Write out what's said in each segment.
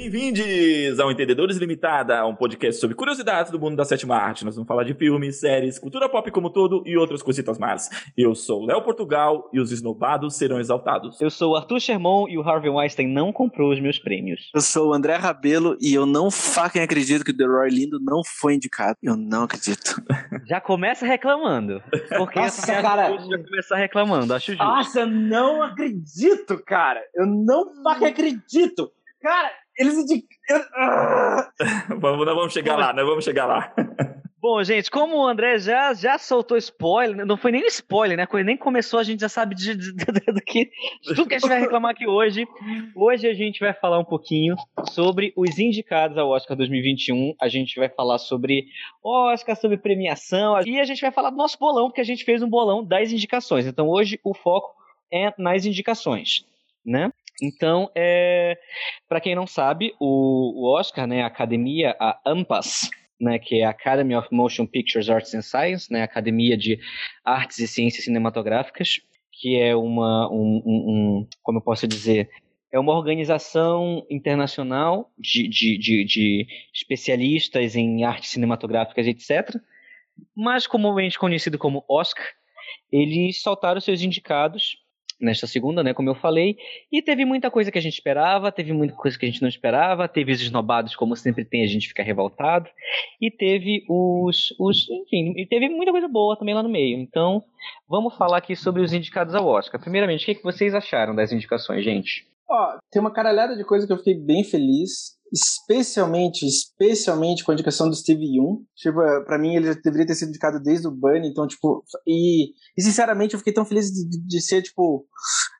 Bem-vindos ao Entendedores Limitada, um podcast sobre curiosidades do mundo da sétima arte. Nós vamos falar de filmes, séries, cultura pop como todo e outras cositas mais. Eu sou o Léo Portugal e os esnobados serão exaltados. Eu sou o Arthur Sherman e o Harvey Weinstein não comprou os meus prêmios. Eu sou o André Rabelo e eu não fucking acredito que o The Roy Lindo não foi indicado. Eu não acredito. Já começa reclamando. Porque Nossa, assim, cara. já começar reclamando, acho justo. Nossa, eu não acredito, cara. Eu não fucking acredito. Cara, eles indicaram. vamos, nós vamos chegar lá, nós vamos chegar lá. Bom, gente, como o André já, já soltou spoiler, não foi nem spoiler, né? Quando nem começou, a gente já sabe de, de, de, do que, de tudo que a gente vai reclamar aqui hoje. Hoje a gente vai falar um pouquinho sobre os indicados ao Oscar 2021. A gente vai falar sobre Oscar, sobre premiação. E a gente vai falar do nosso bolão, porque a gente fez um bolão das indicações. Então hoje o foco é nas indicações, né? Então, é, para quem não sabe, o, o Oscar, né, a academia, a AMPAS, né, que é a Academy of Motion Pictures Arts and Science, né, Academia de Artes e Ciências Cinematográficas, que é uma, um, um, um como eu posso dizer, é uma organização internacional de, de, de, de, especialistas em artes cinematográficas, etc., mas comumente conhecido como Oscar, eles soltaram seus indicados nesta segunda, né, como eu falei, e teve muita coisa que a gente esperava, teve muita coisa que a gente não esperava, teve os esnobados, como sempre tem, a gente fica revoltado, e teve os, os enfim, e teve muita coisa boa também lá no meio. Então, vamos falar aqui sobre os indicados ao Oscar. Primeiramente, o que, que vocês acharam das indicações, gente? Ó, tem uma caralhada de coisa que eu fiquei bem feliz, especialmente, especialmente com a indicação do Steve Young. Tipo, pra mim ele já deveria ter sido indicado desde o Bunny, então, tipo, e, e sinceramente eu fiquei tão feliz de, de, ser, tipo,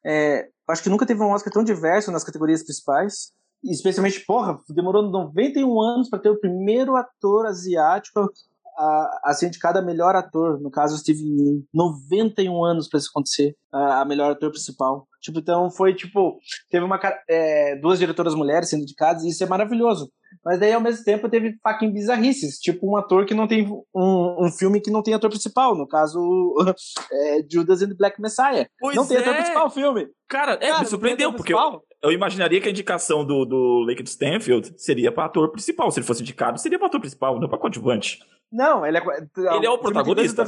é, acho que nunca teve um Oscar tão diverso nas categorias principais. Especialmente, porra, demorou 91 anos para ter o primeiro ator asiático a, a ser indicado a melhor ator, no caso Steve Yeun. 91 anos para isso acontecer, a, a, melhor ator principal. Tipo, então foi tipo, teve uma é, duas diretoras mulheres sendo indicadas e isso é maravilhoso. Mas daí ao mesmo tempo teve fucking bizarrices, tipo um ator que não tem um, um filme que não tem ator principal, no caso é, Judas and the Black Messiah. Pois não tem é. ator principal o filme. Cara, é, Cara me surpreendeu, porque eu, eu, imaginaria que a indicação do, do Lake Stanfield seria para ator principal. Se ele fosse indicado, seria para ator principal, não para coadjuvante. Não, ele é. Ele é o protagonista.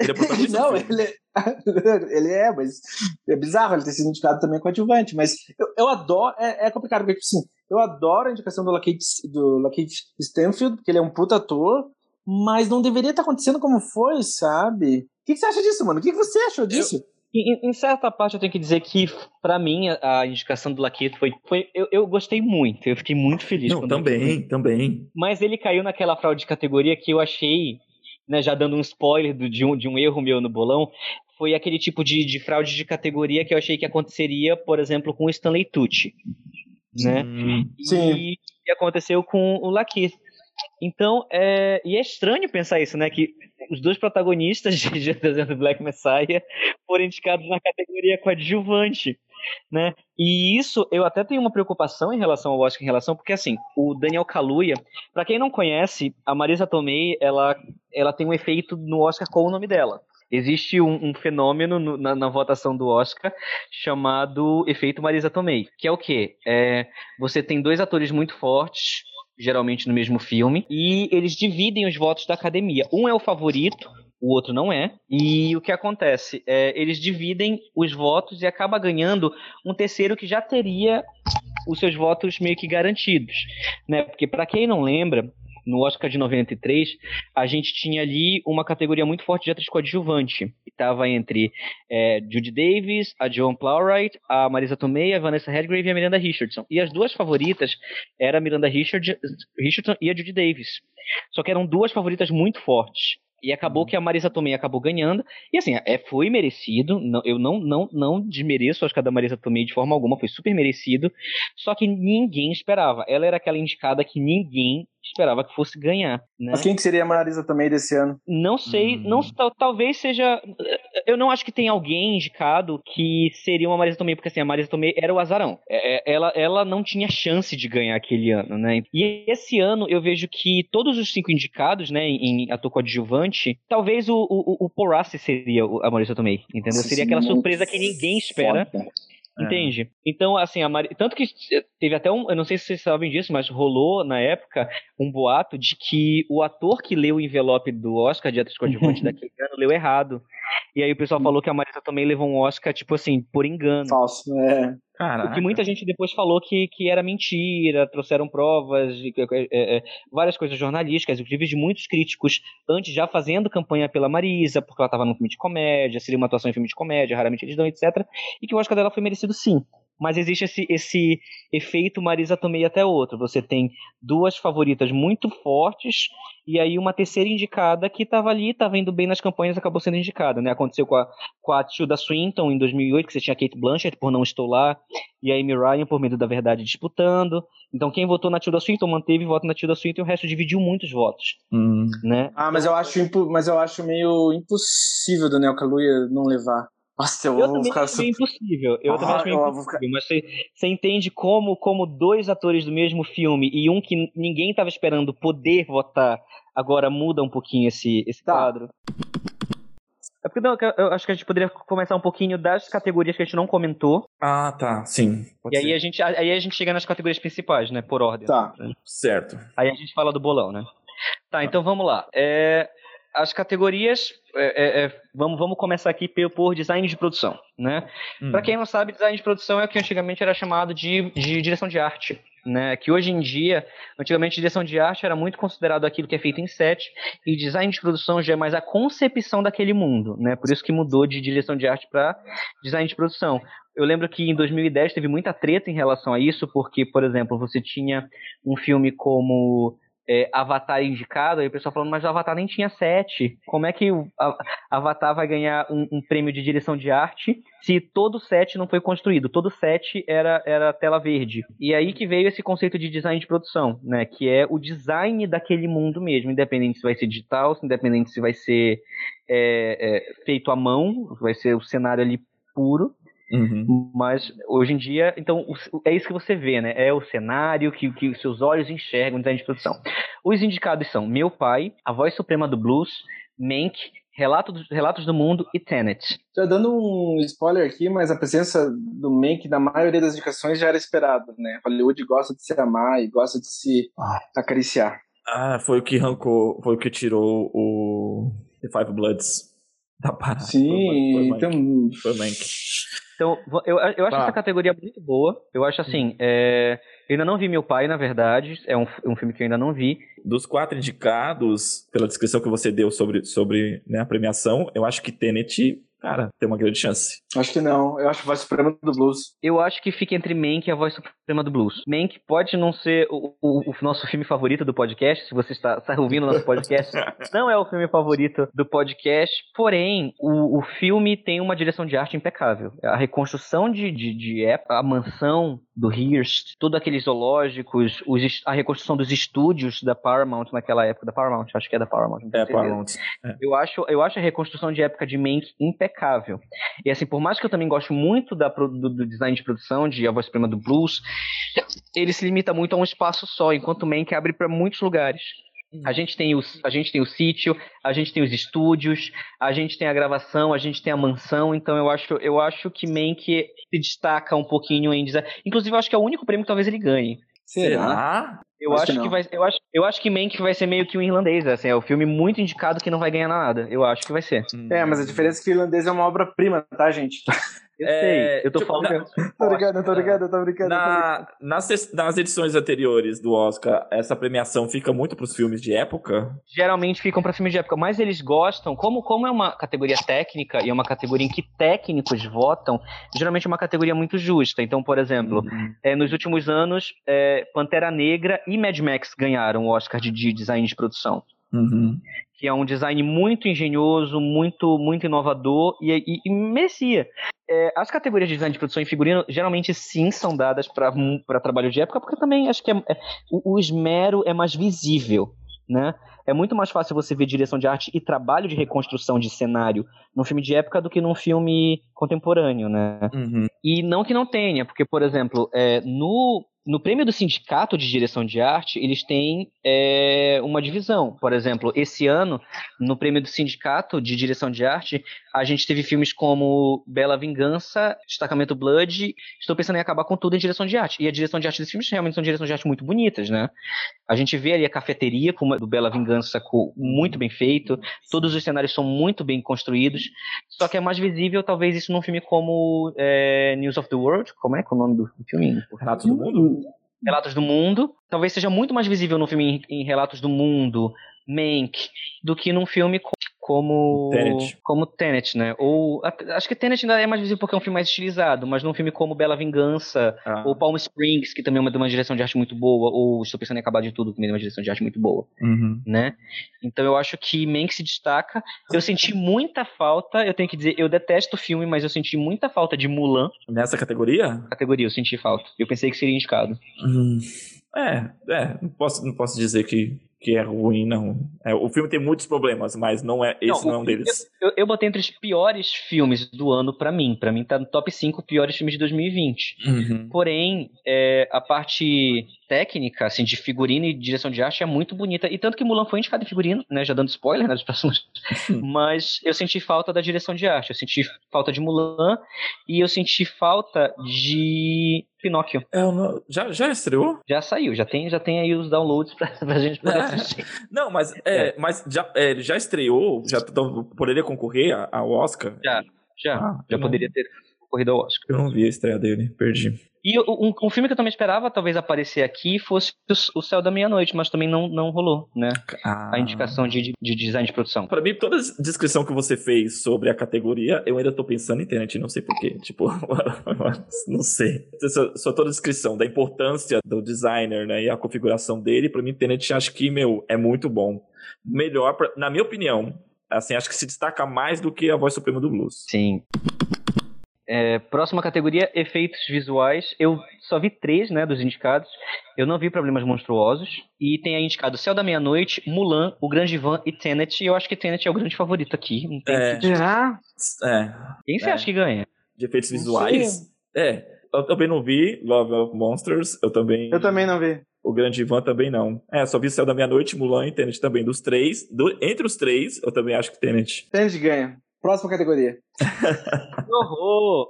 Ele é protagonista. Não, ele é, ele é, mas é bizarro ele ter sido indicado também coadjuvante. Mas eu, eu adoro, é, é, complicado, porque, tipo assim, eu adoro a indicação do Lakeith, do Lakeith Stanfield, porque ele é um puta ator, mas não deveria estar acontecendo como foi, sabe? O que, que você acha disso, mano? O que, que você achou disso? Eu... Em, em, certa parte eu tenho que dizer que, para mim, a, a, indicação do Laquito foi. foi eu, eu, gostei muito, eu fiquei muito feliz. Não, também, também. Mas ele caiu naquela fraude de categoria que eu achei, né, já dando um spoiler do, de, um, de um erro meu no bolão, foi aquele tipo de, de fraude de categoria que eu achei que aconteceria, por exemplo, com o Stanley Tucci. Né? Sim. E, e aconteceu com o Laquito. Então, é, e é estranho pensar isso, né? Que os dois protagonistas de Judas and Black Messiah foram indicados na categoria coadjuvante, né? E isso, eu até tenho uma preocupação em relação ao Oscar, em relação, porque assim, o Daniel Kaluuya, para quem não conhece, a Marisa Tomei, ela, ela tem um efeito no Oscar com o nome dela. Existe um, um fenômeno no, na, na, votação do Oscar chamado efeito Marisa Tomei, que é o quê? É, você tem dois atores muito fortes, geralmente no mesmo filme, e eles dividem os votos da academia. Um é o favorito, o outro não é. E o que acontece? É, eles dividem os votos e acaba ganhando um terceiro que já teria os seus votos meio que garantidos, né? Porque para quem não lembra, no Oscar de 93, a gente tinha ali uma categoria muito forte de atriz coadjuvante. Estava entre é, Judy Davis, a Joan Plowright, a Marisa Tomei, a Vanessa Redgrave e a Miranda Richardson. E as duas favoritas eram a Miranda Richard, Richardson e a Judy Davis. Só que eram duas favoritas muito fortes. E acabou que a Marisa Tomei acabou ganhando. E assim, é, foi merecido. Não, eu não, não, não desmereço a da Marisa Tomei de forma alguma, foi super merecido. Só que ninguém esperava. Ela era aquela indicada que ninguém esperava que fosse ganhar. Né? Mas quem que seria a Marisa Tomei desse ano? Não sei, hum. não talvez seja. Eu não acho que tem alguém indicado que seria uma Marisa Tomei, porque assim, a Marisa Tomei era o azarão. Ela, ela não tinha chance de ganhar aquele ano, né? E esse ano eu vejo que todos os cinco indicados, né, em ator coadjuvante, talvez o, o, o Porassi seria a Marisa Tomei, entendeu? Seria aquela surpresa que ninguém espera. É. Entende? Então, assim, a Mari... tanto que teve até um. Eu não sei se vocês sabem disso, mas rolou na época um boato de que o ator que leu o envelope do Oscar de atriz coadjuvante daquele ano leu errado. E aí o pessoal falou que a Marisa também levou um Oscar, tipo assim, por engano. Falso, é. Caraca. O que muita gente depois falou que, que era mentira, trouxeram provas, que- é, é, várias coisas jornalísticas, inclusive de muitos críticos, antes já fazendo campanha pela Marisa, porque ela estava num filme de comédia, seria uma atuação em filme de comédia, raramente eles dão, etc. E que o Oscar dela foi merecido sim. Mas existe esse, esse efeito Marisa Tomei até outro. Você tem duas favoritas muito fortes e aí uma terceira indicada que estava ali, estava indo bem nas campanhas acabou sendo indicada. Né? Aconteceu com a, com a Tilda Swinton em 2008, que você tinha Kate Blanchett por Não Estou Lá e a Amy Ryan por Medo da Verdade disputando. Então quem votou na Tilda Swinton manteve voto na Tilda Swinton e o resto dividiu muitos votos. Hum. Né? Ah, mas eu acho, impo- mas eu acho meio impossível do Neo Kaluuya não levar. Nossa, eu, Eu vou também ficar acho meio impossível. Eu Ah, também acho meio eu vou impossível. Mas você, você entende como, como dois atores do mesmo filme e um que ninguém estava esperando poder votar agora muda um pouquinho esse, esse Tá. quadro? É porque não, eu acho que a gente poderia começar um pouquinho das categorias que a gente não comentou. Ah, tá. Sim. E aí ser. a, gente, aí a gente chega nas categorias principais, né? Por ordem. Tá. Certo. Aí a gente fala do bolão, né? Tá, então vamos lá. É, as categorias. é, é, é, vamos, vamos começar aqui por design de produção, né? Hum. Pra quem não sabe, design de produção é o que antigamente era chamado de, de direção de arte. Né, que hoje em dia, antigamente direção de arte era muito considerado aquilo que é feito em set, e design de produção já é mais a concepção daquele mundo, né? Por isso que mudou de direção de arte para design de produção. Eu lembro que em 2010 teve muita treta em relação a isso, porque, por exemplo, você tinha um filme como é, Avatar indicado, aí o pessoal falando, mas o Avatar nem tinha set. Como é que o Avatar vai ganhar um, um prêmio de direção de arte se todo set não foi construído? Todo set era, era tela verde. E aí que veio esse conceito de design de produção, né? Que é o design daquele mundo mesmo, independente se vai ser digital, independente se vai ser é, é, feito à mão, vai ser o cenário ali puro. Uhum. Mas hoje em dia, então é isso que você vê, né? É o cenário que, que os seus olhos enxergam design de produção. Os indicados são Meu Pai, A Voz Suprema do Blues, Mank, Relato dos, Relatos do Mundo e Tenet. Já dando um spoiler aqui, mas a presença do Mank na maioria das indicações já era esperada, né? Hollywood gosta de se amar e gosta de se acariciar. Ah, foi o que arrancou, foi o que tirou o The Five Bloods da parada. Sim, foi, então. foi, foi Mank. Então, eu, eu acho Tá. essa categoria muito boa. Eu acho assim, é, eu ainda não vi Meu Pai, na verdade. É um, um filme que eu ainda não vi. Dos quatro indicados, pela descrição que você deu sobre, sobre né, a premiação, eu acho que Tenet, cara, tem uma grande chance. Acho que não. Eu acho que vai Suprema do Blues. Eu acho que fica entre Mank e a voz suprema do blues. Mank pode não ser o, o- o nosso filme favorito do podcast, se você está, está ouvindo o nosso podcast. não é o filme favorito do podcast, porém, o, o filme tem uma direção de arte impecável. A reconstrução de, de, de época, a mansão do Hearst, todos aqueles zoológicos, os a reconstrução dos estúdios da Paramount naquela época, da Paramount, acho que é da Paramount. É, certeza. Paramount. Eu acho, eu acho a reconstrução de época de Mank impecável. E assim, por mais que eu também goste muito da, do, do design de produção, de A Voz Suprema do Blues, ele se limita muito a um espaço só, enquanto Mank abre para muitos lugares. A gente, tem o, a gente tem o sítio, a gente tem os estúdios, a gente tem a gravação, a gente tem a mansão, então eu acho, eu acho que Mank se destaca um pouquinho em design. Inclusive, eu acho que é o único prêmio que talvez ele ganhe. Será? Eu Acho acho, que que, vai, eu acho, eu acho que Mank vai ser meio que um irlandês, assim, é o filme muito indicado que não vai ganhar nada. Eu acho que vai ser. É, mas a diferença é que o irlandês é uma obra-prima, tá, gente? Eu É, sei, eu tô tipo, falando. Tô brincando, tô brincando, tô brincando. tô brincando. Na, nas, nas edições anteriores do Oscar, essa premiação fica muito pros filmes de época? Geralmente ficam pra filmes de época, mas eles gostam, como, como é uma categoria técnica e é uma categoria em que técnicos votam, geralmente é uma categoria muito justa. Então, por exemplo, é, nos últimos anos, é, Pantera Negra e Mad Max ganharam o Oscar de, de design de produção. Uhum. que é um design muito engenhoso, muito muito inovador e, e, e merecia. É, as categorias de design de produção e figurino geralmente sim são dadas para trabalho de época, porque também acho que é, é- o, o esmero é mais visível, né? É muito mais fácil você ver direção de arte e trabalho de reconstrução de cenário num filme de época do que num filme contemporâneo, né? Uhum. E não que não tenha, porque, por exemplo, é, no no prêmio do sindicato de direção de arte, eles têm é, uma divisão. Por exemplo, esse ano, no prêmio do sindicato de direção de arte, a gente teve filmes como Bela Vingança, Destacamento Blood, Estou Pensando em Acabar com Tudo em direção de arte. E a direção de arte desses filmes realmente são direções de arte muito bonitas, né? A gente vê ali a cafeteria do Bela Vingança muito bem feito, todos os cenários são muito bem construídos, só que é mais visível talvez isso num filme como é, News of the World, como é, que é o nome do filme? Relatos do Mundo? Relatos do Mundo. Talvez seja muito mais visível no filme em, Relatos do Mundo, Mank, do que num filme como Tenet. como Tenet, né? Ou acho que Tenet ainda é mais visível porque é um filme mais estilizado, mas num filme como Bela Vingança Ah. ou Palm Springs, que também é uma, de uma direção de arte muito boa, ou Estou pensando em acabar de tudo, que também é uma direção de arte muito boa, Uhum. né? Então eu acho que Mank se destaca. Eu senti muita falta, eu tenho que dizer, eu detesto o filme, mas eu senti muita falta de Mulan, Nessa categoria? categoria, eu senti falta. Eu pensei que seria indicado. Hum. É, é, não posso, não posso dizer que, que é ruim, não. É, o filme tem muitos problemas, mas não é, esse não, Não, é um o- deles. Eu, eu botei entre os piores filmes do ano pra mim. Pra mim tá no top 5 piores filmes de 2020. Uhum. Porém, é, a parte técnica, assim, de figurino e direção de arte é muito bonita. E tanto que Mulan foi indicado em figurino, né? Já dando spoiler, né? Dos próximos. Mas eu senti falta da direção de arte. Eu senti falta de Mulan e eu senti falta de Pinóquio. É, não- já, já estreou? Já saiu, já tem, já tem aí os downloads pra, pra gente poder É. assistir. Não, mas, é, mas já, é, já estreou, já então, poderia concorrer a- ao Oscar? Já, já. Ah, já poderia ter corrido ao Oscar. Eu não vi a estreia dele, perdi. E um, um filme que eu também esperava talvez aparecer aqui fosse o, Céu da Meia-Noite, mas também não, não rolou, né? Ah. A indicação de, de- de design de produção. Pra mim, toda a descrição que você fez sobre a categoria, eu ainda tô pensando em internet, não sei porquê. Tipo, não sei. Só, só toda a descrição da importância do designer, né, e a configuração dele, pra mim, Tenet, acho que, meu, é muito bom. Melhor, pra- na minha opinião, assim, acho que se destaca mais do que a voz suprema do blues. Sim. É, próxima categoria, efeitos visuais. Eu só vi três, né, dos indicados. Eu não vi problemas monstruosos. E tem aí indicado Céu da Meia-Noite, Mulan, O Grande Van e Tenet. E eu acho que Tenet é o grande favorito aqui. Não tem É. que- Será? É, Quem você É. acha que ganha? de efeitos visuais. É, eu também não vi Love of Monsters, eu também... Eu também não vi. O Grande Ivan também não. É, só vi Céu da Meia-Noite, Mulan e Tenet também. Dos três, do- entre os três, eu também acho que Tenet. Tenet ganha. Próxima categoria. Que horror!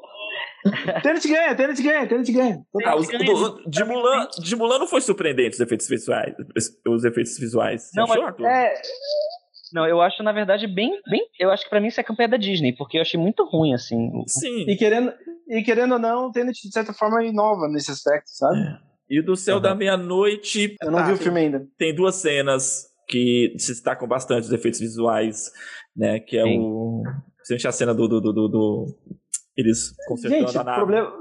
Tenet ganha, Tenet ganha, Tenet ganha. Ah, os- do- de, Mulan, de Mulan não foi surpreendente os efeitos visuais. Os efeitos visuais. Você Não, achou, mas- Arthur? É, Não, eu acho, na verdade, bem. bem eu acho que pra mim isso é campanha da Disney, porque eu achei muito ruim, assim. Sim. e querendo, e querendo ou não, Tenet de certa forma inova nesse aspecto, sabe? E o do Céu Uhum. da Meia-Noite. Eu não tá, vi o filme ainda. Tem duas cenas que se destacam bastante os efeitos visuais, né? Que é Sim. o. Principalmente a cena do. do, do, do- do- Eles consertando Gente, a nave. problema,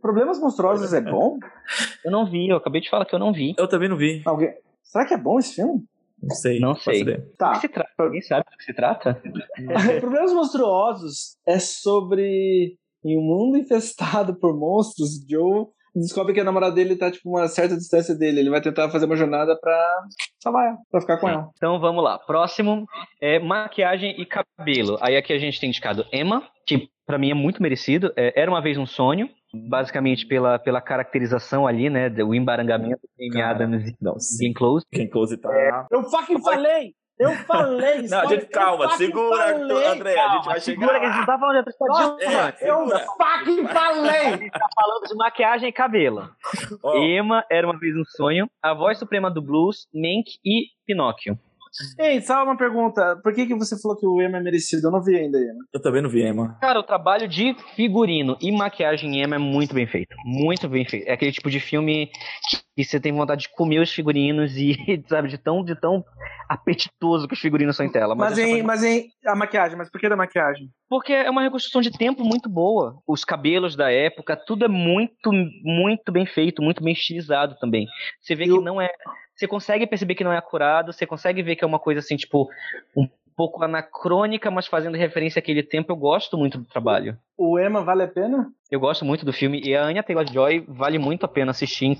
problemas monstruosos é bom? Eu não vi, eu acabei de falar que eu não vi. Eu também não vi. Alguém... Será que é bom esse filme? Não sei. Não sei. Tá. que se trata? Alguém sabe do que se trata? Problemas monstruosos é sobre em um mundo infestado por monstros, Joe descobre que a namorada dele tá tipo uma certa distância dele. Ele vai tentar fazer uma jornada pra salvar ela, pra ficar com ela. Então vamos lá. Próximo é maquiagem e cabelo. Aí aqui a gente tem indicado Emma, que pra mim é muito merecido. É, Era uma vez um sonho, basicamente pela, pela caracterização ali, né? O embarangamento Cara, Adams e Close. Quem close tá. Eu fucking falei! Eu falei! Não, gente, calma, segura, André, a gente vai Segura que a gente não tá falando de história. É, Eu segura. fucking falei! tá falando de maquiagem e cabelo. Ó, Emma era uma vez um sonho. A voz suprema do blues, Mank e Pinóquio. Ei, só uma pergunta. Por que, que você falou que o Emma é merecido? Eu não vi ainda, Emma. eu também não vi, Emma. Cara, o trabalho de figurino e maquiagem em Emma é muito bem feito. Muito bem feito. É aquele tipo de filme que você tem vontade de comer os figurinos e, sabe, de tão, de tão apetitoso que os figurinos são em tela. Mas, essa em, coisa- mas em. A maquiagem, mas por que da maquiagem? Porque é uma reconstrução de tempo muito boa. Os cabelos da época, tudo é muito, muito bem feito, muito bem estilizado também. Você vê E que o- não é. Você consegue perceber que não é acurado, você consegue ver que é uma coisa assim, tipo, um pouco anacrônica, mas fazendo referência àquele tempo. Eu gosto muito do trabalho. O Emma vale a pena? Eu gosto muito do filme e a Anya Taylor-Joy vale muito a pena assistir,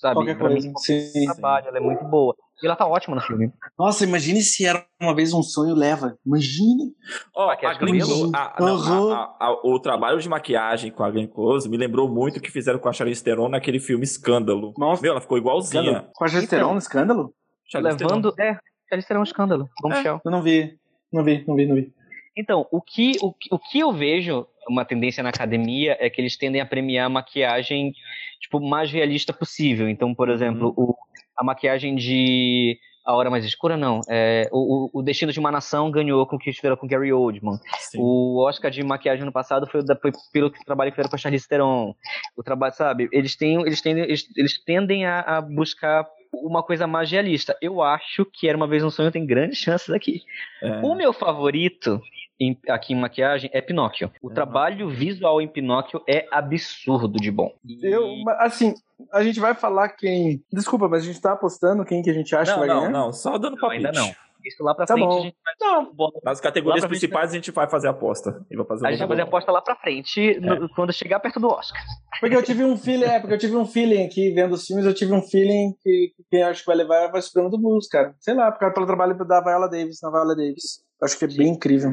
sabe? Qualquer Pra coisa. mim, Sim. trabalho, ela é muito boa. E ela tá ótima no filme. Nossa, imagine se era uma vez um sonho leva. Imagine. Ó, Maquiagem a Glenn. Close- a- não, Uhum. a- a- a- o trabalho de maquiagem com a Glenn Close me lembrou muito o que fizeram com a Charlize Theron naquele filme Escândalo. Nossa. Meu, ela ficou igualzinha. Escândalo. Com a Gesterona, escândalo? Charlize Theron. Levando. É, eles terão um escândalo, como É. Michel. Eu não vi. Não vi, não vi, não vi. Então, o que, o, que- o que eu vejo, uma tendência na academia, é que eles tendem a premiar a maquiagem tipo, mais realista possível. Então, por exemplo, o, a maquiagem de A Hora Mais Escura, não. É, o, o- Destino de uma Nação ganhou com o que fizeram com Gary Oldman. Sim. O Oscar de maquiagem no passado foi, da, foi pelo trabalho que fizeram com a Charlize Theron. O trabalho, sabe? Eles têm, eles têm, eles, eles tendem a, a buscar uma coisa mais realista. Eu acho que Era uma vez um sonho tem grandes chances aqui. É. O meu favorito em- aqui em maquiagem é Pinóquio. O Uhum. trabalho visual em Pinóquio é absurdo de bom. E- Eu, mas, assim, a gente vai falar quem. Desculpa, mas a gente tá apostando quem que a gente acha Não, que vai não, ganhar? não, só dando Não, palpite. ainda não. Isso lá pra Tá frente bom. a gente vai Não, bota- Nas categorias principais a gente vai fazer a aposta. E vai fazer a gente vai fazer a aposta lá pra frente, no- quando chegar perto do Oscar. Porque eu tive um feeling, é, porque eu tive um feeling aqui, vendo os filmes, eu tive um feeling que que quem acho que vai levar vai ser o Prêmio do Blues, cara. Sei lá, porque pelo trabalho da Viola Davis, na Viola Davis. Eu acho que é bem incrível.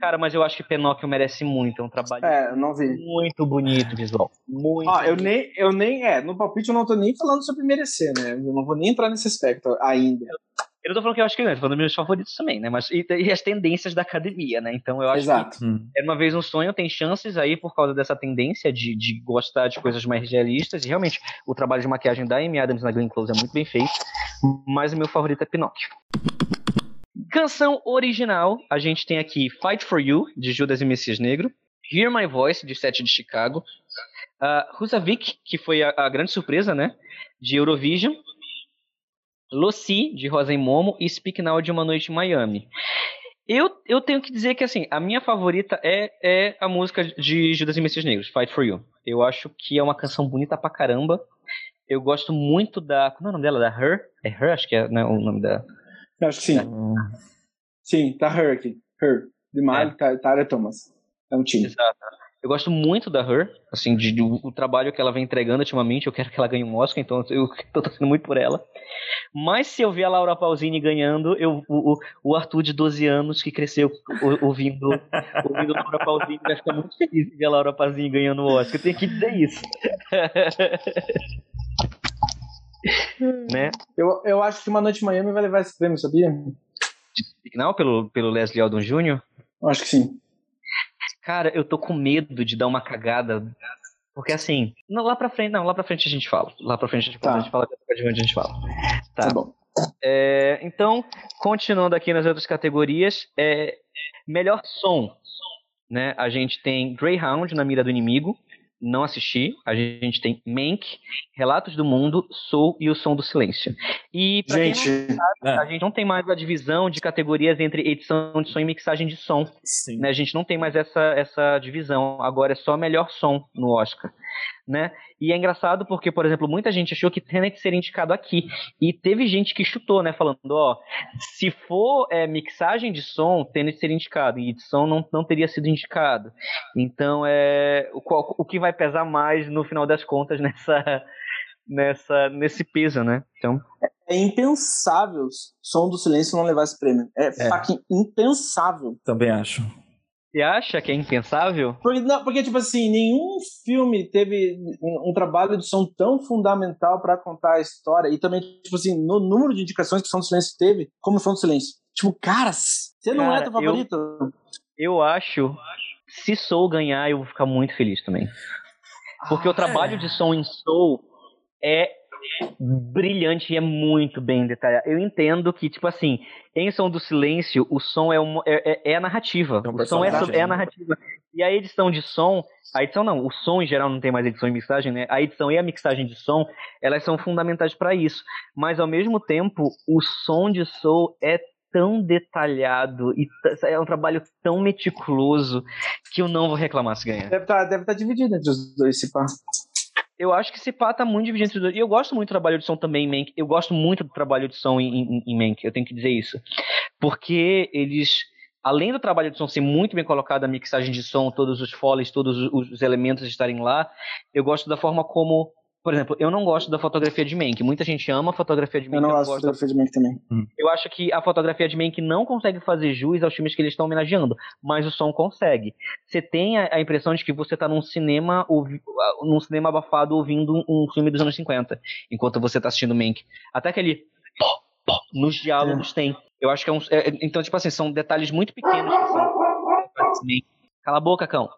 Cara, mas eu acho que Pinóquio merece muito. É um trabalho É, eu não vi. muito bonito visual. Muito. Ó, eu nem, eu nem, é, no palpite eu não tô nem falando sobre merecer, né? Eu não vou nem entrar nesse aspecto ainda. Eu não tô falando que eu acho que ganha, tô falando dos meus favoritos também, né? Mas, e, e as tendências da academia, né? Então eu acho Exato. Hum. que Era uma vez um sonho, tem chances aí por causa dessa tendência de, de gostar de coisas mais realistas. E realmente, o trabalho de maquiagem da Amy Adams na Glenn Close é muito bem feito. Mas o meu favorito é Pinóquio. Canção original, a gente tem aqui Fight for You, de Judas e Messias Negro. Hear My Voice, de Sete de Chicago. Uh, Husavik, que foi a, a grande surpresa, né? De Eurovision. Lucy, de Rosa e Momo. E Speak Now, de Uma Noite em Miami. Eu, eu tenho que dizer que, assim, a minha favorita é, é a música de Judas e Messias Negros, Fight for You. Eu acho que é uma canção bonita pra caramba. Eu gosto muito da. Como é o nome dela? Da Her? É Her? Acho que é né, o nome da. Eu acho que sim. Sim, tá Her aqui. Her. De Miley, Tara Thomas. É um time. Exato. Eu gosto muito da Her, assim, de, de- o trabalho que ela vem entregando ultimamente. Eu quero que ela ganhe um Oscar, então eu tô torcendo muito por ela. Mas se eu ver a Laura Pausini ganhando, eu, o, o- Arthur de 12 anos que cresceu ou- ouvindo, ouvindo Laura Pausini vai ficar muito feliz de ver a Laura Pausini ganhando o Oscar. Eu tenho que dizer isso. né? Eu, eu acho que Uma Noite em Miami vai levar esse prêmio, sabia? Não, pelo, pelo Leslie Odom Jr. Acho que sim. Cara, eu tô com medo de dar uma cagada. Porque assim, não, lá pra frente, não, lá pra frente a gente fala. Lá pra frente a gente, Tá. a gente fala, a gente fala. Tá. Tá bom. É, então, continuando aqui nas outras categorias, é, melhor som. Né? A gente tem Greyhound na mira do inimigo. Não assisti. A gente tem Mank, Relatos do Mundo, Soul e o Som do Silêncio. E pra quem Gente, não, a gente não tem mais a divisão de categorias entre edição de som e mixagem de som Sim. né? A gente não tem mais essa, essa divisão. Agora é só melhor som no Oscar, né? E é engraçado porque, por exemplo, muita gente achou que Tenet seria indicado aqui. E teve gente que chutou, né? Falando, ó, se for é, mixagem de som, Tenet seria indicado. E edição não, não teria sido indicado. Então, é o, qual- o que vai pesar mais no final das contas nessa... Nessa, nesse peso, né? Então, é impensável Som do Silêncio não levar esse prêmio. É, fucking impensável. Também acho. Você acha que é impensável? Porque, não, porque, tipo assim, nenhum filme teve um, um trabalho de som tão fundamental pra contar a história. E também, tipo assim, no número de indicações que o Som do Silêncio teve, como o Som do Silêncio. Tipo, cara, você não é Cara, teu favorito? Eu acho, se Soul ganhar, eu vou ficar muito feliz também. Porque o trabalho de som em Soul é brilhante e é muito bem detalhado. Eu entendo que, tipo assim, em Som do Silêncio, o som é, uma, é, é- é a narrativa. É um o som é, é a narrativa. E a edição de som, a edição não, o som em geral não tem mais edição e mixagem, né? A edição e a mixagem de som, elas são fundamentais para isso. Mas ao mesmo tempo, o som de Soul é tão detalhado e é um trabalho tão meticuloso que eu não vou reclamar se ganhar. Deve estar deve tá dividido entre os dois, se pá. Eu acho que esse pá tá muito dividido entre os dois. E eu gosto muito do trabalho de som também em Mank. Eu gosto muito do trabalho de som em, em, em Mank, eu tenho que dizer isso. Porque eles, além do trabalho de som ser muito bem colocado, a mixagem de som, todos os foleys, todos os, os elementos estarem lá, eu gosto da forma como Por exemplo, eu não gosto da fotografia de Mank. Muita gente ama a fotografia de Mank. Eu não gosto da fotografia de Mank também. Eu acho que a fotografia de Mank não consegue fazer jus aos filmes que eles estão homenageando, mas o som consegue. Você tem a, a impressão de que você tá num cinema, ouvi, num cinema abafado ouvindo um filme dos anos 50, enquanto você tá assistindo Mank. Até aquele pó, pó, nos diálogos tem. Eu acho que é um. é- então, tipo assim, são detalhes muito pequenos que são. Cala a boca, cão.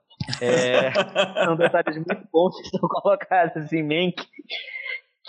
É, são detalhes muito bons que são colocados em Mank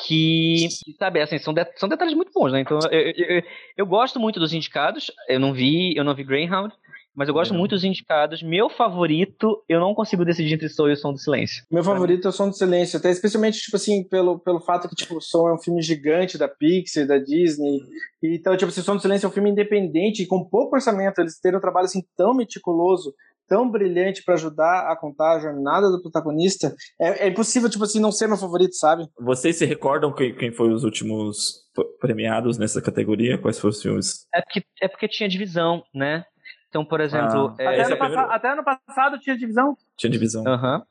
que, sabe, assim, são, de- são detalhes muito bons, né? Então, eu, eu, eu- gosto muito dos indicados. Eu não vi, eu não vi Greyhound, mas eu gosto Não. muito dos indicados. Meu favorito, eu não consigo decidir entre Soul e o Som do Silêncio. Meu favorito é o Som do Silêncio, até especialmente, tipo assim, pelo, pelo fato que, tipo, o Som é um filme gigante da Pixar, da Disney, e então, tipo assim, o Som do Silêncio é um filme independente, e com pouco orçamento, eles terem um trabalho, assim, tão meticuloso, tão brilhante pra ajudar a contar a jornada do protagonista, é, é impossível, tipo assim, não ser meu favorito, sabe? Vocês se recordam quem, quem foi os últimos premiados nessa categoria? Quais foram os filmes? É porque, é porque tinha divisão, né? Então, por exemplo. Ah. é- até, é ano o primeiro? passa- até ano passado tinha divisão. Tinha divisão. Aham.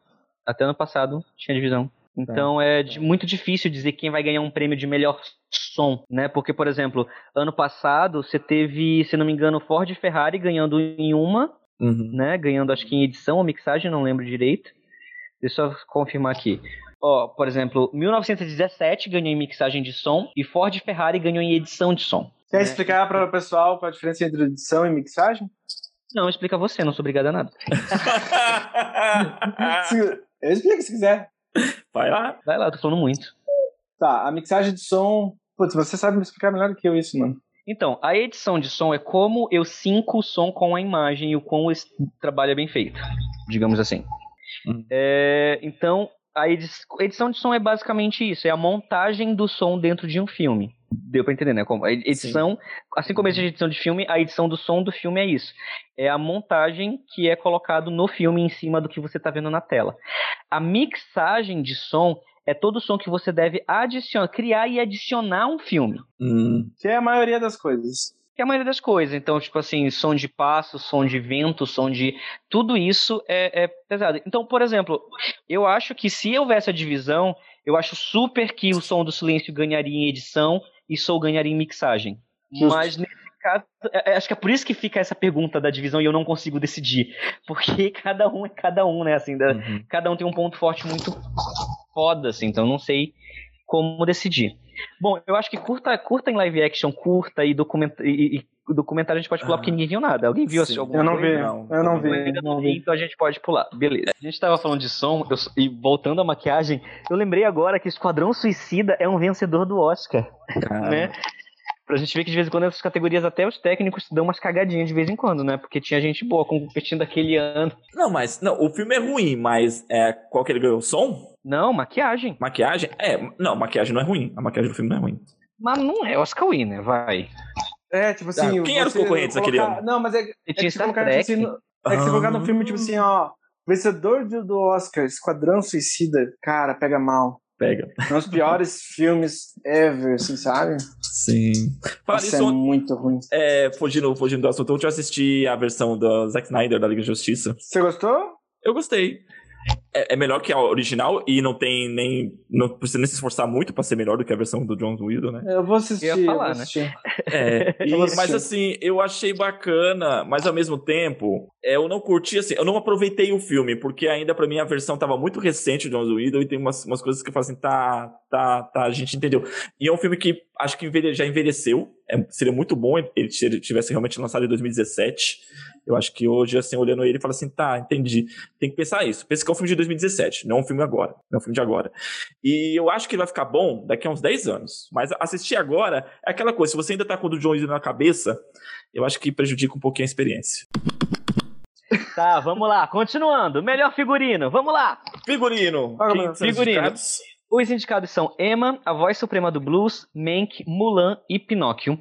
Até ano passado tinha divisão. Então é de- muito difícil dizer quem vai ganhar um prêmio de melhor som, né? Porque, por exemplo, ano passado você teve, se não me engano, Ford e Ferrari ganhando em uma, Uhum. né? Ganhando acho que em edição ou mixagem, não lembro direito. Deixa eu só confirmar aqui. Ó, por exemplo, 1917 ganhou em mixagem de som e Ford e Ferrari ganhou em edição de som. Quer É. explicar para o pessoal qual a diferença entre edição e mixagem? Não, explica você, não sou obrigado a nada. Eu explico se quiser. Vai lá. Vai lá, eu tô falando muito. Tá, a mixagem de som. Putz, você sabe me explicar melhor do que eu isso, mano. Então, a edição de som é como eu sinco o som com a imagem e o quão esse trabalho é bem feito, digamos assim. Uhum. É, então, a edi- edição de som é basicamente isso, é a montagem do som dentro de um filme. Deu pra entender, né? Como a edição, assim como existe edição de filme, a edição do som do filme é isso. É a montagem que é colocado no filme em cima do que você tá vendo na tela. A mixagem de som é todo o som que você deve adicionar, criar e adicionar um filme Hum, Que é a maioria das coisas. que é a maioria das coisas. Então, tipo assim, som de passo, som de vento, som de. Tudo isso é, é pesado. Então, por exemplo, eu acho que se houvesse a divisão, eu acho super que o som do silêncio ganharia em edição e Soul ganharia em mixagem. Justo. Mas nesse caso, é- é- acho que é por isso que fica essa pergunta da divisão e eu não consigo decidir. Porque cada um é cada um, né? Assim, uhum. cada um tem um ponto forte muito foda, assim, então eu não sei como decidir. Bom, eu acho que curta, curta em live action, curta e, documenta, e, e documentário a gente pode pular Ah. porque ninguém viu nada. Alguém viu Sim. alguma Eu não coisa? vi, Não, eu não vi. Eu ainda não não vi, então a gente pode pular. Beleza. A gente tava falando de som eu- e voltando à maquiagem, eu lembrei agora que Esquadrão Suicida é um vencedor do Oscar, Cara, né? Pra gente ver que de vez em quando essas categorias até os técnicos dão umas cagadinhas de vez em quando, né? Porque tinha gente boa competindo aquele ano. Não, mas não, o filme é ruim, mas é, qual que ele ganhou? Som? Não, maquiagem. Maquiagem? É, não, maquiagem não é ruim. A maquiagem do filme não é ruim. Mas não é Oscar winner, vai. É, tipo assim. Ah, quem eram os concorrentes colocar- naquele ano? Não, mas é, é tinha que você Star colocar, Trek. tipo assim, no- é que você colocar no filme, tipo assim, ó. Vencedor de- do Oscar, Esquadrão Suicida. Cara, pega mal. Pega. É um dos piores filmes ever, assim, sabe? Sim. Fala nisso, é muito ruim. é, fugindo, fugindo do assunto, ontem eu assisti a versão do Zack Snyder da Liga de Justiça. Você gostou? Eu gostei. É, é melhor que a original e não tem nem. Não precisa nem se esforçar muito pra ser melhor do que a versão do John Widow, né? Eu vou assistir. Eu ia falar, né? É, e- mas assim, eu achei bacana, mas ao mesmo tempo, é, eu não curti, assim, eu não aproveitei o filme, porque ainda pra mim a versão tava muito recente do John Widow e tem umas, umas coisas que eu falo assim, tá, tá, tá, a gente entendeu. E é um filme que acho que envelhe- já envelheceu, é, seria muito bom ele se ele tivesse realmente lançado em 2017. Eu acho que hoje, assim, olhando ele, fala assim, tá, entendi. Tem que pensar isso. Pensa que é um filme de 2017, não um filme agora. Não é um filme de agora. E eu acho que ele vai ficar bom daqui a uns 10 anos. Mas assistir agora é aquela coisa, se você ainda tá com o do John Widow na cabeça, eu acho que prejudica um pouquinho a experiência. Tá, vamos lá, continuando. Melhor figurino, vamos lá. Figurino. Quem mas são os figurino. indicados? Os indicados são Emma, a voz suprema do blues, Mank, Mulan e Pinóquio.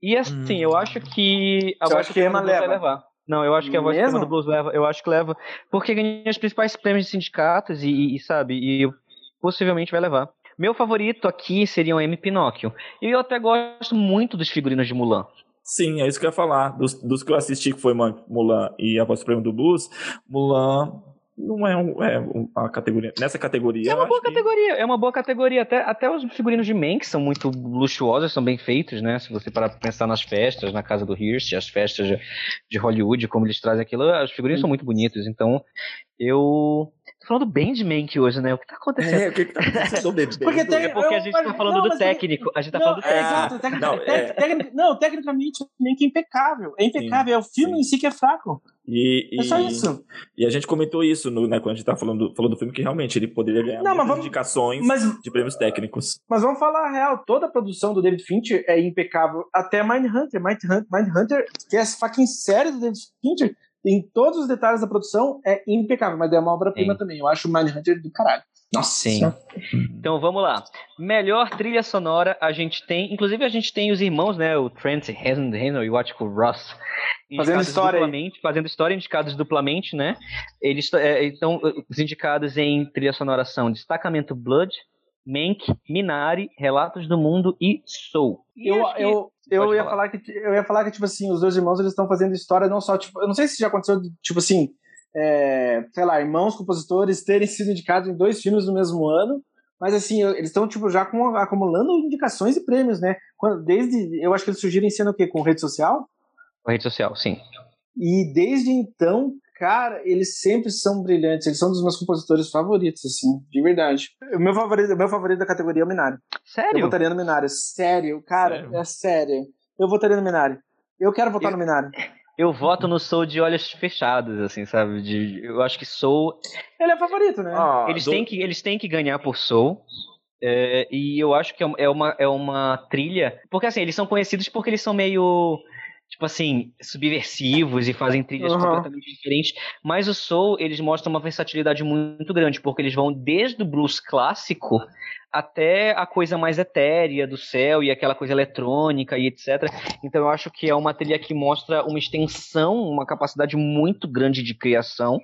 E assim, Hum. eu acho que a Você voz acha que Emma blues vai leva? levar. Não, eu acho que a voz Mesmo? do blues leva. Eu acho que leva. Porque ganha os principais prêmios de sindicatos e, e, sabe, e possivelmente vai levar. Meu favorito aqui seria o M Pinóquio. E eu até gosto muito dos figurinos de Mulan. Sim, é isso que eu ia falar. Dos, dos que eu assisti, que foi Mulan e a voz suprema do blues, Mulan não é, um, é uma categoria. Nessa categoria. É uma boa que... categoria, é uma boa categoria. Até, até os figurinos de Mank são muito luxuosos, são bem feitos, né? Se você parar pra pensar nas festas, na casa do Hearst, as festas de, de Hollywood, como eles trazem aquilo, os figurinos são muito bonitos. Então, eu. Tô falando bem de Mank hoje, né? O que tá acontecendo? É, o que, que tá acontecendo, bebê? Porque tem- É porque a eu- gente tá mas- falando não, do técnico. A gente tá Não, falando do é, técnico. exato, tec- não, tec- é. tec- não, tecnicamente, que é impecável. É impecável, é o filme sim. em si que é fraco. E, É só e- isso. E a gente comentou isso no, né, quando a gente tá falando, falando do filme, que realmente ele poderia ganhar Não, vamos- indicações Mas, de prêmios técnicos. mas vamos falar a real, toda a produção do David Fincher é impecável. Até Mindhunter. Mindhunter, Mindhunter que é a fucking série do David Fincher, em todos os detalhes da produção, é impecável. Mas é uma obra-prima também. Eu acho o Mindhunter do caralho. Nossa Sim. Então vamos lá. Melhor trilha sonora a gente tem, inclusive a gente tem os irmãos, né, o Trent Reznor e o Atticus Ross, indicados história duplamente, fazendo história indicados duplamente, né? Eles é, então os indicados em trilha sonora são Destacamento Blood, Mank, Minari, Relatos do Mundo e Soul. E Eu, eu, eu, Pode ia falar. falar que, eu ia falar que, tipo assim, os dois irmãos eles estão fazendo história não só, tipo, eu não sei se já aconteceu, tipo assim, é, sei lá, irmãos compositores terem sido indicados em dois filmes no mesmo ano, mas assim, eles estão, tipo, já com- acumulando indicações e prêmios, né? Quando- Desde, eu acho que eles surgiram em cena o quê? Com rede social? Com rede social, sim. E desde então, cara, eles sempre são brilhantes, eles são dos meus compositores favoritos, assim, de verdade. O meu favorito, o meu favorito da categoria é o Minari. Eu Sério? votaria no Minari. Sério, cara, Sério? é sério. Eu votaria no Minari. Eu quero votar Eu- no Minari. Eu voto no Soul de olhos fechados, assim, sabe? De, eu acho que Soul Ele é favorito, né? Ah, eles, do- têm que, eles têm que ganhar por Soul. é, e eu acho que é uma, é uma trilha. Porque assim, eles são conhecidos porque eles são meio. Tipo assim, subversivos e fazem trilhas Uhum. completamente diferentes. Mas o Soul, eles mostram uma versatilidade muito grande, porque eles vão desde o blues clássico até a coisa mais etérea do céu e aquela coisa eletrônica e etc. Então eu acho que é uma trilha que mostra uma extensão, uma capacidade muito grande de criação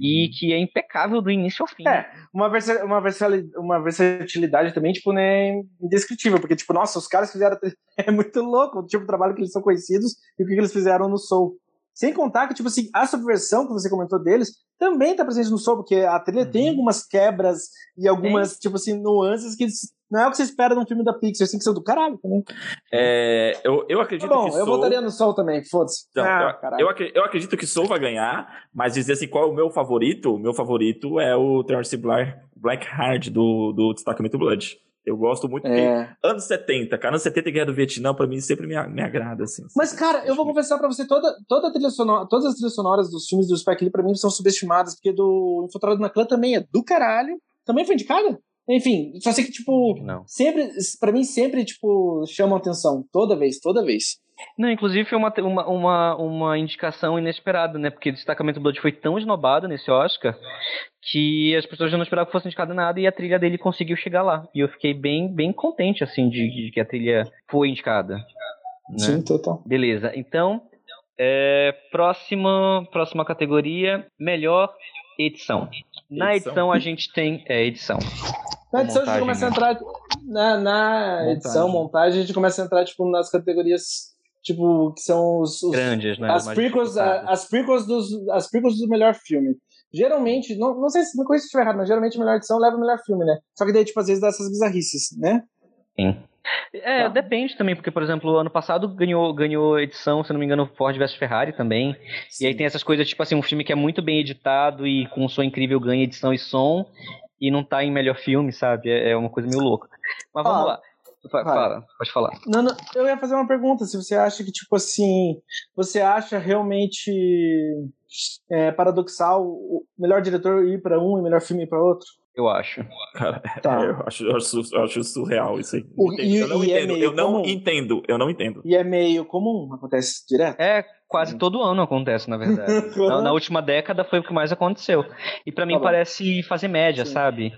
e que é impecável do início ao fim. É, uma, versa uma, versali- uma versatilidade também, tipo, né, indescritível, porque, tipo, nossa, os caras fizeram. É muito louco o tipo de trabalho que eles são conhecidos e o que que eles fizeram no Soul. Sem contar que, tipo assim, a subversão que você comentou deles também tá presente no Soul, porque a trilha Uhum. tem algumas quebras e algumas, tipo assim, nuances que não é o que você espera num filme da Pixar, assim, que são do caralho também. É, eu, eu Tá acredito bom, que eu Soul... votaria no Soul também, foda-se. Então, ah, eu, eu, eu acredito que Soul vai ganhar, mas dizer assim, qual é o meu favorito? O meu favorito é o Terence Black, Blackheart do, do Destacamento Blood. Eu gosto muito, porque É. anos 70, cara, anos 70 e Guerra do Vietnã, pra mim, sempre me, me agrada, assim. Mas, cara, eu vou confessar pra você, toda, toda a trilha sonora, todas as trilhas sonoras dos filmes do Spike Lee, pra mim, são subestimadas, porque do Infiltrado na Clã também é do caralho. Também foi indicada? Enfim, só sei que, tipo, Não. sempre, pra mim, sempre, tipo, chamam atenção. Toda vez, toda vez. Não, inclusive foi uma, uma, uma, uma indicação inesperada, né? Porque o Destacamento Blood foi tão esnobado nesse Oscar que as pessoas já não esperavam que fosse indicado nada e a trilha dele conseguiu chegar lá. E eu fiquei bem, bem contente, assim, de, de que a trilha foi indicada. Né? total. Beleza, então, é, próxima, próxima categoria, melhor edição. Na Edição. edição a gente tem. É, edição. Na edição a gente Montagem, começa a né? entrar. Na, na Montagem. edição, montagem, a gente começa a entrar, tipo, nas categorias, tipo, que são os. os Grandes, né? as prequels, as prequels dos as prequels do melhor filme. Geralmente, não, não sei se me corrija se estiver errado, mas geralmente a melhor edição leva o melhor filme, né? Só que daí, tipo, às vezes dá essas bizarrices, né? Sim. É, Tá. depende também, porque, por exemplo, ano passado ganhou, ganhou edição, se não me engano, Ford vs Ferrari também. E aí tem essas coisas, tipo assim, um filme que é muito bem editado e com um som incrível ganha edição e som e não tá em melhor filme, sabe? É, é uma coisa meio louca. Mas vamos Ó, lá. Vai. Fala, pode falar. Não, não, eu ia fazer uma pergunta, se você acha que, tipo assim, você acha realmente é, paradoxal o melhor diretor ir pra um e melhor filme ir pra outro? Eu acho. Cara, Tá. eu, acho, eu, acho, eu acho surreal isso aí. O- e- eu não é entendo, meio eu não comum. entendo, eu não entendo. E é meio comum, acontece direto. É, quase todo ano acontece, na verdade. na, na última década foi o que mais aconteceu. E pra mim Tá parece fazer média, Sim. sabe?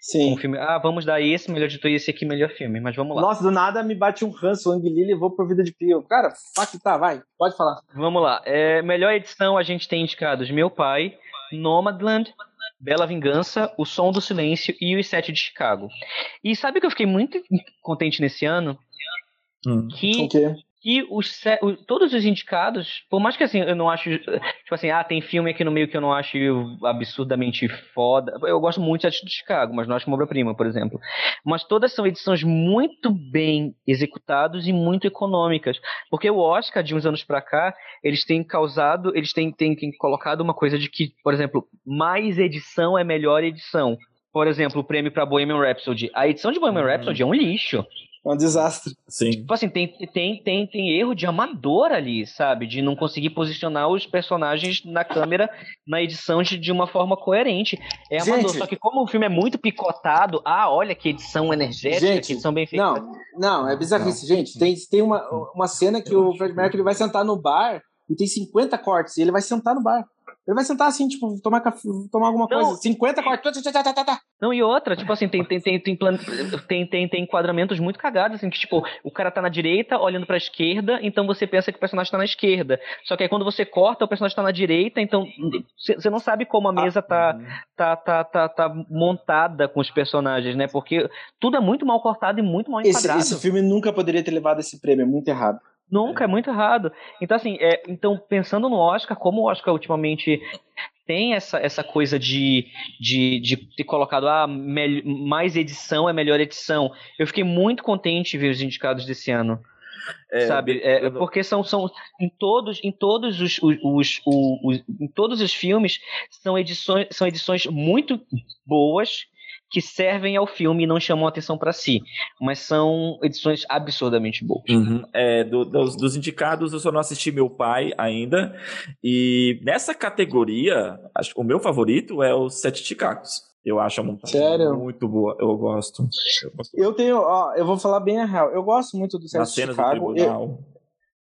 Sim. Um filme, ah, vamos dar esse melhor editor e esse aqui melhor filme, mas vamos lá. Nossa, do nada me bate um ranço, o Ang Lee levou pro Vida de Pio. Cara, fuck, tá, vai, pode falar. Vamos lá. É, melhor edição a gente tem indicados Meu Pai, Nomadland, Bela Vingança, O Som do Silêncio e Os Sete de Chicago. E sabe que eu fiquei muito contente nesse ano? Hum. Que O quê? Que os, todos os indicados, por mais que assim, eu não acho. Tipo assim, ah, tem filme aqui no meio que eu não acho absurdamente foda. Eu gosto muito de Chicago, mas não acho uma obra-prima, por exemplo. Mas todas são edições muito bem executadas e muito econômicas. Porque o Oscar, de uns anos para cá, eles têm causado, eles têm, têm, têm colocado uma coisa de que, por exemplo, mais edição é melhor edição. Por exemplo, o prêmio para Bohemian Rhapsody. A edição de Bohemian uhum. Rhapsody é um lixo. É um desastre. Sim. Tipo assim, tem, tem, tem, tem erro de amador ali, sabe? De não conseguir posicionar os personagens na câmera na edição de, de uma forma coerente. É Gente, amador. Só que como o filme é muito picotado, ah, olha que edição energética, Gente, que edição bem feita. Não, não, é bizarrice. Não. Gente, tem, tem uma, uma cena que o Fred Mercury vai sentar no bar e tem 50 cortes e ele vai sentar no bar. Ele vai sentar assim, tipo, tomar, café, tomar alguma não, coisa. 50 cortes. Não, e outra, tipo assim, tem, tem, tem, tem, plan... tem, tem, tem enquadramentos muito cagados, assim, que, tipo, o cara tá na direita olhando pra esquerda, então você pensa que o personagem tá na esquerda. Só que aí quando você corta, o personagem tá na direita, então você não sabe como a mesa tá, tá, tá, tá, tá montada com os personagens, né? Porque tudo é muito mal cortado e muito mal enquadrado. Esse, esse filme nunca poderia ter levado esse prêmio, é muito errado. Nunca, é muito errado. Então, assim, é, então, pensando no Oscar, como o Oscar ultimamente tem essa, essa coisa de, de, de ter colocado ah, mais edição é melhor edição. Eu fiquei muito contente de ver os indicados desse ano. É, sabe é, porque são, são em todos em todos os, os, os, os, em todos os filmes são edições são edições muito boas que servem ao filme e não chamam atenção para si. Mas são edições absurdamente boas. Uhum. É, do, dos, dos, indicados, eu só não assisti Meu Pai ainda. E nessa categoria, acho, o meu favorito é o Sete Chicagos. Eu acho a montagem Sério? muito boa. Eu gosto. Eu, gosto. eu tenho, ó, eu vou falar bem a real. Eu gosto muito do Sete Chicago. Eu,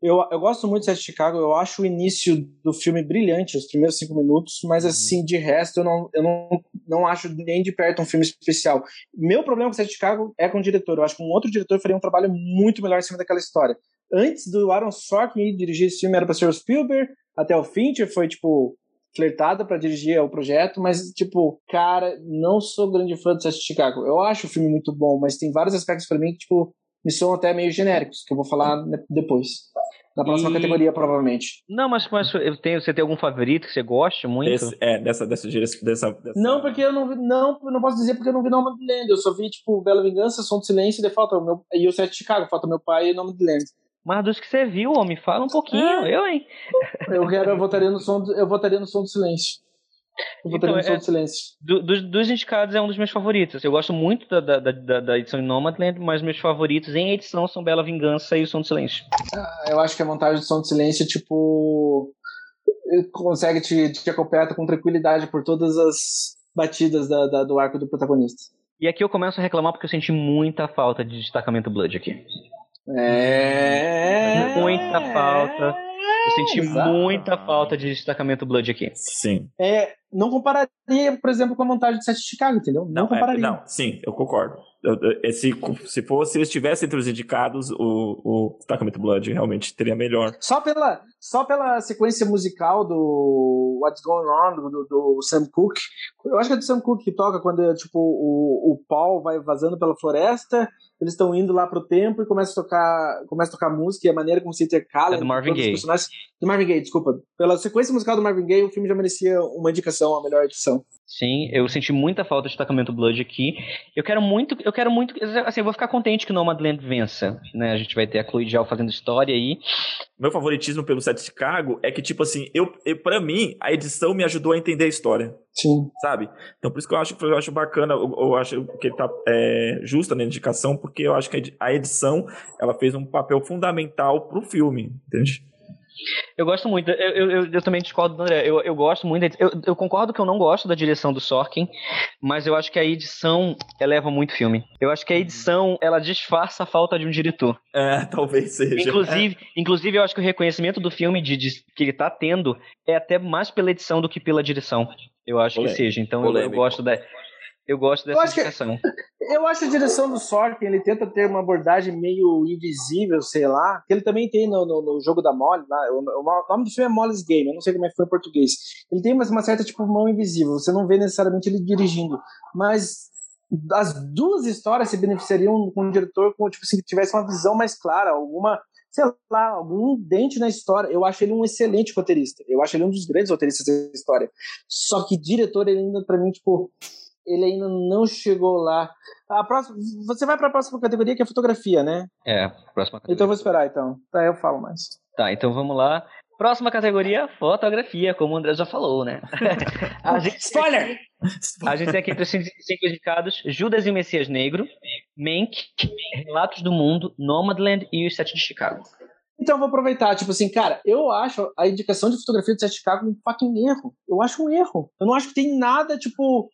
eu, eu gosto muito de Chicago, eu acho o início do filme brilhante, os primeiros cinco minutos, mas uhum. assim, de resto, eu não, eu não, não acho nem de perto um filme especial. Meu problema com Sete Chicago é com o diretor. Eu acho que um outro diretor faria um trabalho muito melhor em cima daquela história. Antes do Aaron Sorkin dirigir esse filme, era para ser o Spielberg, até o Fincher foi, tipo, flertada para dirigir o projeto, mas, tipo, cara, não sou grande fã do Sete Chicago. Eu acho o filme muito bom, mas tem vários aspectos para mim que, tipo, me são até meio genéricos, que eu vou falar depois. Na próxima e... categoria, provavelmente. Não, mas, mas tenho, você tem algum favorito que você goste muito? Esse, é, dessa, dessa, dessa, dessa, Não, porque eu não vi, não, não posso dizer porque eu não vi Nome de Land. Eu só vi, tipo, Bela Vingança, Som do Silêncio e falta meu, e o Sete de Chicago, falta meu pai e Nome de Land. Mas dos que você viu, homem, fala um pouquinho, é. eu, hein? Eu quero, eu votaria no som, do, eu votaria no Som do Silêncio. Eu então, é, silêncio. Do, dos, dos indicados é um dos meus favoritos. Eu gosto muito da, da, da, da edição de Nomadland, mas meus favoritos em edição são Bela Vingança e o Som do Silêncio. Ah, eu acho que a montagem do Som do Silêncio, tipo, consegue te, te acompanhar com tranquilidade por todas as batidas da, da, do arco do protagonista. E aqui eu começo a reclamar porque eu senti muita falta de destacamento Blood aqui. É. Muita falta. Eu senti Exato. muita falta de destacamento Blood aqui. Sim. É, não compararia, por exemplo, com a montagem de Sete de Chicago, entendeu? Não, não é, compararia. É, não, sim, eu concordo. Se, se fosse, se eu estivesse entre os indicados, o, o destacamento Blood realmente teria melhor. Só pela, só pela sequência musical do What's Going On, do, do Sam Cooke. Eu acho que é do Sam Cooke que toca quando tipo, o, o Paul vai vazando pela floresta eles estão indo lá pro templo e começa a tocar, começa a tocar música e a maneira como se intercala é do Marvin Gaye. Do Marvin Gaye, desculpa. Pela sequência musical do Marvin Gaye, o filme já merecia uma indicação a melhor edição. Sim, eu senti muita falta de destacamento Blood aqui. Eu quero muito, eu quero muito, assim, eu vou ficar contente que Nomadland vença, né? A gente vai ter a Chloe Zhao fazendo história aí. Meu favoritismo pelo set de Chicago é que, tipo assim, eu, eu para mim, a edição me ajudou a entender a história. Sim. Sabe? Então por isso que eu acho, eu acho bacana, eu, eu acho que ele tá é, justa na indicação, porque eu acho que a edição, ela fez um papel fundamental pro filme, entende? Eu gosto muito, eu, eu, eu, também discordo do André, eu, eu gosto muito, eu, eu concordo que eu não gosto da direção do Sorkin, mas eu acho que a edição eleva muito o filme. Eu acho que a uhum. edição, ela disfarça a falta de um diretor. É, talvez seja. Inclusive, é. inclusive eu acho que o reconhecimento do filme de, de, que ele tá tendo é até mais pela edição do que pela direção. Eu acho Polêmico. que seja, então eu, eu gosto da... Eu gosto dessa eu indicação. Que, eu acho a direção do Sorkin, ele tenta ter uma abordagem meio invisível, sei lá, que ele também tem no, no, no jogo da Molly, lá, o, o, nome do filme é Molly's Game, eu não sei como é que foi em português. Ele tem uma, uma certa tipo mão invisível, você não vê necessariamente ele dirigindo, mas as duas histórias se beneficiariam com um diretor com tipo, se tivesse uma visão mais clara, alguma sei lá, algum dente na história. Eu acho ele um excelente roteirista. Eu acho ele um dos grandes roteiristas da história. Só que diretor, ele ainda, pra mim, tipo, ele ainda não chegou lá. A próxima, você vai pra próxima categoria, que é fotografia, né? É, próxima categoria. Então eu vou esperar, então. Tá, eu falo mais. Tá, então vamos lá. Próxima categoria, fotografia, como o André já falou, né? a gente, Spoiler! a gente tem aqui entre os cinco cinco indicados Judas e o Messias Negro, Mank, Relatos do Mundo, Nomadland e os Sete de Chicago. Então eu vou aproveitar, tipo assim, cara, eu acho a indicação de fotografia do Sete Chicago um fucking erro. Eu acho um erro. Eu não acho que tem nada, tipo,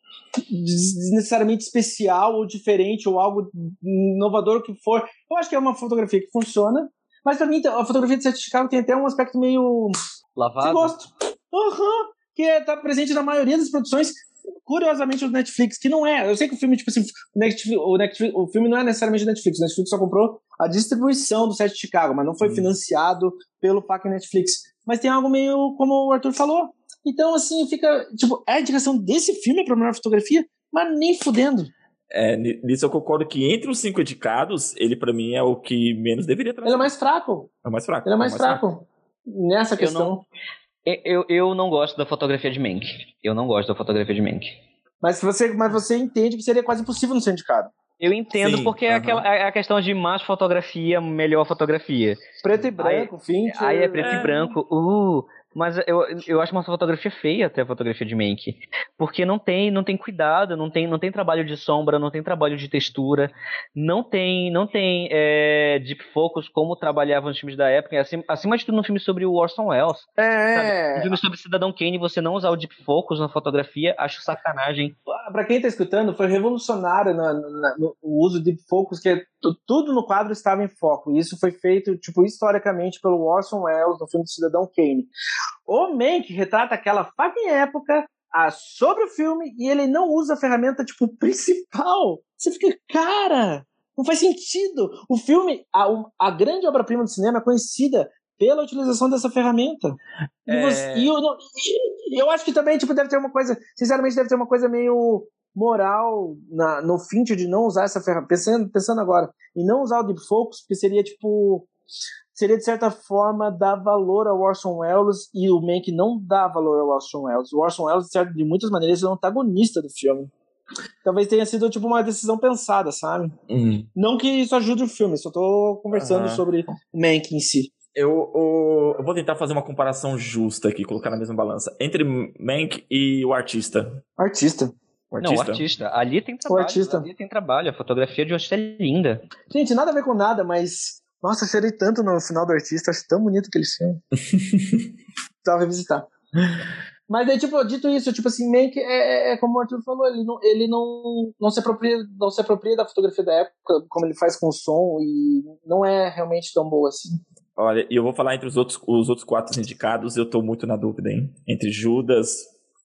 necessariamente especial ou diferente ou algo inovador que for. Eu acho que é uma fotografia que funciona. Mas pra mim, a fotografia do Sete Chicago tem até um aspecto meio. Sem Lavado. gosto. Aham. que é, tá presente na maioria das produções. Curiosamente, o Netflix, que não é. Eu sei que o filme, tipo assim, o, Netflix, o, Netflix, o filme não é necessariamente Netflix. O Netflix só comprou a distribuição do set de Chicago, mas não foi Hum. financiado pelo fucking Netflix. Mas tem algo meio como o Arthur falou. Então, assim, fica. Tipo, é a indicação desse filme pra melhor fotografia, mas nem fudendo. É, ni- nisso eu concordo que entre os cinco indicados, ele pra mim é o que menos deveria trazer. Ele é mais fraco. É o mais fraco. Ele é mais fraco. Nessa Eu questão. não- Eu, eu não gosto da fotografia de Mank. Eu não gosto da fotografia de Mank. Mas, você, mas você entende que seria quase impossível não ser indicado. Eu entendo Sim, porque é, aquela, é a questão de mais fotografia, melhor fotografia. Preto e branco, fim. Aí é preto É. e branco. Uh, mas eu, eu acho uma fotografia feia até a fotografia de Mank. Porque não tem, não tem cuidado, não tem, não tem trabalho de sombra, não tem trabalho de textura, não tem, não tem é, deep focus como trabalhavam os filmes da época. Acima, acima de tudo, no filme sobre o Orson Welles. Um É. filme sobre Cidadão Kane, você não usar o deep focus na fotografia, acho sacanagem. Pra quem tá escutando, foi revolucionário na- na- no, o uso de focus, que é tudo no quadro estava em foco. E isso foi feito, tipo, historicamente pelo Orson Welles no filme do Cidadão Kane. O Mank retrata aquela fucking época ah, sobre o filme e ele não usa a ferramenta, tipo, principal. Você fica, cara, não faz sentido. O filme, a, a grande obra-prima do cinema é conhecida pela utilização dessa ferramenta. E, É. você- e eu, e eu acho que também, tipo, deve ter uma coisa, sinceramente, deve ter uma coisa meio moral na, no fim de não usar essa ferramenta, pensando, pensando agora, e não usar o Deep Focus, porque seria, tipo, seria de certa forma dar valor ao Orson Welles e o Mank não dá valor ao Orson Welles. O Orson Welles, de certo- de muitas maneiras, é o antagonista do filme. Talvez tenha sido, tipo, uma decisão pensada, sabe? Hum. Não que isso ajude o filme, só tô conversando Aham. sobre o Mank em si. Eu, o- eu vou tentar fazer uma comparação justa aqui, colocar na mesma balança. Entre Mank e o artista. Artista. O Não, o artista. Ali tem trabalho. artista. Ali tem trabalho. A fotografia de hoje é linda. Gente, nada a ver com nada, mas. Nossa, eu chorei tanto no final do artista, acho tão bonito aquele filme. Precisava revisitar. Mas aí, tipo, dito isso, tipo assim, Mank é, é- é como o Arthur falou, ele não, ele não, não, se apropria, não se apropria da fotografia da época, como ele faz com o som, e não é realmente tão boa assim. Olha, e eu vou falar entre os outros, os outros quatro indicados, eu tô muito na dúvida, hein? Entre Judas,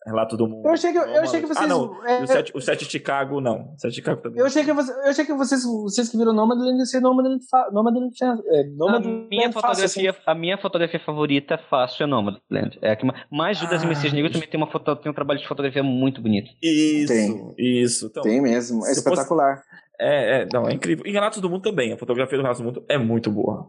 Relato do Mundo. Eu achei que, eu achei que vocês. Ah, não. é, o o Sete Chicago, não. O Sete Chicago também. eu, achei que você, eu achei que vocês, vocês que viram Nomadland ser Nomadland, Nomadland, é, A Nomadland minha, fácil, assim. fotografia, a minha fotografia favorita fácil é Nomadland. É a que ma- mais Judas Ah, e Messias Negro também tem, uma foto, tem um trabalho de fotografia muito bonito. Isso, Tem. isso. Então, Tem mesmo, é eu fosse- espetacular. É, é, não, é incrível. E Relatos do Mundo também. A fotografia do Relatos do Mundo é muito boa.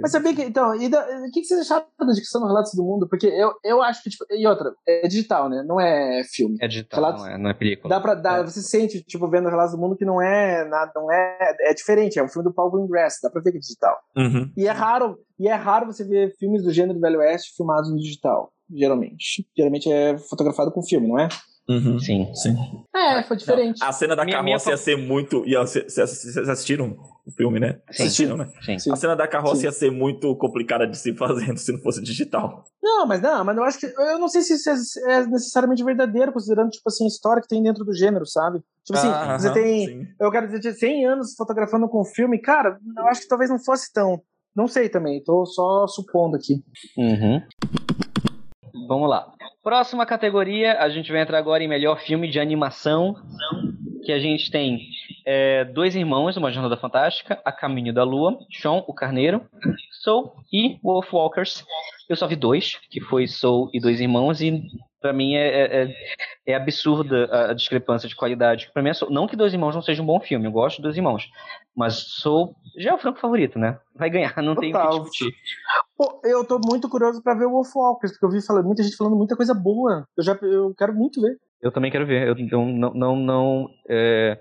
Mas sabia que. Então, e da- o que, que vocês acharam da discussão no Relatos do Mundo? Porque eu, eu acho que, tipo, e outra, é digital, né? Não é filme. É digital, Relatos- não, é, não é película. Dá pra dar, É. você sente, tipo, vendo Relatos do Mundo que não é nada, não é. É diferente, é um filme do Paul Greengrass, dá pra ver que é digital. Uhum. E é raro, e é raro você ver filmes do gênero Velho Oeste filmados no digital, geralmente. Geralmente é fotografado com filme, não é? Uhum. Sim. Sim. É, foi diferente. A cena da Minha- minha carroça ia ser muito. Ia ser, vocês assistiram o filme, né? Sim. Assistiram, né? Sim. Sim. A cena da carroça Sim. ia ser muito complicada de se fazer se não fosse digital. Não, mas não, mas eu acho que. Eu não sei se isso é, é necessariamente verdadeiro, considerando, tipo assim, a história que tem dentro do gênero, sabe? Tipo assim, Ah, você aham, tem. sim. Eu quero dizer, 100 anos fotografando com filme, cara, eu acho que talvez não fosse tão. Não sei também, tô só supondo aqui. Uhum. Vamos lá. Próxima categoria, a gente vai entrar agora em melhor filme de animação. Que a gente tem é, Dois Irmãos, Uma Jornada Fantástica, A Caminho da Lua, Sean, o Carneiro, Soul e Wolf Walkers. Eu só vi dois, que foi Soul e Dois Irmãos, e Pra mim é, é, é absurda a, discrepância de qualidade. Pra mim é não que Dois Irmãos não seja um bom filme, eu gosto de Dois Irmãos. Mas sou. Já é o franco favorito, né? Vai ganhar, não tem o que discutir. Pô, eu tô muito curioso pra ver o Wolfwalkers, porque eu vi falando, muita gente falando muita coisa boa. Eu já eu quero muito ver. Eu também quero ver. Eu, eu não. não, não é,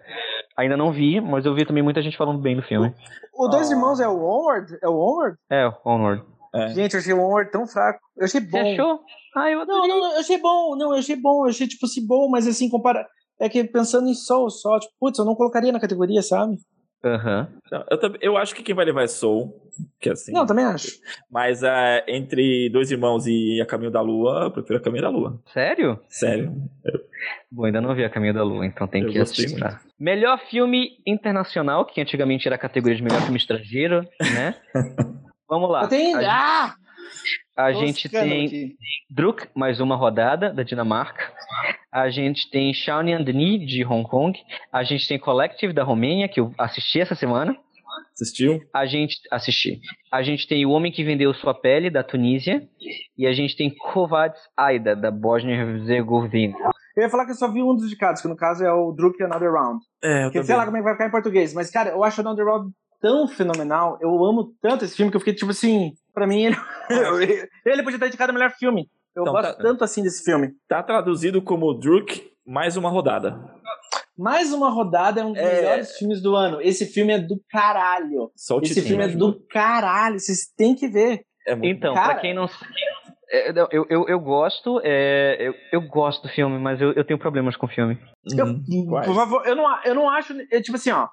ainda não vi, mas eu vi também muita gente falando bem do filme. O Dois Ah. Irmãos é o Onward? É o Onward? É, Onward. É. Gente, eu achei o Onward tão fraco. Eu achei Você bom. achou? Ah, eu Não, adorei. não, não, eu achei bom. Não, eu achei bom. Eu achei, tipo assim, bom, mas assim, compara. É que pensando em Soul só, tipo, putz, eu não colocaria na categoria, sabe? Aham. Não, Eu, eu acho que quem vai levar é Soul, que é assim. Não, também acho. Mas ah, entre Dois Irmãos e A Caminho da Lua, eu prefiro A Caminho da Lua. Sério? Sério. Bom, ainda não vi A Caminho da Lua, então tem Eu que assistir. tá? Melhor filme internacional, que antigamente era a categoria de melhor filme estrangeiro, né? Vamos lá. Eu tenho. A, Ah! A Tô gente tem. Druk, mais uma rodada, da Dinamarca. A gente tem Shaonan Denis, de Hong Kong. A gente tem Collective, da Romênia, que eu assisti essa semana. Assistiu? A gente assisti. A gente tem O Homem que Vendeu Sua Pele, da Tunísia. E a gente tem Kovacs Aida, da Bósnia-Herzegovina. Eu ia falar que eu só vi um dos indicados, que no caso é o Druk Another Round. É, eu Que sei lá como é que vai ficar em português. Mas, cara, eu acho o Another Round tão fenomenal. Eu amo tanto esse filme que eu fiquei tipo assim. Pra mim, ele, ele podia estar indicado o melhor filme. Eu Então, gosto tá- tanto assim desse filme. Tá traduzido como Druk, mais uma rodada. Mais uma rodada é um dos É. melhores filmes do ano. Esse filme é do caralho. Só o Esse filme é do caralho. Vocês têm que ver. É muito Então, Cara- pra quem não. é, não, Eu, eu, eu gosto, é, eu, eu gosto do filme, mas eu, eu tenho problemas com o filme. Eu- Hum, quais? por favor, eu não, eu não acho. é tipo assim, ó.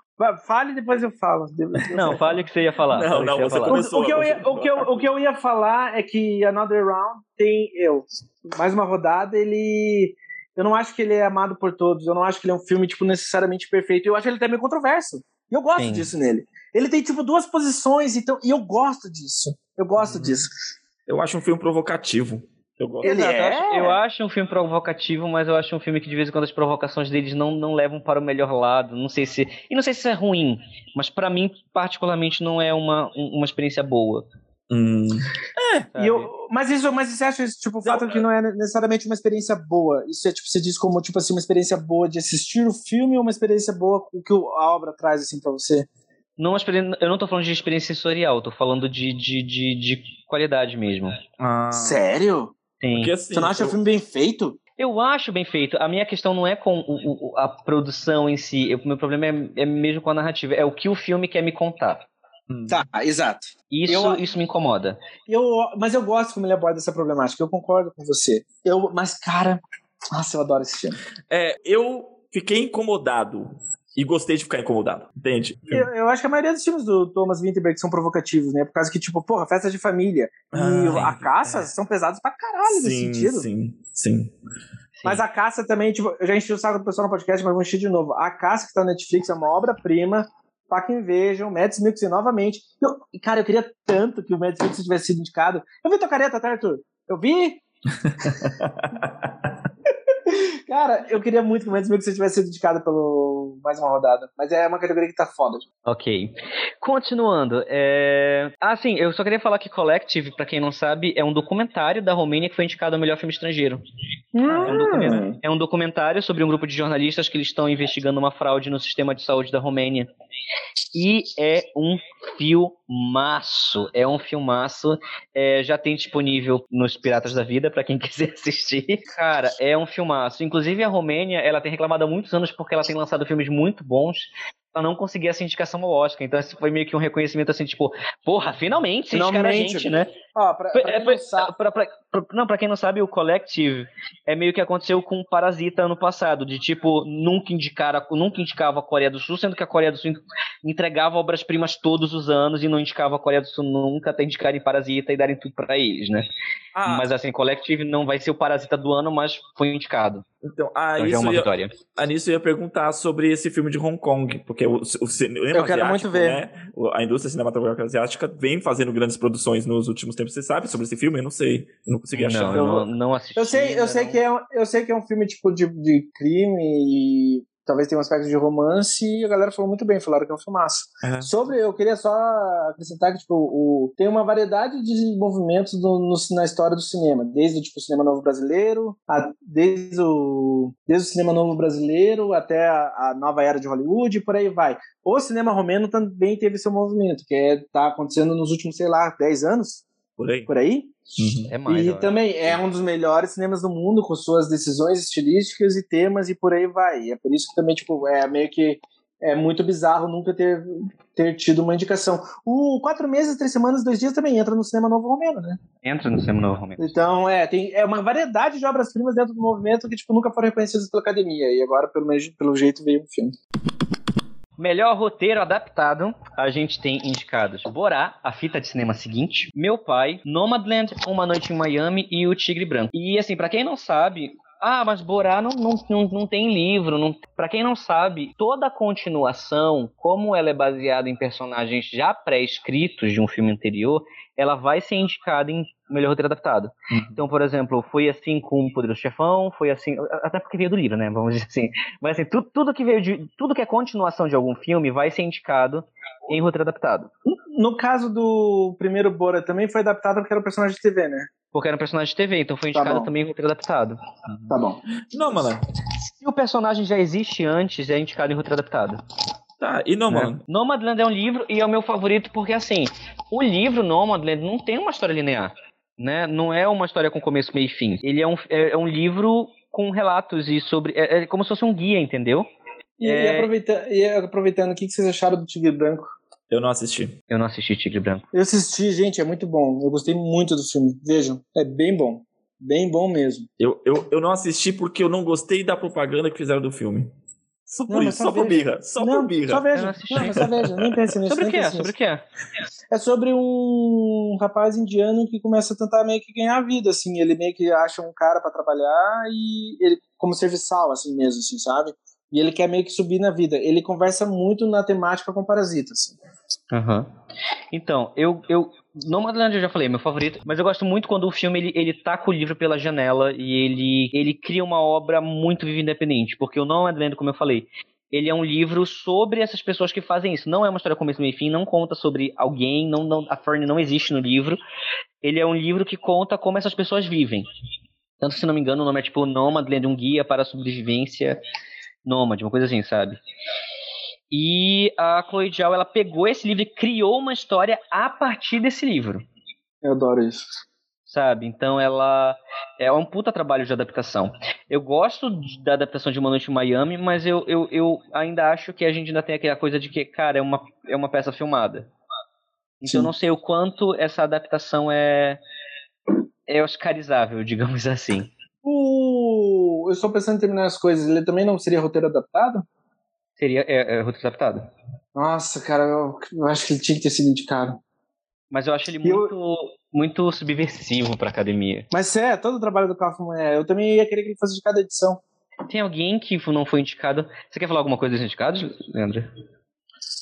Fale e depois eu falo. Não, fale o que você ia falar. Não, fale o que não, você você. O, que eu ia, o, que eu, o que eu ia falar é que Another Round tem eu. Mais uma rodada, ele. Eu não acho que ele é amado por todos. Eu não acho que ele é um filme, tipo, necessariamente perfeito. Eu acho ele até meio controverso. E eu gosto Sim. disso nele. Ele tem, tipo, duas posições, então. E eu gosto disso. Eu gosto Uhum. disso. Eu acho um filme provocativo. Eu gosto. Ele Exato, eu é? acho- Eu acho um filme provocativo, mas eu acho um filme que de vez em quando as provocações deles não, não levam para o melhor lado. Não sei se. E não sei se isso é ruim, mas pra mim, particularmente, não é uma, um- uma experiência boa. Hum? E eu, mas isso, mas você acha isso, tipo, o fato Não, que não é necessariamente uma experiência boa? Isso é, tipo, você diz como, tipo assim, uma experiência boa de assistir o filme ou uma experiência boa o que a obra traz, assim, pra você? Não, eu não tô falando de experiência sensorial, tô falando de, de, de, de qualidade mesmo. ah, Sério? Sim. Porque assim, Você não acha eu- o filme bem feito? Eu acho bem feito. A minha questão não é com o- o- a produção em si. O meu problema é, é mesmo com a narrativa. É o que o filme quer me contar. Hum. Tá, exato. Isso, Eu- isso me incomoda. Eu, mas eu gosto como ele aborda essa problemática, eu concordo com você. Eu, mas, cara, nossa, eu adoro esse filme. É, eu fiquei incomodado e gostei de ficar incomodado, entende? Eu, eu acho que a maioria dos filmes do Thomas Winterberg são provocativos, né? Por causa que, tipo, porra, festa de família e Ah, a caça é. são pesados pra caralho nesse sim, sentido. sim, sim. Sim. Mas a caça também, tipo, eu já enchi o saco do pessoal no podcast, mas vou encher de novo. A caça que tá na Netflix é uma obra-prima. Fucking vejam, Mads Mikkelsen novamente. Eu, cara, eu queria tanto que o Mads Mikkelsen tivesse sido indicado. Eu vi tua careta, tá, Arthur? Eu vi? cara, eu queria muito que o Mads Mikkelsen tivesse sido indicado pelo mais uma rodada. Mas é uma categoria que tá foda. Ok. Continuando. É... Ah, sim, eu só queria falar que Collective, pra quem não sabe, é um documentário da Romênia que foi indicado ao melhor filme estrangeiro. É um, documentário, é um documentário sobre um grupo de jornalistas que eles estão investigando uma fraude no sistema de saúde da Romênia. E é um filmaço. É um filmaço. É, já tem disponível nos Piratas da Vida, pra quem quiser assistir. Cara, é um filmaço. Inclusive, a Romênia, ela tem reclamado há muitos anos porque ela tem lançado filmes muito bons. Ela não conseguia essa indicação ao Oscar. Então, esse foi meio que um reconhecimento assim, tipo, porra, finalmente, a Finalmente. gente, né? Ó, pra, Foi- pra é, quem foi- não sabe- pra- pra- pra- não, pra quem não sabe, o Collective é meio que aconteceu com o Parasita ano passado, de tipo, nunca indicara, nunca indicava a Coreia do Sul, sendo que a Coreia do Sul entregava obras-primas todos os anos e não indicava a Coreia do Sul nunca até indicarem Parasita e darem tudo pra eles, né? Ah, Mas assim, Collective não vai ser o Parasita do ano, mas foi indicado. então, ah, Então já é isso uma ia, vitória. ah, nisso eu ia perguntar sobre esse filme de Hong Kong, porque o, o cinema Eu quero asiático, muito ver. né, a indústria cinematográfica asiática vem fazendo grandes produções nos últimos tempos. Você sabe sobre esse filme? Eu não sei. Eu não consegui achar. Não, eu não, não assisti. Eu sei, eu sei não. que é, um- eu sei que é um filme tipo de, de crime e talvez tenha um aspecto de romance, e a galera falou muito bem, falaram que é um filmaço. Uhum. Sobre, eu queria só acrescentar que, tipo, o, tem uma variedade de movimentos do, no, na história do cinema, desde tipo, o cinema novo brasileiro, a, desde, o, desde o cinema novo brasileiro até a, a nova era de Hollywood e por aí vai. O cinema romeno também teve seu movimento, que é, tá acontecendo nos últimos, sei lá, 10 anos, Por aí. por aí. Uhum. É mais. e também é um dos melhores cinemas do mundo, com suas decisões estilísticas e temas, e por aí vai. E é por isso que também, tipo, é meio que é muito bizarro nunca ter, ter tido uma indicação. O Quatro Meses, Três Semanas, Dois Dias também entra no cinema novo romeno, né? Entra no cinema novo Romero. Então, é, tem é uma variedade de obras-primas dentro do movimento que, tipo, nunca foram reconhecidas pela academia. E agora, pelo, menos- pelo jeito, veio um filme. Melhor roteiro adaptado, a gente tem indicados Borá, a fita de cinema seguinte, Meu Pai, Nomadland, Uma Noite em Miami e O Tigre Branco. E assim, pra quem não sabe, ah, mas Borá não, não, não, não tem livro. Não... Pra quem não sabe, toda a continuação, como ela é baseada em personagens já pré-escritos de um filme anterior, ela vai ser indicada em melhor roteiro adaptado. Então, por exemplo, foi assim com o Poderoso Chefão, foi assim, até porque veio do livro, né? Vamos dizer assim. Mas assim, tudo, tudo que veio de. Tudo que é continuação de algum filme vai ser indicado em roteiro adaptado. No caso do primeiro Bora, também foi adaptado porque era um personagem de TV, né? Porque era um personagem de TV, então foi Tá indicado bom. também em roteiro adaptado. Tá bom. Não, mano. Se o personagem já existe antes, é indicado em roteiro adaptado. Tá, e não, né? Nomadland é um livro e é o meu favorito porque, assim, o livro Nomadland não tem uma história linear, né? Não é uma história com começo, meio e fim. Ele é um, é, é um livro com relatos e sobre... É, é como se fosse um guia, entendeu? E, É. e aproveita- e aproveitando, o que que vocês acharam do Tigre Branco? Eu não assisti. Eu não assisti Tigre Branco. Eu assisti, gente, é muito bom. Eu gostei muito do filme. Vejam, é bem bom. Bem bom mesmo. Eu, eu, eu não assisti porque eu não gostei da propaganda que fizeram do filme. Só por Não, isso, só só por birra. Só não, por birra. Só veja. não. Não, só veja. Nem pense nisso. Sobre o que é? Sobre o que é? É sobre um rapaz indiano que começa a tentar meio que ganhar a vida, assim. Ele meio que acha um cara pra trabalhar e ele como serviçal, assim mesmo, assim, sabe? E ele quer meio que subir na vida. Ele conversa muito na temática com Parasita, assim. Aham. Então, eu, eu. Nomadland eu já falei, é meu favorito, mas eu gosto muito quando o filme ele, ele taca o livro pela janela e ele, ele cria uma obra muito viva independente. Porque o Nomadland, como eu falei, ele é um livro sobre essas pessoas que fazem isso. Não é uma história começo, meio e fim, não conta sobre alguém, não, não, a Fern não existe no livro. Ele é um livro que conta como essas pessoas vivem. Tanto que, se não me engano, o nome é tipo Nomadland, um guia para a sobrevivência nômade, uma coisa assim, sabe? E a Chloe Zhao, ela pegou esse livro e criou uma história a partir desse livro, Eu adoro isso. sabe? Então ela é um puta trabalho de adaptação. Eu gosto da adaptação de Uma Noite em Miami, mas eu, eu, eu ainda acho que a gente ainda tem aquela coisa de que, cara, é uma, é uma peça filmada. Então Sim. eu não sei o quanto essa adaptação é, é oscarizável, digamos assim. O... Eu estou pensando em terminar as coisas. Ele também não seria roteiro adaptado? Seria é, é roteiro adaptado. Nossa, cara, eu, eu acho que ele tinha que ter sido indicado. Mas eu acho ele Eu- muito, muito subversivo pra academia. Mas é, todo o trabalho do Kaufman é. Eu também ia querer que ele fosse de cada edição. Tem alguém que não foi indicado. Você quer falar alguma coisa dos indicados, Leandro?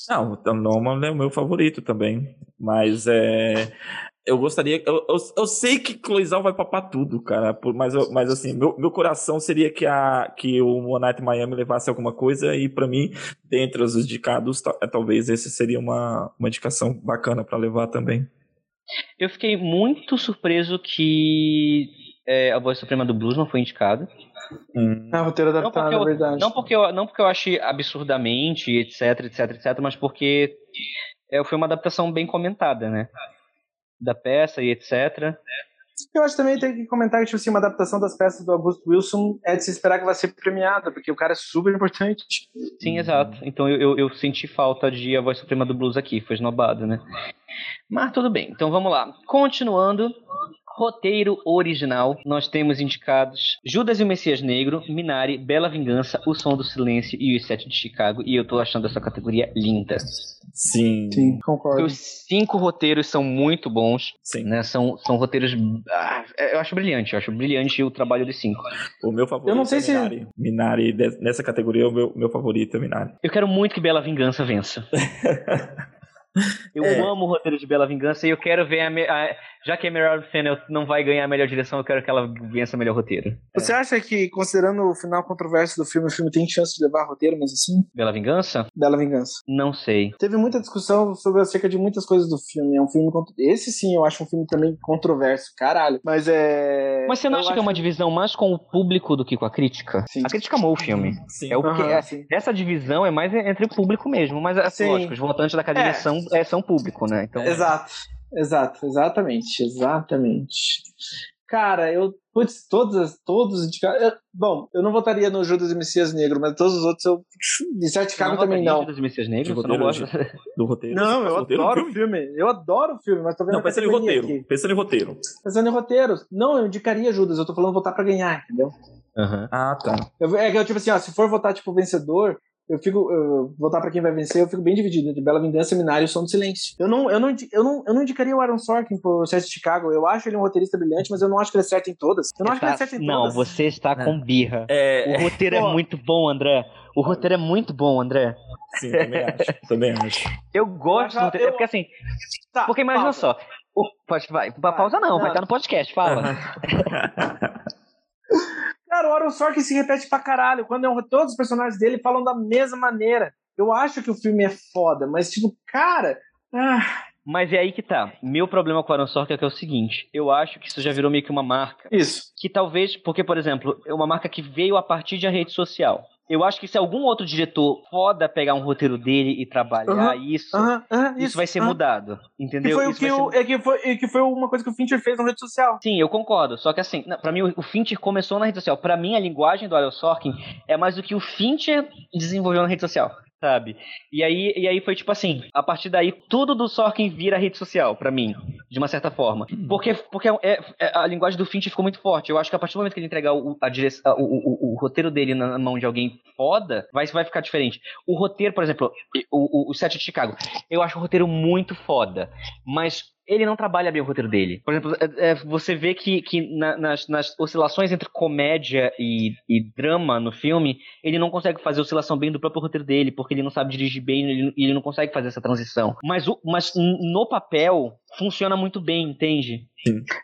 Não, o Norman é o meu favorito também. Mas é. Eu gostaria. Eu, eu, eu sei que Cloizal vai papar tudo, cara. por- Mas, eu- mas assim, meu, meu coração seria que, a, que o One Night in Miami levasse alguma coisa. E pra mim, dentre os indicados, ta- talvez esse seria uma, uma indicação bacana pra levar também. Eu fiquei muito surpreso que é, a voz suprema do blues não foi indicada. Hum, É, roteiro Não adaptado, porque, é eu, verdade. não, porque eu, não porque eu achei absurdamente, etc, etc, etc, mas porque é, foi uma adaptação bem comentada, né? Da peça e etc. Eu acho que também tem que comentar que, tipo assim, uma adaptação das peças do Augusto Wilson é de se esperar que vai ser premiada, porque o cara é super importante. Sim, exato. Então eu, eu, eu senti falta de a voz suprema do blues aqui, foi esnobado, né? Mas tudo bem, então vamos lá. Continuando, roteiro original, nós temos indicados Judas e o Messias Negro, Minari, Bela Vingança, O Som do Silêncio e Os Sete de Chicago, e eu tô achando essa categoria linda. sim. Sim, concordo. Os cinco roteiros são muito bons, Sim. né? São, são roteiros. ah, eu acho brilhante, eu acho brilhante o trabalho dos cinco. O meu favorito Eu não sei é se- Minari. Minari, nessa categoria, o meu, meu favorito é Minari. Eu quero muito que Bela Vingança vença. Eu É. amo o roteiro de Bela Vingança e eu quero ver a, a- já que a Meryl Fennel não vai ganhar a melhor direção, eu quero que ela vença o melhor roteiro. Você acha que, considerando o final controverso do filme, o filme tem chance de levar roteiro, mas assim? Bela Vingança? Bela Vingança. Não sei. Teve muita discussão sobre acerca de muitas coisas do filme. É um filme. Esse sim, eu acho um filme também controverso. Caralho. Mas é. Mas você não eu acha que é uma divisão mais com o público do que com a crítica? Sim. A crítica amou o filme. Sim. É o que, é- sim. essa divisão é mais entre o público mesmo, mas assim, Sim. lógico, os votantes da academia É. são, é, são público, né? Então, Exato. Exato, exatamente. Exatamente. Cara, eu. Putz, todas, todos os indicados. Bom, eu não votaria no Judas e Messias Negro, mas todos os outros eu. De certo Chicago não também não. Judas e Messias Negros, De você não roteiro, gosta? Do roteiro. Não, eu roteiro adoro o filme? filme. Eu adoro o filme, mas tô vendo Não, pensando em roteiro. aqui. Pensando em roteiro. Pensando em roteiros. Não, eu indicaria Judas, eu tô falando votar pra ganhar, entendeu? Aham. Ah, tá. Eu, é que eu, tipo assim, ó, se for votar, tipo, vencedor, eu fico. eu- votar pra quem vai vencer, eu fico bem dividido entre Bela Vingança, Seminário e Som do Silêncio. Eu não, eu, não, eu, não, eu não indicaria o Aaron Sorkin pro Sete de Chicago. Eu acho ele um roteirista brilhante, mas eu não acho que ele acerta em todas. Eu não acho que ele acerta em não, todas. você está com birra. É, O roteiro é muito bom, André. O roteiro é muito bom, André. sim, também acho. Também acho. Eu gosto Eu- do roteiro. É porque assim, Tá, porque imagina pausa. só. o- Pode, vai, pa- pausa não, vai Não. estar no podcast, fala. Cara, o Aaron Sorkin se repete pra caralho. Quando é um, todos os personagens dele falam da mesma maneira. Eu acho que o filme é foda, mas, tipo, cara. Ah, Mas é aí que tá. Meu problema com o Aaron Sorkin é que é o seguinte: eu acho que isso já virou meio que uma marca. isso. Que talvez, porque, por exemplo, é uma marca que veio a partir de a rede social. Eu acho que se algum outro diretor foda pegar um roteiro dele e trabalhar isso, aham, isso, vai ser mudado. Que Entendeu? foi, o Isso que, o, ser- é que, foi, é que foi uma coisa que o Fincher fez na rede social. Sim, eu concordo. Só que assim, pra mim o Fincher começou na rede social. Pra mim a linguagem do Aaron Sorkin é mais do que o Fincher desenvolveu na rede social, sabe? E aí, e aí foi tipo assim, a partir daí tudo do Sorkin vira rede social pra mim, de uma certa forma. Porque, porque é- é- a linguagem do Fincher ficou muito forte. Eu acho que a partir do momento que ele entregar o, a- o, o- o roteiro dele na mão de alguém foda, vai, vai ficar diferente. O roteiro, por exemplo, o, o, o de Chicago, eu acho o roteiro muito foda, mas ele não trabalha bem o roteiro dele. Por exemplo, é- é, você vê que, que na- nas, nas oscilações entre comédia e, e drama no filme, ele não consegue fazer oscilação bem do próprio roteiro dele, porque ele não sabe dirigir bem e ele, ele não consegue fazer essa transição. Mas, o, mas no papel, funciona muito bem, entende?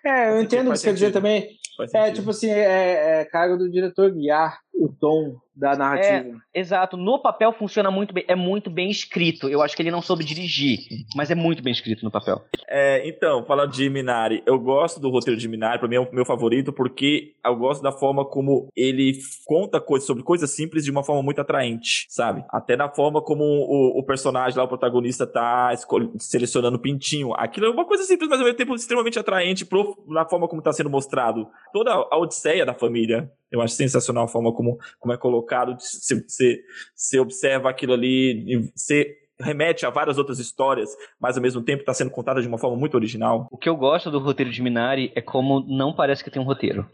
É, eu entendo o que você quer dizer também. É, tipo assim, é, é cargo do diretor guiar o tom da narrativa. Exato, no papel funciona muito bem, é muito bem escrito. Eu acho que ele não soube dirigir, mas é muito bem escrito no papel. É, então, falando de Minari, eu gosto do roteiro de Minari, pra mim é o meu favorito, porque eu gosto da forma como ele conta coisas sobre coisas simples de uma forma muito atraente, sabe? Até na forma como o, o personagem lá, o protagonista, tá selecionando o pintinho. Aquilo é uma coisa simples, mas ao mesmo tempo extremamente atraente pro- na forma como tá sendo mostrado. Toda a odisseia da família. Eu acho sensacional a forma como, como é colocado. Você, observa aquilo ali, você remete a várias outras histórias, mas ao mesmo tempo está sendo contada de uma forma muito original. O que eu gosto do roteiro de Minari é como não parece que tem um roteiro,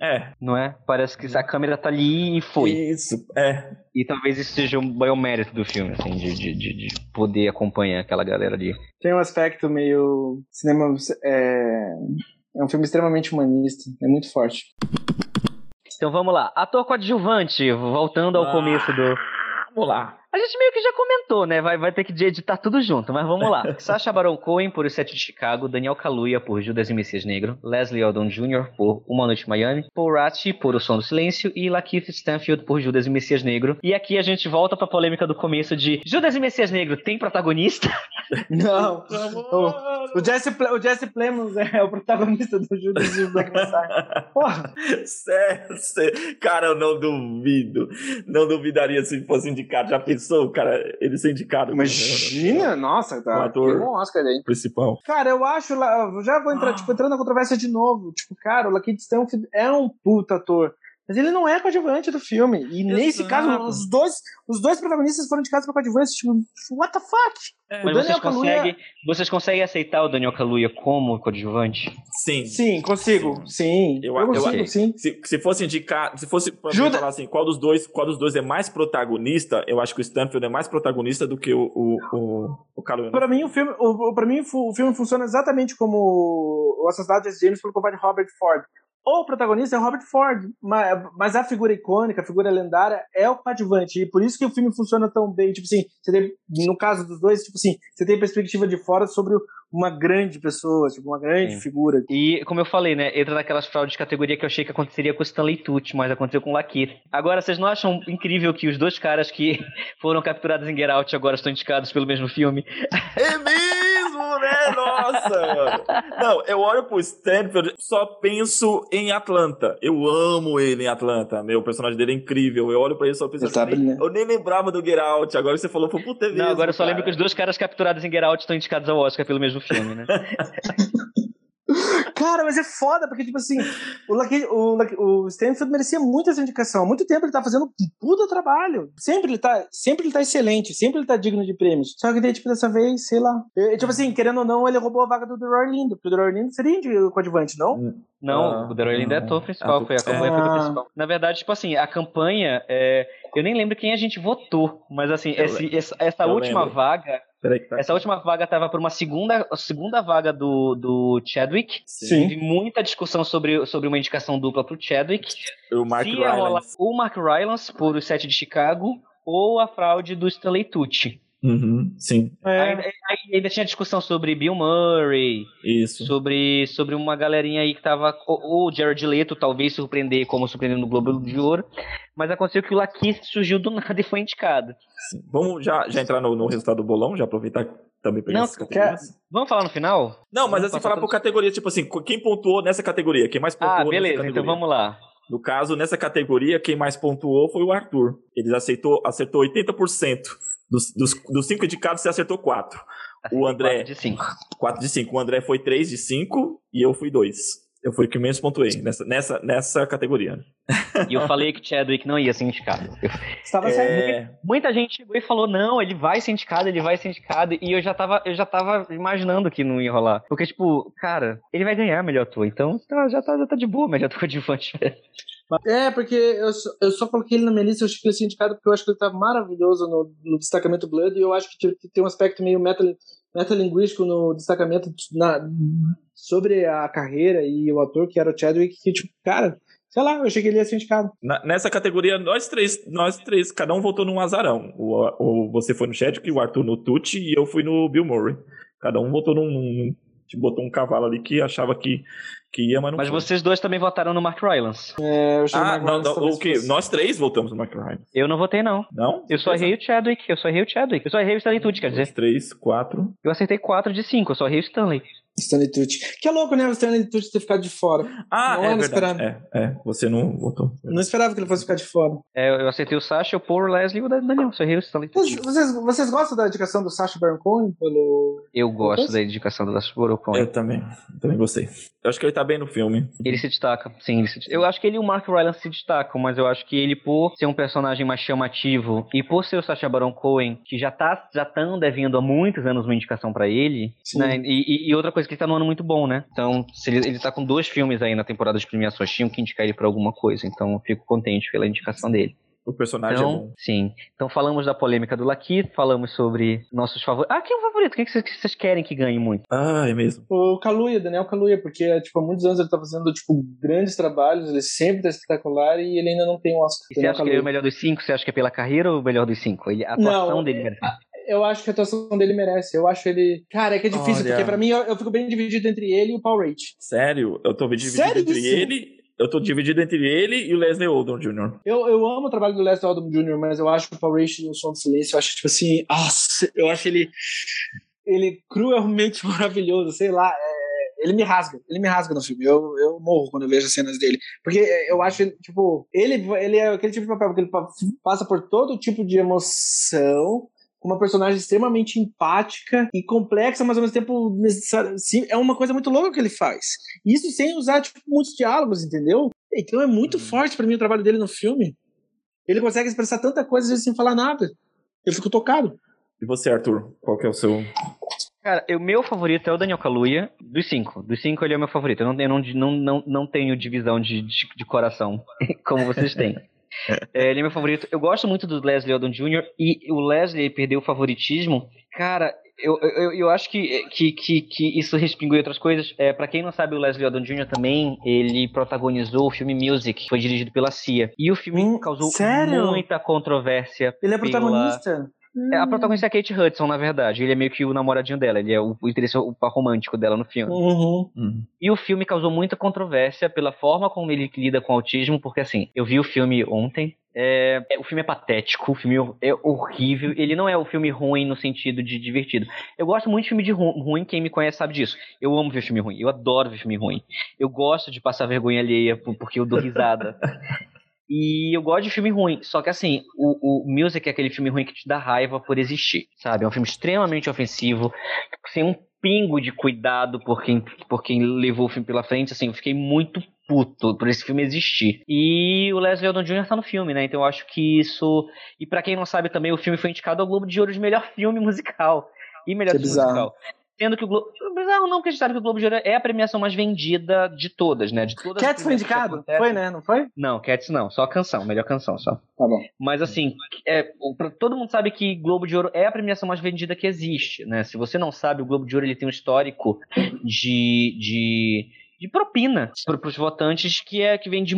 é. não é? Parece que a câmera tá ali e foi. Isso, é. E talvez isso seja um maior mérito do filme, assim, de, de, de, de poder acompanhar aquela galera ali. Tem um aspecto meio. Cinema. É, é um filme extremamente humanista. É muito forte. Então vamos lá. Ator coadjuvante, voltando ao Ah. começo do. Vamos lá. A gente meio que já comentou, né? Vai, vai ter que editar tudo junto, mas vamos lá. Sacha Baron Cohen por O Sete de Chicago, Daniel Kaluuya por Judas e Messias Negro, Leslie Odom Jr. por Uma Noite em Miami, Paul Ratti por O Som do Silêncio e Lakeith Stanfield por Judas e Messias Negro. E aqui a gente volta pra polêmica do começo de Judas e Messias Negro tem protagonista? Não. O, o Jesse, o Jesse Plemons é o protagonista do Judas e Black Messiah. Porra. Sério, sério. Cara, eu não duvido. Não duvidaria se fosse indicado. Já pensou, cara, ele ser indicado? como Imagina, nossa, O tá. ator. Tem um Oscar aí. Principal. Cara, eu acho já vou entrar, tipo, entrando na controvérsia de novo. Tipo, cara, o Lakeith Stanfield é um puta ator. Mas ele não é coadjuvante do filme. E nesse Exato. caso, os dois, os dois protagonistas foram indicados pra coadjuvante. Tipo, what the fuck? É. O Mas Daniel vocês Kaluuya- conseguem, vocês conseguem aceitar o Daniel Kaluuya como coadjuvante? Sim. Sim, consigo. Sim. Eu- Eu, eu- consigo, eu- sim. Se, se fosse indicar, se fosse Judas- falar assim, qual dos dois, qual dos dois é mais protagonista, eu acho que o Stanfield é mais protagonista do que o o, o, o Kaluuya. Pra mim, o filme, o, pra mim, o filme funciona exatamente como o Assassinato de James pelo covarde Robert Ford. O protagonista é o Robert Ford, mas, mas a figura icônica, a figura lendária é o coadjuvante. E por isso que o filme funciona tão bem. Tipo assim, você tem, no caso dos dois, tipo assim, você tem perspectiva de fora sobre uma grande pessoa, tipo, uma grande Sim. figura. E, como eu falei, né, entra naquelas fraudes de categoria que eu achei que aconteceria com o Stanley Tucci, mas aconteceu com o Lakeith. Agora, vocês não acham incrível que os dois caras que foram capturados em Get Out agora estão indicados pelo mesmo filme? É mesmo, né? Nossa, mano. Não, eu olho pro Stanford, só penso em Atlanta. Eu amo ele em Atlanta. Meu, o personagem dele é incrível. Eu olho pra ele e só penso tá assim, brilhando. Eu nem lembrava do Get Out. Agora você falou, pô, puta é Não, mesmo, agora eu só cara. lembro que os dois caras capturados em Get Out estão indicados ao Oscar pelo mesmo filme, né? Cara, mas é foda, porque, tipo assim, o, Lucky, o, Lucky- o Stanford merecia muito essa indicação. Há muito tempo ele tá fazendo um puta trabalho. Sempre ele tá, sempre ele tá excelente, sempre ele tá digno de prêmios. Só que daí, tipo, dessa vez, sei lá. Tipo assim, querendo ou não, ele roubou a vaga do Roy Lindo. Porque o Roy Lindo seria de coadjuvante, não? Não, Ah, o The Roy Lindo é não. ator principal, Ah, foi a campanha é. foi do principal. Na verdade, tipo assim, a campanha, é, eu nem lembro quem a gente votou, mas assim, esse- essa, essa última lembro. vaga, tá essa última vaga tava por uma segunda, segunda vaga do, do Chadwick. Sim. Teve muita discussão sobre, sobre uma indicação dupla pro Chadwick. O Mark Se Rylance. o Mark Rylance por O Sete de Chicago ou a fraude do Stanley Tucci. Uhum, sim, Ainda, aí ainda tinha discussão sobre Bill Murray, isso. sobre, sobre uma galerinha aí que tava. O, o Jared Leto talvez surpreender, como surpreendeu no Globo de Ouro. Mas aconteceu que o Lakeith surgiu do nada e foi indicado. Sim. Vamos já, já entrar no, no resultado do bolão, já aproveitar também Não, essas categorias? Vamos falar no final? Não, mas Vamos assim, falar por categoria, tipo assim, quem pontuou nessa categoria? Quem mais pontuou Ah, beleza, então vamos lá. No caso, nessa categoria, quem mais pontuou foi o Arthur. Ele aceitou, acertou 80%. Dos, dos, dos cinco indicados, você acertou 4. O André, Quatro de cinco. 4 de 5. O André foi 3 de 5 e eu fui 2. Eu fui o que menos pontuei nessa, nessa, nessa categoria. E eu falei que Chadwick não ia ser indicado. Estava. É, Muita gente chegou e falou: não, ele vai ser indicado, ele vai ser indicado. E eu já tava, eu já tava imaginando que não ia rolar. Porque, tipo, cara, ele vai ganhar melhor ator. Então tá, já, tá, já tá de boa, melhor ator coadjuvante. É, porque eu só, eu só coloquei ele na minha lista, eu achei que ele ia ser indicado porque eu acho que ele tá maravilhoso no, no destacamento Blood e eu acho que tem um aspecto meio meta, metalinguístico no destacamento na, sobre a carreira e o ator que era o Chadwick, que, tipo, cara, sei lá, eu achei que ele ia ser indicado. na- nessa categoria, nós três, nós três, cada um votou num azarão. O, o, você foi no Chadwick, o Arthur no Tucci e eu fui no Bill Murray. Cada um votou num. num botou um cavalo ali que achava que, que ia, mas não Mas foi. vocês dois também votaram no Mark Rylance. É, eu achei Ah, o Mark não, Rylance não, o que? fosse- Nós três votamos no Mark Ryan. Eu não votei, não. Não? Eu só errei o Chadwick, eu só errei o Chadwick. Eu só errei o Stanley Tucci, quer dizer. três, quatro. Eu acertei 4 de 5, eu só errei o Stanley. Stanley Tucci. Que é louco, né? O Stanley Tucci ter ficado de fora. Ah, Não é verdade. É, é, você não votou. Eu não esperava que ele fosse ficar de fora. É, eu acertei o Sasha, o Paul, o Leslie e o Daniel. Só errei o Stanley Vocês, Tucci. vocês, vocês gostam da indicação do Sacha Baron Cohen pelo. Eu gosto da indicação do Dash Borocon. Eu também. Também gostei. Eu acho que ele tá bem no filme. Ele se destaca, sim. Ele se destaca. Eu acho que ele e o Mark Rylance se destacam, mas eu acho que ele, por ser um personagem mais chamativo e por ser o Sacha Baron Cohen, que já tá já tão devendo há muitos anos uma indicação pra ele, Sim. né? E, e- e outra coisa, que ele tá num ano muito bom, né? Então, se ele, ele tá com dois filmes aí na temporada de premiações, tinham que indicar ele pra alguma coisa. Então, eu fico contente pela indicação dele. O personagem é Então, bom. sim. Então falamos da polêmica do Lakeith, falamos sobre nossos favoritos. Ah, quem é o favorito? Quem que vocês- que vocês querem que ganhe muito? Ah, é mesmo. O Kaluuya, Daniel Kaluuya, porque tipo, há muitos anos ele tá fazendo tipo, grandes trabalhos, ele sempre tá espetacular e ele ainda não tem um Oscar. E você acha que ele é o Kaluuya. melhor dos cinco? Você acha que é pela carreira ou o melhor dos cinco? Ele, a atuação Não, dele é- merece. Eu acho que a atuação dele merece. Eu acho ele. Cara, é que é difícil, Olha. porque pra mim eu, eu fico bem dividido entre ele e o Paul Rate. Sério? Eu tô dividido Sério entre isso? ele. Eu tô dividido entre ele e o Leslie Odom Jr. Eu, eu amo o trabalho do Leslie Odom Jr., mas eu acho que o Paul Rate no Som do Silêncio, eu acho tipo assim. Nossa, eu acho ele. Ele cruelmente maravilhoso, sei lá. é, ele me rasga, ele me rasga no filme. Eu, eu morro quando eu vejo as cenas dele. Porque eu acho ele, tipo, ele, ele é aquele tipo de papel que ele pa- passa por todo tipo de emoção. Com Uma personagem extremamente empática e complexa, mas ao mesmo tempo. Sim, é uma coisa muito louca que ele faz. Isso sem usar tipo, muitos diálogos, entendeu? Então é muito forte pra mim o trabalho dele no filme. Ele consegue expressar tanta coisa às vezes, sem falar nada. Eu fico tocado. E você, Arthur? Qual que é o seu. Cara, o meu favorito é o Daniel Kaluuya, dos cinco. Dos cinco ele é o meu favorito. Eu não, eu não, não, não, não tenho divisão de, de, de coração, como vocês têm. É, ele é meu favorito. Eu gosto muito do Leslie Odom Jr. e o Leslie perdeu o favoritismo. Cara, eu, eu, eu acho que, que, que, que isso respingou em outras coisas. É, para quem não sabe, o Leslie Odom Jr. também, ele protagonizou o filme Music, que foi dirigido pela CIA. E o filme Hum, causou sério? muita controvérsia. Ele é pela- protagonista. É, a protagonista é a Kate Hudson, na verdade. Ele é meio que o namoradinho dela, ele é o, o interesse o par romântico dela no filme. Uhum. Hum. E o filme causou muita controvérsia pela forma como ele lida com o autismo, porque assim, eu vi o filme ontem. é, é- o filme é patético, o filme é horrível. Ele não é o filme ruim no sentido de divertido. Eu gosto muito de filme de ru- ruim, quem me conhece sabe disso. Eu amo ver filme ruim, eu adoro ver filme ruim. Eu gosto de passar vergonha alheia por- porque eu dou risada. E eu gosto de filme ruim, só que assim, o, o Music é aquele filme ruim que te dá raiva por existir, sabe? É um filme extremamente ofensivo, sem um pingo de cuidado por quem, por quem levou o filme pela frente, assim, eu fiquei muito puto por esse filme existir. E o Leslie Odom Jr. tá no filme, né? Então eu acho que isso... E pra quem não sabe também, o filme foi indicado ao Globo de Ouro de melhor filme musical. E melhor filme bizarro. musical. Sendo que o Globo... Bizarro não, porque a gente sabe que o Globo de Ouro é a premiação mais vendida de todas, né? De todas as Cats foi indicado? Foi, né? Não foi? Não, Cats não, só a canção, melhor canção só. Tá bom. Mas assim, é, todo mundo sabe que Globo de Ouro é a premiação mais vendida que existe, né? Se você não sabe, o Globo de Ouro ele tem um histórico de, de, de propina para os votantes que é que vem de,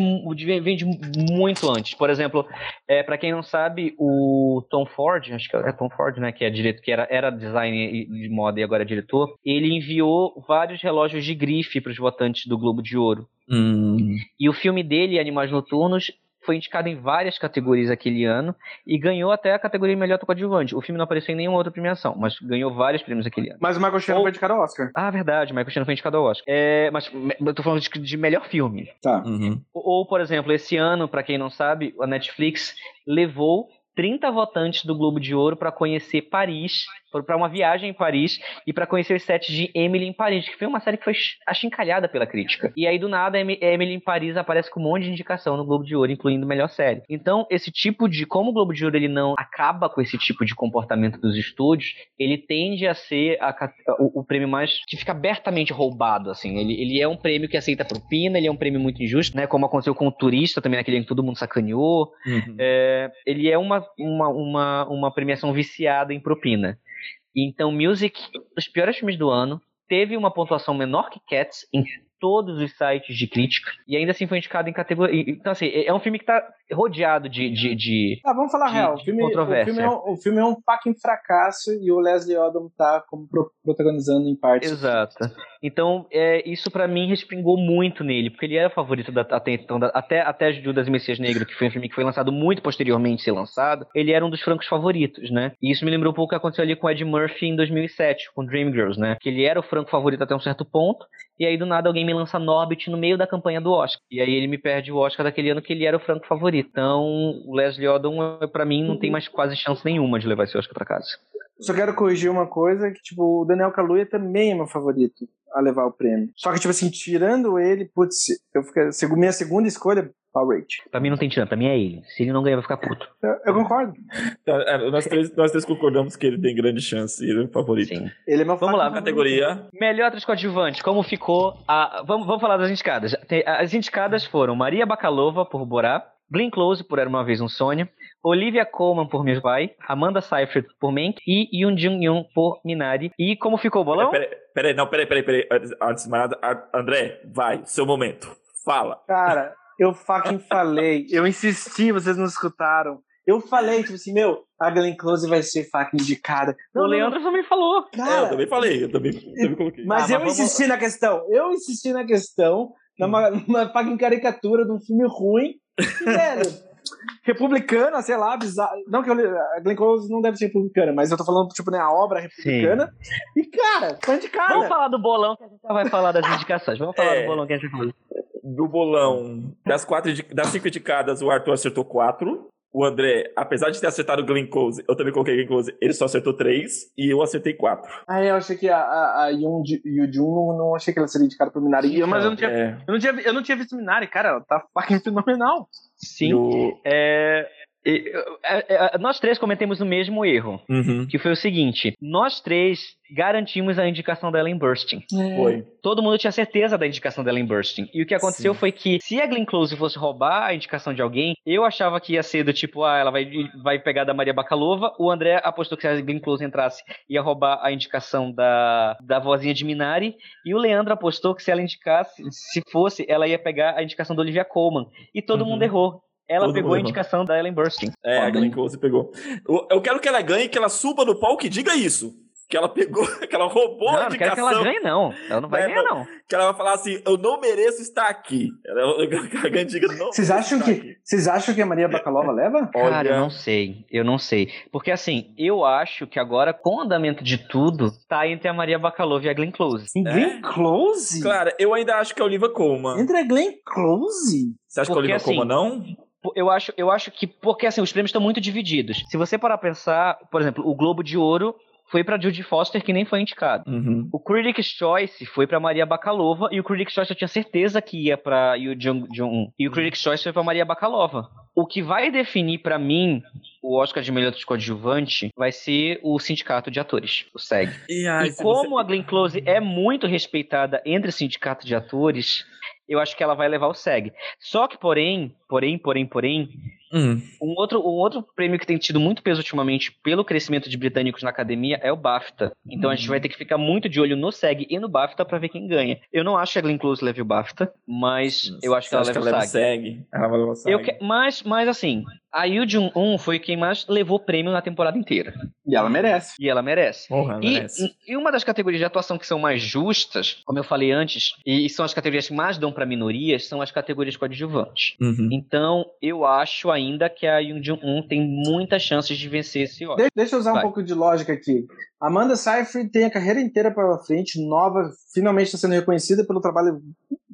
vem de muito antes. Por exemplo, é, para quem não sabe, o Tom Ford, acho que é Tom Ford, né? Que é direito, que era, era designer de moda e agora é diretor. Ele enviou vários relógios de grife para os votantes do Globo de Ouro. Hum. E o filme dele, Animais Noturnos, foi indicado em várias categorias aquele ano e ganhou até a categoria de melhor coadjuvante. O filme não apareceu em nenhuma outra premiação, mas ganhou vários prêmios aquele ano. Mas o Michael Shannon Ou- foi indicado ao Oscar. Ah, verdade, Michael Shannon foi indicado ao Oscar. É, mas eu tô falando de, de melhor filme. Tá. Uhum. Ou, ou, por exemplo, esse ano, pra quem não sabe, a Netflix levou 30 votantes do Globo de Ouro pra conhecer Paris, para uma viagem em Paris e pra conhecer os sets de Emily em Paris, que foi uma série que foi ch- achincalhada pela crítica. E aí do nada Emi- Emily em Paris aparece com um monte de indicação no Globo de Ouro, incluindo melhor série. Então, esse tipo de como o Globo de Ouro ele não acaba com esse tipo de comportamento dos estúdios, ele tende a ser a o, o prêmio mais que fica abertamente roubado assim. Ele, ele é um prêmio que aceita propina, ele é um prêmio muito injusto, né, como aconteceu com o Turista também naquele ano que todo mundo sacaneou. Uhum. É, ele é uma, uma, uma, uma premiação viciada em propina. Então, Music, dos piores filmes do ano, teve uma pontuação menor que Cats em todos os sites de crítica e ainda assim foi indicado em categoria. Então, assim, é um filme que tá rodeado de. de, de- Ah, vamos falar De- real. O filme, o, filme é um, o filme é um fucking fracasso e o Leslie Odom tá como pro- protagonizando em parte. Exato. Então, é, isso pra mim respingou muito nele, porque ele era o favorito da, até então, da- até, até Judas e Messias Negro, que foi um filme que foi lançado muito posteriormente ser lançado, ele era um dos francos favoritos, né? E isso me lembrou um pouco o que aconteceu ali com o Ed Murphy em 2007, com Dreamgirls, né? Que ele era o franco favorito até um certo ponto, e aí do nada alguém me lança Norbit no meio da campanha do Oscar. E aí ele me perde o Oscar daquele ano que ele era o franco favorito. Então, o Leslie Odom, pra mim, não tem mais quase chance nenhuma de levar esse Oscar pra casa. Só quero corrigir uma coisa, que tipo, o Daniel Kaluuya também é meu favorito a levar o prêmio. Só que, tipo assim, tirando ele, putz, eu fiquei, segu- minha segunda escolha, Power Rate. Pra mim não tem chance, pra mim é ele. Se ele não ganhar, eu vou ficar puto. Eu, eu concordo. Então, é, nós, três, nós três concordamos que ele tem grande chance e ele é o favorito. Sim. Ele é meu Vamos lá, Categoria. Melhor atriz coadjuvante, como ficou a... Vamos, vamos falar das indicadas. As indicadas foram Maria Bakalova, por Borá, Glenn Close, por Era Uma Vez um Sonho, Olivia Colman, por Meu Pai, Amanda Seyfried, por Mank, e Yoon Jung Yoon, por Minari. E como ficou o bolão? Peraí, peraí, não, peraí, peraí, peraí. Antes- de mais nada, A- André, vai, seu momento. Fala. Cara, eu fucking falei. Eu insisti, vocês não escutaram. Eu falei, tipo assim, meu, a Glenn Close vai ser fucking indicada. o Leandro também falou. É, eu cara, também falei, eu também, também coloquei. mas Ah, eu mas vamos- insisti na questão. Eu insisti na questão, numa, numa fucking caricatura de um filme ruim. E, velho, republicana, sei lá, bizarro. Não que eu, a Glenn Close não deve ser republicana, mas eu tô falando, tipo, né, a obra republicana. E, cara, tá indicada. Vamos falar do bolão que a gente já vai falar das indicações. Vamos falar É. do bolão que a gente vai falar. Do bolão, das, quatro, das cinco indicadas, o Arthur acertou quatro. O André, apesar de ter acertado o Glenn Close, eu também coloquei Glenn Close, ele só acertou três. E eu acertei quatro. Ah, eu achei que a, a, a Yoon Ju- Yoo-jun não, não achei que ela seria indicada pro Minari. Mas eu não tinha, É, eu não tinha, eu não tinha visto Minari, cara, ela tá fucking fenomenal. Sim. é, nós três cometemos o mesmo erro, Uhum. que foi o seguinte: nós três garantimos a indicação da Ellen Burstyn. Foi. Todo mundo tinha certeza da indicação da Ellen Burstyn. E o que aconteceu Sim. foi que, se a Glenn Close fosse roubar a indicação de alguém, eu achava que ia ser do tipo, ah, ela vai, vai pegar da Maria Bakalova. O André apostou que se a Glenn Close entrasse, ia roubar a indicação da, da vozinha de Minari. E o Leandro apostou que se ela indicasse, se fosse, ela ia pegar a indicação da Olivia Colman. E todo Uhum. mundo errou. Ela Todo pegou a indicação da Ellen Burstyn. É, a Glenn? Close pegou. Eu, quero que ela ganhe, que ela suba no palco e diga isso. Que ela pegou, que ela roubou Não, a eu não quero que indicação. ela ganhe, não. Ela não vai É, ganhar, não. não. Que ela vai falar assim, eu não mereço estar aqui. Ela, ela e diga, não Vocês acham que, aqui. vocês acham que a Maria Bakalova leva? Cara, eu não sei, eu não sei. Porque assim, eu acho que agora, com o andamento de tudo, tá entre a Maria Bakalova e a Glenn Close. Em É? Glenn Close? Clara, eu ainda acho que é a Oliva Colman. Entre a Glenn Close? Você acha que é a Porque, Oliva assim, Colman não? Eu acho, eu acho que, porque assim, os prêmios estão muito divididos. Se você parar pra pensar, por exemplo, o Globo de Ouro foi pra Judy Foster, que nem foi indicado. Uhum. O Critics' Choice foi pra Maria Bakalova, e o Critics' Choice eu tinha certeza que ia pra Yoo Jung Jung. E o Critics' Choice foi pra Maria Bakalova. O que vai definir pra mim o Oscar de melhor coadjuvante vai ser o sindicato de atores, o SEG. E, ai, e como você- a Glenn Close é muito respeitada entre o sindicato de atores, eu acho que ela vai levar o SEG. Só que, porém, porém, porém, porém, Hum. um outro, um outro prêmio que tem tido muito peso ultimamente pelo crescimento de britânicos na academia é o BAFTA. Então a gente vai ter que ficar muito de olho no SEG e no BAFTA pra ver quem ganha. Eu não acho que a Glenn Close leve o BAFTA, mas eu acho que ela leva que ela o SEG. SEG? Ela vai levar o SEG. Eu que- mas, mas assim, a Yoo Jung-un foi quem mais levou prêmio na temporada inteira. E ela merece. E ela merece. Porra, ela E, merece. e uma das categorias de atuação que são mais justas, como eu falei antes, e são as categorias que mais dão pra minorias, são as categorias coadjuvantes. Uhum. Então, eu acho ainda que a Yoon Jung-un tem muitas chances de vencer esse Oscar. De- deixa eu usar um Vai. pouco de lógica aqui. Amanda Seyfried tem a carreira inteira pela frente, nova, finalmente está sendo reconhecida pelo trabalho,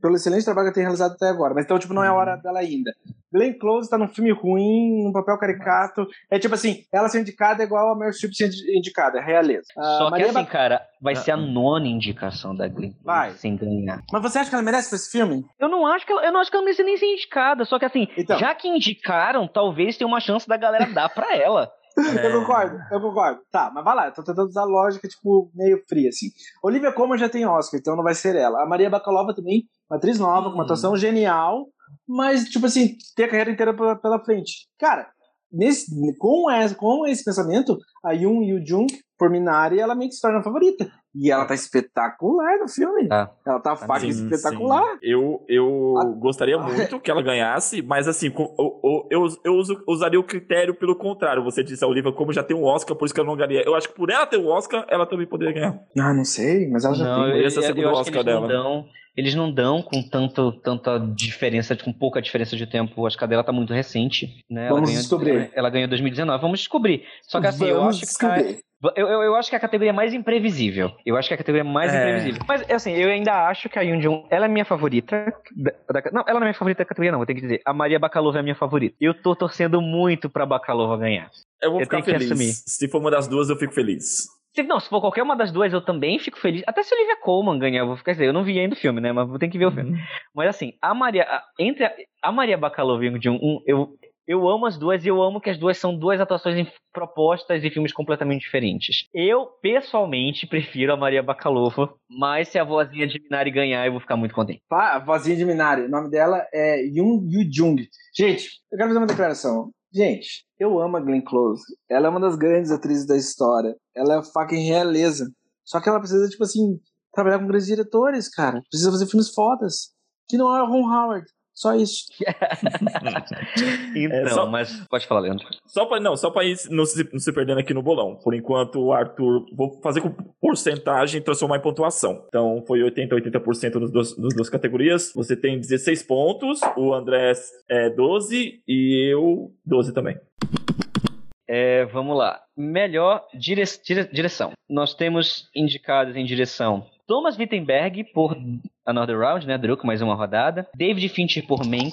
pelo excelente trabalho que ela tem realizado até agora. Mas então, tipo, não é a Uhum. hora dela ainda. Glenn Close tá num filme ruim, num papel caricato. É tipo assim, ela ser indicada é igual a Meryl Streep ser indicada, é realeza. A Só que Maria assim, Ba- cara, vai Ah, ser a ah. nona indicação da Glenn Close Vai. sem ganhar. Mas você acha que ela merece pra esse filme? Eu não acho que ela, eu não acho que ela merece nem ser indicada, só que assim, Então. já que indicaram, talvez tenha uma chance da galera dar pra ela. É. Eu concordo, eu concordo. Tá, mas vai lá, eu tô tentando usar lógica, tipo, meio fria, assim. Olivia Colman já tem Oscar, então não vai ser ela. A Maria Bakalova também, uma atriz nova, com uma Hum. atuação genial, mas, tipo assim, tem a carreira inteira pela, pela frente. Cara, nesse, com, esse, com esse pensamento, a Yoon Yoo Jung, por Minari, ela meio que se torna a favorita. E ela tá espetacular no filme. Tá. Ela tá Sim, espetacular. sim. Eu, eu Ah. gostaria muito que ela ganhasse, mas assim, com- eu, eu, eu, eu uso- usaria o critério pelo contrário. Você disse a Olivia como já tem um Oscar, por isso que ela não ganharia. Eu acho que por ela ter um Oscar, ela também poderia ganhar. Ah, não sei, mas ela já Não, tem. eu, Esse é o segundo acho Oscar que eles não dela. dão. Eles não dão com tanto, tanta diferença, com pouca diferença de tempo. O Oscar dela tá muito recente. Né? Vamos ganhou, descobrir. Ela ganhou em 2019. Vamos descobrir. Só que assim, eu Vamos acho que. Eu, eu, eu acho que é a categoria mais imprevisível. Eu acho que é a categoria mais É. imprevisível. Mas, assim, eu ainda acho que a Yoon Jung, ela é minha favorita. da- da- não, ela não é minha favorita da categoria, não, vou ter que dizer. A Maria Bakalova é a minha favorita. Eu tô torcendo muito pra Bakalova ganhar. Eu vou Eu ficar tenho que feliz. Se for uma das duas, eu fico feliz. Se, não, se for qualquer uma das duas, eu também fico feliz. Até se a Olivia Colman ganhar, eu vou ficar dizer, eu não vi ainda o filme, né? Mas vou ter que ver o filme. Mas assim, a Maria. a- entre a, a Maria Bakalova e o Jung um, eu, eu amo as duas e eu amo que as duas são duas atuações em propostas e filmes completamente diferentes. Eu, pessoalmente, prefiro a Maria Bakalova, mas se a vozinha de Minari ganhar, eu vou ficar muito contente. Pá, a vozinha de Minari. O nome dela é Yoon Yoo Jung. Gente, eu quero fazer uma declaração. Gente, eu amo a Glenn Close. Ela é uma das grandes atrizes da história. Ela é fucking realeza. Só que ela precisa, tipo assim, trabalhar com grandes diretores, cara. Precisa fazer filmes fodas. Que não é o Ron Howard. Só isso. Então, É, só- mas pode falar, Leandro. Só pra, não, só pra ir não se, não se perdendo aqui no bolão. Por enquanto, o Arthur, vou fazer com porcentagem e transformar em pontuação. Então, foi 80, 80% nos dois, nas duas categorias. Você tem 16 pontos, o André é 12 e eu 12 também. É, vamos lá. Melhor dire- dire- direção. Nós temos indicados em direção Thomas Wittenberg por Another Round, né? Druk, mais uma rodada. David Fincher por Mank.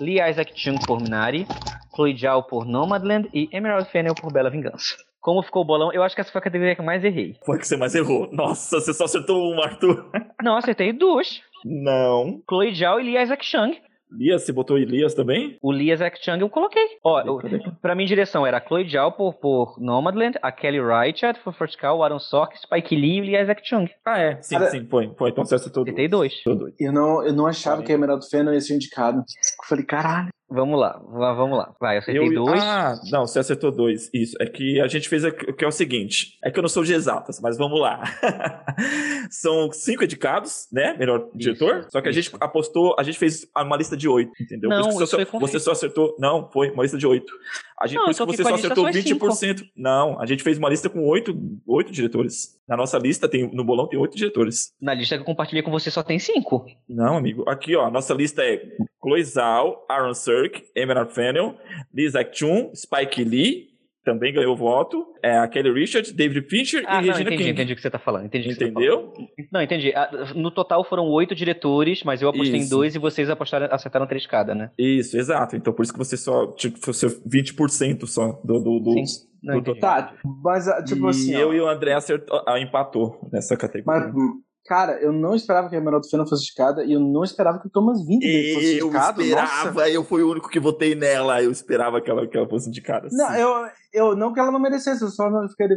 Lee Isaac Chung por Minari. Chloe Zhao por Nomadland. E Emerald Fennel por Bela Vingança. Como ficou o bolão? Eu acho que essa foi a categoria que eu mais errei. Foi que você mais errou. Nossa, você só acertou um, Arthur. Não, acertei duas. Não. Chloe Zhao e Lee Isaac Chung. Lias, você botou Elias também? O Lia Zack Chung eu coloquei. Ó, eu- pra mim, direção era a Chloe Zhao por, por Nomadland, a Kelly Reichardt por First o Aaron Sorkin, Spike Lee e o Lia Zack Chung. Ah, é. Sim, Cara- sim, foi. Foi. Então você acertou dois. Citei dois. Eu não, eu não achava que a Emerald Fennel ia ser indicado. Eu falei, caralho. Vamos lá, va- vamos lá. Vai, acertei Eu- dois. Ah, não, você acertou dois. Isso. É que a gente fez o que é o seguinte: é que eu não sou de exatas, mas vamos lá. São cinco indicados, né? Melhor diretor. Só que a gente apostou, a gente fez uma lista de oito, entendeu? Não, Por isso que isso você, com- você só acertou. Não, foi uma lista de oito. A gente, Não, por isso que você só acertou só em 20%. Não, a gente fez uma lista com oito, oito diretores. Na nossa lista, tem, no bolão tem oito diretores. Na lista que eu compartilhei com você só tem cinco. Não, amigo. Aqui, ó, nossa lista é Chloe Zhao, Aaron Sirk, Emerald Fennel, Lee Zack Chun, Spike Lee, também ganhou voto, é a Kelly Richards, David Fincher Ah, e não, Regina entendi, King. entendi o que você tá falando. Entendi você tá Entendeu? falando. Não, entendi. Ah, No total foram oito diretores, mas eu apostei em Isso. dois e vocês apostaram, acertaram três cada, né? Isso, exato. Então por isso que você só, tipo, você 20% só do, do, do, Do entendi. total. Tá, mas ah, tipo e assim. ó, eu e o André acertou, ah, empatou nessa categoria. Mas, hum, cara, eu não esperava que a Emerald Fennel fosse indicada e eu não esperava que o Thomas Vinterberg fosse eu indicado. Nossa. esperava, eu fui o único que votei nela, eu esperava que ela, que ela fosse indicada. Não, sim. eu, eu não que ela não merecesse, eu só não fiquei,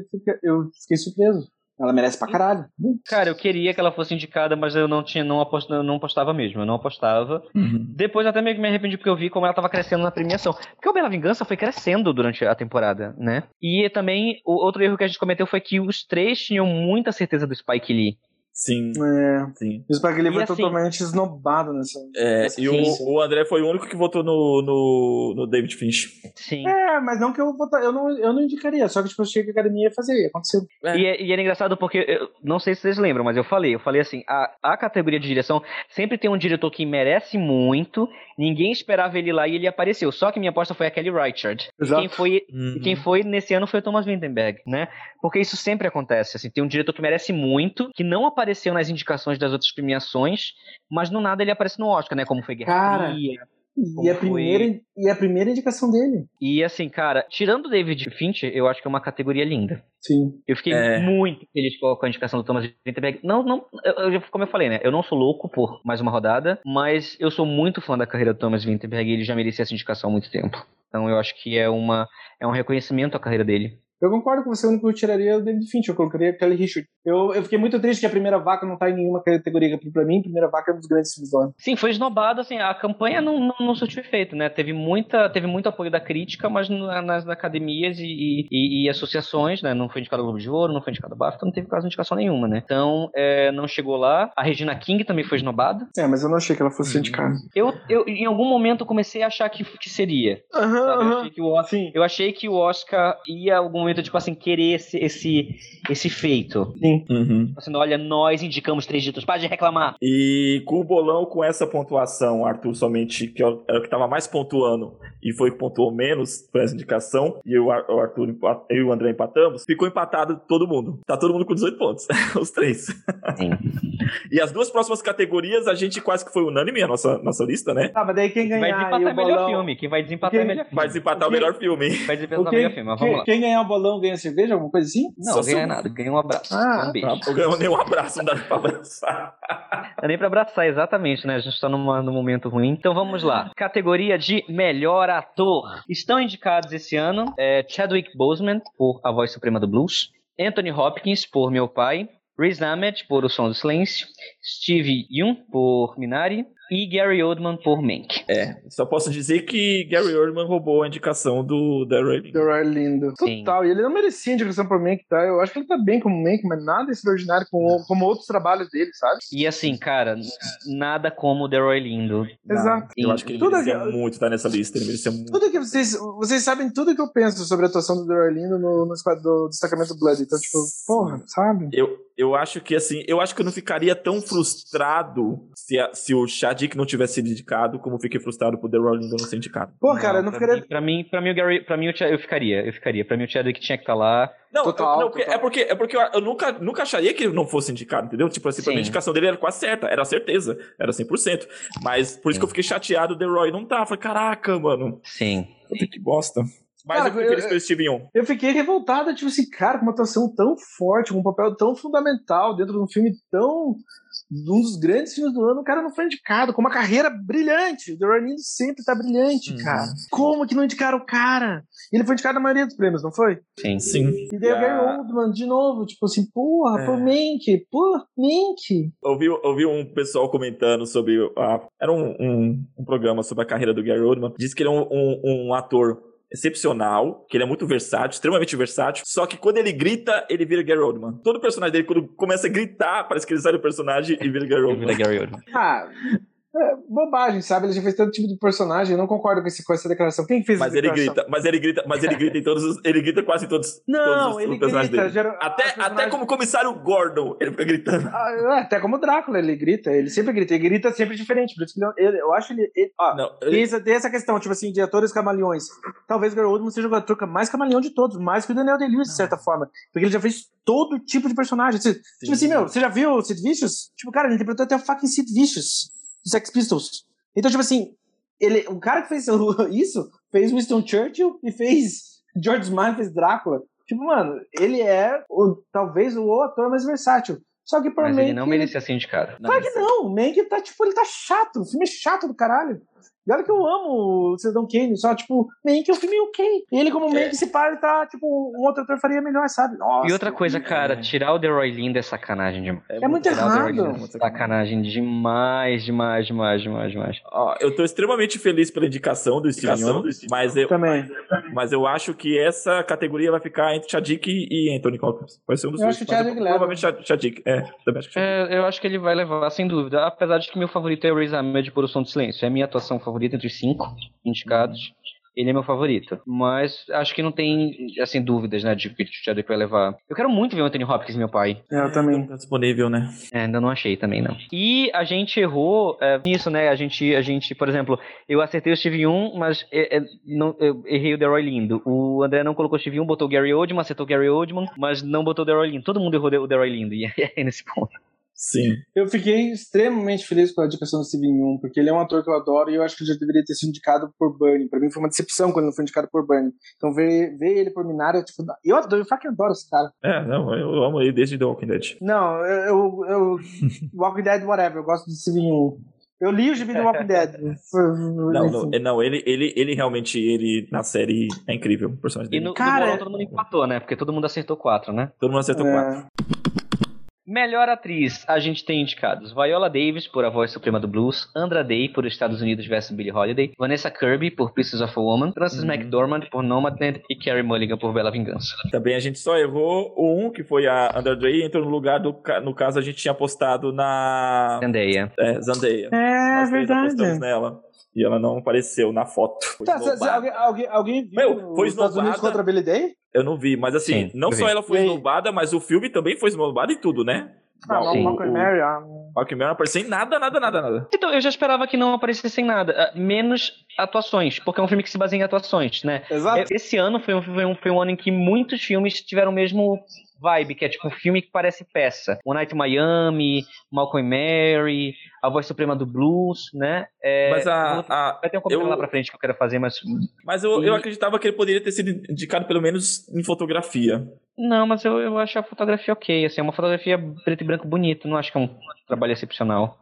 eu fiquei surpreso. Ela merece pra caralho. Cara, eu queria que ela fosse indicada, mas eu não tinha, não, apost, não apostava mesmo, eu não apostava. Uhum. Depois até meio que me arrependi porque eu vi como ela tava crescendo na premiação. Porque o Bela Vingança foi crescendo durante a temporada, né? E também, o outro erro que a gente cometeu foi que os três tinham muita certeza do Spike Lee. Sim, É. sim. O Spike Lee E foi assim- totalmente esnobado nessa. É, nessa e o, o André foi o único que votou no, no, no David Finch. Sim. É, mas não que eu votar, eu não, eu não indicaria, só que tipo, eu achei que a academia ia fazer, ia acontecer. É. E, é, e era engraçado porque, eu não sei se vocês lembram, mas eu falei, eu falei assim, a, a categoria de direção sempre tem um diretor que merece muito, ninguém esperava ele lá e ele apareceu. Só que minha aposta foi a Kelly Reichardt. E Exato. quem foi, Uhum. e quem foi nesse ano foi o Thomas Vinterberg, né? Porque isso sempre acontece, assim, tem um diretor que merece muito, que não apareceu nas indicações das outras premiações, mas no nada ele aparece no Oscar, né? Como foi Guerra Cara. Fria. E a, primeira, e a primeira indicação dele. E assim, cara, tirando o David Fincher, eu acho que é uma categoria linda. Sim. Eu fiquei É. muito feliz com a, com a indicação do Thomas Vinterberg. Não, não, eu, eu- como eu falei, né? Eu não sou louco por mais uma rodada, mas eu sou muito fã da carreira do Thomas Vinterberg e ele já merecia essa indicação há muito tempo. Então eu acho que é, uma, é um reconhecimento à carreira dele. Eu concordo com você, o único que eu tiraria é o David Fincher, eu colocaria a Kelly Richard. Eu, eu fiquei muito triste que a primeira vaca não tá em nenhuma categoria. Pra mim, a primeira vaca é um dos grandes filmes do ano. Sim, foi esnobado, assim, a campanha não, não, não surtiu efeito, né? Teve, muita, teve muito apoio da crítica, mas na- nas academias e, e, e associações, né? Não foi indicado ao Globo de Ouro, não foi indicado ao BAFTA, não teve quase indicação nenhuma, né? Então, é, não chegou lá. A Regina King também foi esnobada. É, mas eu não achei que ela fosse indicada. Eu, eu, em algum momento, eu comecei a achar que, que seria. Aham, sabe? Eu, aham. achei que o Oscar, Sim. eu achei que o Oscar ia, em algum momento, tipo assim, querer esse, esse, esse feito. Uhum. Assim, olha, nós indicamos três ditos, para de reclamar. E com o bolão, com essa pontuação, Arthur somente, que é o era o que estava mais pontuando e foi o que pontuou menos por essa indicação, e eu, o Arthur, eu e o André empatamos, ficou empatado todo mundo. Tá todo mundo com 18 pontos, os três. Sim. E as duas próximas categorias, a gente quase que foi unânime, a nossa, nossa lista, né? Tá, mas daí quem Vai ganhar aí desempatar o é melhor bolão... filme. Quem vai desempatar Quem- é melhor filme. Vai desempatar o melhor filme. Vai desempatar o melhor filme, mas vamos quem, lá. quem ganhar o bolão ganha cerveja, alguma coisa assim? Não, Só não ganha nada, ganha um abraço. Ah, um beijo. Tá? Eu ganho nem um abraço, não dá pra abraçar. Não nem pra abraçar, exatamente, né? A gente tá numa, num momento ruim. Então vamos lá. Categoria de melhor ator. Estão indicados esse ano é, Chadwick Boseman, por A Voz Suprema do Blues. Anthony Hopkins, por Meu Pai. Riz Ahmed, por O Som do Silêncio. Steve Yeun, por Minari. E Gary Oldman, por Mank. É, só posso dizer que Gary Oldman roubou a indicação do Darryl Lynn. The Roy lindo. Sim. Total. E ele não merecia indicação por Mank, tá? Eu acho que ele tá bem como Mank, mas nada extraordinário como, como outros trabalhos dele, sabe? E assim, cara, nada como The Roy Lindo. Exato. Eu acho que ele Tudo merecia aquilo- muito estar nessa lista, ele merecia muito. Tudo que vocês. Vocês sabem tudo que eu penso sobre a atuação do Roy lindo no, no squad do destacamento Blood. Então, tipo, porra, sabe? Eu, eu acho que assim, eu acho que eu não ficaria tão frustrado se, a- se o Shadik não tivesse sido indicado, como fiquei frustrado por The Rolling não ser indicado. Pô, cara, eu não pra ficaria. Mim, pra mim, pra mim, o Gary, pra mim eu ficaria, eu ficaria. Pra mim o Chadwick tinha que estar lá. Não, Total, eu- não, porque- é porque, é porque eu, eu nunca, nunca acharia que ele não fosse indicado, entendeu? Tipo assim, pra Sim. mim a indicação dele era quase certa, era certeza, era 100%. Mas por isso que eu fiquei chateado, o The Roy não tá. Falei, caraca, mano, Sim. puta que bosta. Mas Cara, eu eu- pelo Steve Young. Eu fiquei revoltado, tipo assim, cara, com uma atuação tão forte, com um papel tão fundamental dentro de um filme tão. um dos grandes filmes do ano, o cara não foi indicado, com uma carreira brilhante. O The Lindo sempre tá brilhante, Uhum. cara. Como que não indicaram o cara? Ele foi indicado na maioria dos prêmios, não foi? Sim. Sim. E daí o a- Gary Oldman, de novo, tipo assim, porra, É. por Mank, por Mank. Ouvi, ouvi um pessoal comentando sobre. A, era um, um, um programa sobre a carreira do Gary Oldman. Diz que ele é um, um, um ator excepcional, que ele é muito versátil, extremamente versátil. Só que quando ele grita, ele vira Gary Oldman. Todo personagem dele, quando começa a gritar, parece que ele sai do personagem e vira Gary Oldman. da Gary Oldman. Ah, é bobagem, sabe? Ele já fez tanto tipo de personagem, eu não concordo com, esse, com essa declaração. Quem fez Mas ele declaração? grita, mas ele grita, mas ele grita em todos os. Ele grita quase em todos, Não, todos os ele personagens grita. dele. Geral, Até, os até como comissário Gordon, ele fica gritando. Ah, até como o Drácula, ele grita, ele sempre grita, ele grita sempre diferente, por isso que ele, ele- eu acho ele, ele- ó, Não, tem, ele- essa, tem essa questão, tipo assim, de atores camaleões, talvez o Gary Oldman seja o ator mais camaleão de todos, mais que o Daniel Day-Lewis, de certa forma, porque ele já fez todo tipo de personagem, tipo assim, meu, você já viu o Sid Vicious? Tipo, cara, ele interpretou até o fucking Sid Vicious, do Sex Pistols, então, tipo assim, ele, o cara que fez isso, fez Winston Churchill e fez George Smile, fez Drácula, tipo, mano, ele é o, talvez o ator mais versátil, só que por Mas ele não merecia ser indicado. Claro que não, o Mank tá, tipo, ele tá chato, o filme é chato do caralho. E olha que eu amo o Cidadão Kane, só, tipo, Mank é um filme ok. Ele, como Mank, se para, ele tá, tipo, um outro ator faria melhor, sabe? Nossa. E outra coisa, cara, tirar o The Roy Lindo é sacanagem demais. É muito Tirar o The Roy errado. É sacanagem demais, demais, demais, demais, demais. Ó, eu tô extremamente feliz pela indicação do Steve Young, mas eu, Também. mas eu acho que essa categoria vai ficar entre Chadwick e Anthony Hopkins. Vai ser um dos Eu dois. acho que mas Chadwick leva. Provavelmente Chad- Chadwick. É, também acho que Chadwick. É, eu acho que ele vai levar, sem dúvida. Apesar de que meu favorito é o Riz Ahmed por O Som do Silêncio. É a minha atuação favorita entre os cinco indicados. Ele é meu favorito. Mas acho que não tem, assim, dúvidas, né, de que o Chadwick vai levar. Eu quero muito ver o Anthony Hopkins, meu pai. É, eu também. Tá disponível, né? É, ainda não achei também, não. E a gente errou é, nisso, né? A gente, a gente, por exemplo, eu acertei o Steve 1, mas é, é, não, eu errei o The Roy Lindo. O André não colocou o Steve 1, botou o Gary Oldman, acertou o Gary Oldman, mas não botou o The Roy Lindo. Todo mundo errou o The Roy Lindo, e é nesse ponto. Sim. Eu fiquei extremamente feliz com a indicação do Steven Yeun, porque ele é um ator que eu adoro e eu acho que ele já deveria ter sido indicado por Burnie. Pra mim foi uma decepção quando ele não foi indicado por Burnie. Então ver, ver ele por Minari, eu, tipo, eu adoro, eu fucking adoro esse cara. É, não, eu amo ele desde The Walking Dead. Não, eu, eu, Walking Dead, whatever, eu gosto do Steven Yeun. Eu li o gibi do Walking Dead. Não, não, não, ele, ele, ele realmente, ele na série é incrível. O personagem E dele. no, Cara, no bolão todo mundo empatou, né? Porque todo mundo acertou quatro, né? Todo mundo acertou É. quatro. Melhor atriz, a gente tem indicados Viola Davis por A Voz Suprema do Blues, Andra Day por Estados Unidos vs Billie Holiday, Vanessa Kirby por Pieces of a Woman, Frances Uhum. McDormand por Nomadland e Carey Mulligan por Bela Vingança. Também a gente só errou o um, que foi a Underday, e entrou no lugar do. No caso, a gente tinha apostado na Zendaya. é, Zandeia. É Nós três apostamos verdade. nela. E ela não apareceu na foto. Foi Tá, alguém, alguém, alguém viu Meu, foi os Estados Unidos contra a Billy Day? Eu não vi, mas assim, Sim, não só vi. ela foi esnobada, mas o filme também foi esnobado e tudo, né? Ah. Malcolm e Mary, ah. Malcolm Mary não apareceu em nada, nada, nada, nada. Então, eu já esperava que não aparecesse em nada, ah, menos atuações, porque é um filme que se baseia em atuações, né? Exato. Esse ano foi um, foi, um, foi um ano em que muitos filmes tiveram o mesmo vibe, que é tipo um filme que parece peça. One Night in Miami, Malcolm e Mary, A Voz Suprema do Blues, né? É, mas a, a- Vai ter um comentário eu- lá pra frente que eu quero fazer, mas. mas eu, E- eu acreditava que ele poderia ter sido indicado pelo menos em fotografia. Não, mas eu, eu acho a fotografia ok. Assim, é uma fotografia preto e branco bonito. Não acho que é um trabalho excepcional.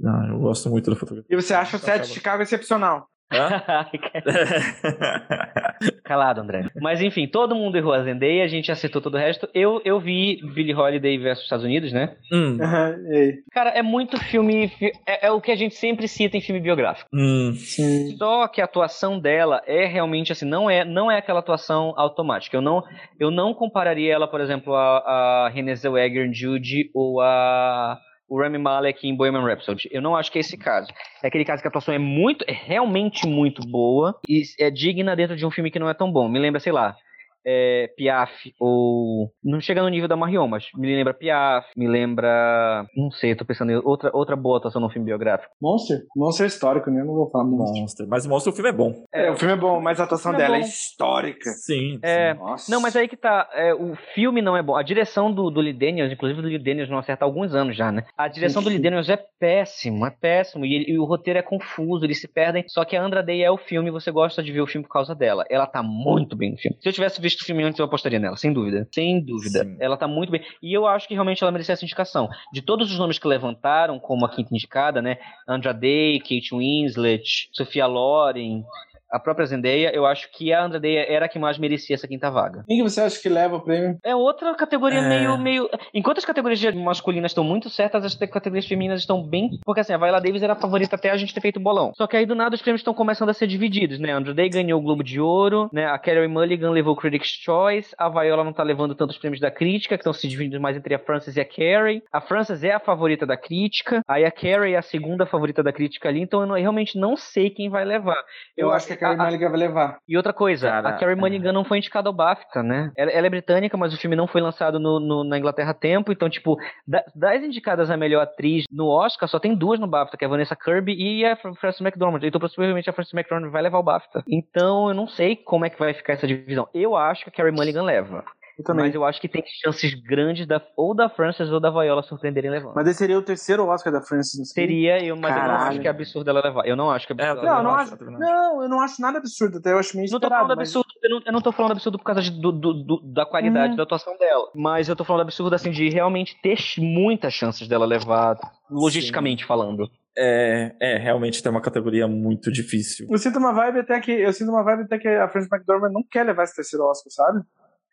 Não, eu gosto muito da fotografia. E você acha o set de Chicago excepcional? Calado, André. Mas enfim, todo mundo errou a Zendaya, a gente acertou todo o resto. Eu, eu vi Billie Holiday versus Estados Unidos, né? hum, E aí? Cara, é muito filme. fi- É, é o que a gente sempre cita em filme biográfico. hum. Sim. Só que a atuação dela é realmente assim, não é, não é aquela atuação automática. Eu não, eu não compararia ela, por exemplo, a, a Renée Zellweger em Judy ou a o Rami Malek em Bohemian Rhapsody. Eu não acho que é esse caso. É aquele caso que a atuação é muito, é realmente muito boa e é digna dentro de um filme que não é tão bom. Me lembra, sei lá, é, Piaf ou. Não chega no nível da Marion, mas me lembra Piaf, me lembra. Não sei, tô pensando em outra, outra boa atuação no filme biográfico. Monster? Monster é histórico, né? Eu não vou falar Monster. Monster. Mas Monster o filme é bom. É, o filme é bom, mas a atuação É dela é bom. histórica. Sim. É, sim. Nossa. Não, mas aí que tá. é, o filme não é bom. A direção do, do Lee Daniels, inclusive do Lee Daniels não acerta há alguns anos já, né? A direção do Lee Daniels é péssimo, é péssimo. E, ele- e o roteiro é confuso, eles se perdem. Só que a Andra Day é o filme e você gosta de ver o filme por causa dela. Ela tá muito bem no filme. Se eu tivesse visto o filme antes, eu apostaria nela, sem dúvida. Sem dúvida. Sim. Ela tá muito bem. E eu acho que realmente ela merecia essa indicação. De todos os nomes que levantaram como a quinta indicada, né? Andra Day, Kate Winslet, Sofia Loren. A própria Zendaya, eu acho que a Andra Day era a que mais merecia essa quinta vaga. Quem que você acha que leva o prêmio? É outra categoria É. meio, meio. Enquanto as categorias masculinas estão muito certas, as categorias femininas estão bem. Porque assim, a Viola Davis era a favorita até a gente ter feito o bolão. Só que aí do nada os prêmios estão começando a ser divididos, né? A Day ganhou o Globo de Ouro, né? A Carey Mulligan levou o Critics' Choice, a Viola não tá levando tantos prêmios da crítica, que estão se dividindo mais entre a Frances e a Carey. A Frances é a favorita da crítica, aí a Carey é a segunda favorita da crítica ali, então eu não- eu realmente não sei quem vai levar. Eu, acho que a Carey Mulligan vai levar. E outra coisa, Cara, a Carey Mulligan não foi indicada ao BAFTA, né? Ela, ela é britânica, mas o filme não foi lançado no, no- na Inglaterra a tempo, então, tipo, da- das indicadas a melhor atriz no Oscar, só tem duas no BAFTA, que é a Vanessa Kirby e a Fr- Frances McDormand. Então, possivelmente a Frances McDormand vai levar o BAFTA. Então, eu não sei como é que vai ficar essa divisão. Eu acho que a Carey Mulligan leva. Eu também. Mas eu acho que tem chances grandes da, ou da Frances ou da Viola surpreenderem levando. Mas esse seria o terceiro Oscar da Frances. não sei. Seria, eu, mas eu não Caralho. acho que é absurdo ela levar. Eu não acho que é É, absurdo ela Não, levar. não acho, Não, eu não acho nada absurdo. Até eu acho meio Não tô esperado. falando mas- absurdo, eu não, eu não tô falando absurdo por causa de- do, do- do- da qualidade Uhum. da atuação dela. Mas eu tô falando absurdo assim de realmente ter muitas chances dela levar, logisticamente falando. É, é, realmente tem uma categoria muito difícil. Eu sinto uma vibe até que. Eu sinto uma vibe até que a Frances McDormand não quer levar esse terceiro Oscar, sabe?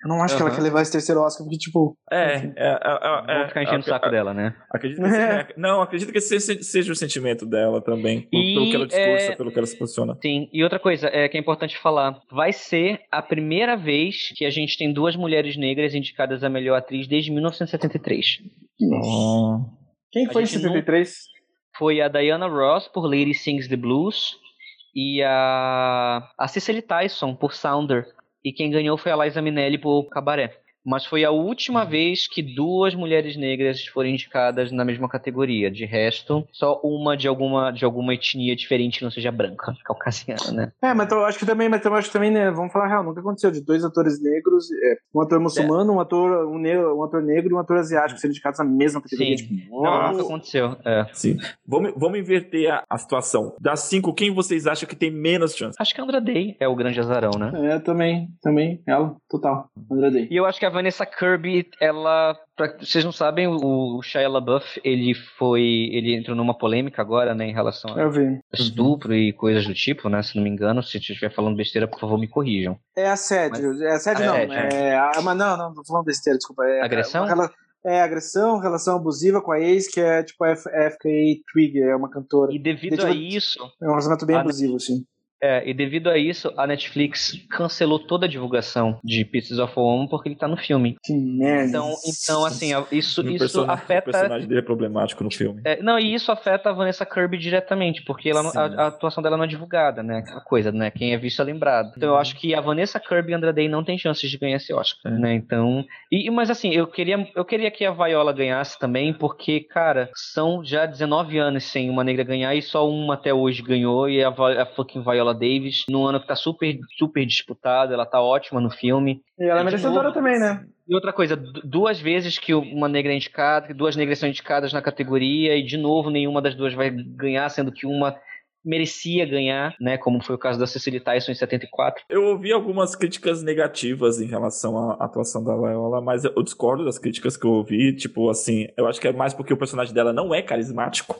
Eu não acho que ela quer levar esse terceiro Oscar, porque, tipo. É, enfim. é, é, é, Vou ficar enchendo o saco dela, né? Acredito que esse- não, acredito que esse se- seja o sentimento dela também, E, pelo que ela discursa, é, pelo que ela se posiciona. Sim, e outra coisa é, que é importante falar: vai ser a primeira vez que a gente tem duas mulheres negras indicadas a melhor atriz desde 1973. Quem A foi em gente não- 73? Foi a Diana Ross por Lady Sings the Blues e a, a Cicely Tyson por Sounder. E quem ganhou foi a Liza Minnelli por Cabaré. Mas foi a última vez que duas mulheres negras foram indicadas na mesma categoria. De resto, só uma de alguma, de alguma etnia diferente não seja branca, caucasiana, né? É, mas eu acho que também, mas eu acho que também, né, vamos falar a real, nunca aconteceu de dois atores negros, é, um ator muçulmano, um ator um, negro, um ator negro e um ator asiático serem indicados na mesma categoria. Sim. Tipo, Não, nunca aconteceu. É. Sim. Vamos, vamos inverter a, a situação. Das cinco, quem vocês acham que tem menos chance? Acho que a Andra Day é o grande azarão, né? É, também, também, ela, total, Andra Day. E eu acho que a Vanessa Kirby, ela. Pra, vocês não sabem, o, o Shia LaBeouf, ele foi. Ele entrou numa polêmica agora, né, em relação a estupro e coisas do tipo, né? Se não me engano, se eu estiver falando besteira, por favor, me corrijam. É assédio, é assédio não, Assédio, é, ah, mas não, não, tô falando besteira, desculpa. É, Agressão? É, é agressão, relação abusiva com a ex, que é tipo a FKA Trigger, é uma cantora. E devido Deixa a isso, É um relacionamento bem Ah, abusivo, assim. É, e devido a isso, a Netflix cancelou toda a divulgação de Pieces of a Woman porque ele tá no filme. Que merda. Então, então assim, isso, isso persona- O afeta. personagem dele é problemático no filme. É, não, e isso afeta a Vanessa Kirby diretamente, porque ela a, a atuação dela não é divulgada, né? Aquela coisa, né? Quem é visto é lembrado. Então eu Uhum. acho que a Vanessa Kirby e a Andra Day não tem chances de ganhar esse Oscar, É. né? Então. E, mas assim, eu queria, eu queria que a Viola ganhasse também, porque, cara, são já 19 anos sem uma negra ganhar e só uma até hoje ganhou, e a, a fucking Viola Davis, num ano que tá super, super disputado, ela tá ótima no filme. E ela é merecedora também, né? E outra coisa, du- duas vezes que uma negra é indicada, duas negras são indicadas na categoria, e de novo nenhuma das duas vai ganhar, sendo que uma merecia ganhar, né? Como foi o caso da Cecily Tyson em 74. Eu ouvi algumas críticas negativas em relação à atuação da Viola, mas eu discordo das críticas que eu ouvi. Tipo, assim, eu acho que é mais porque o personagem dela não é carismático.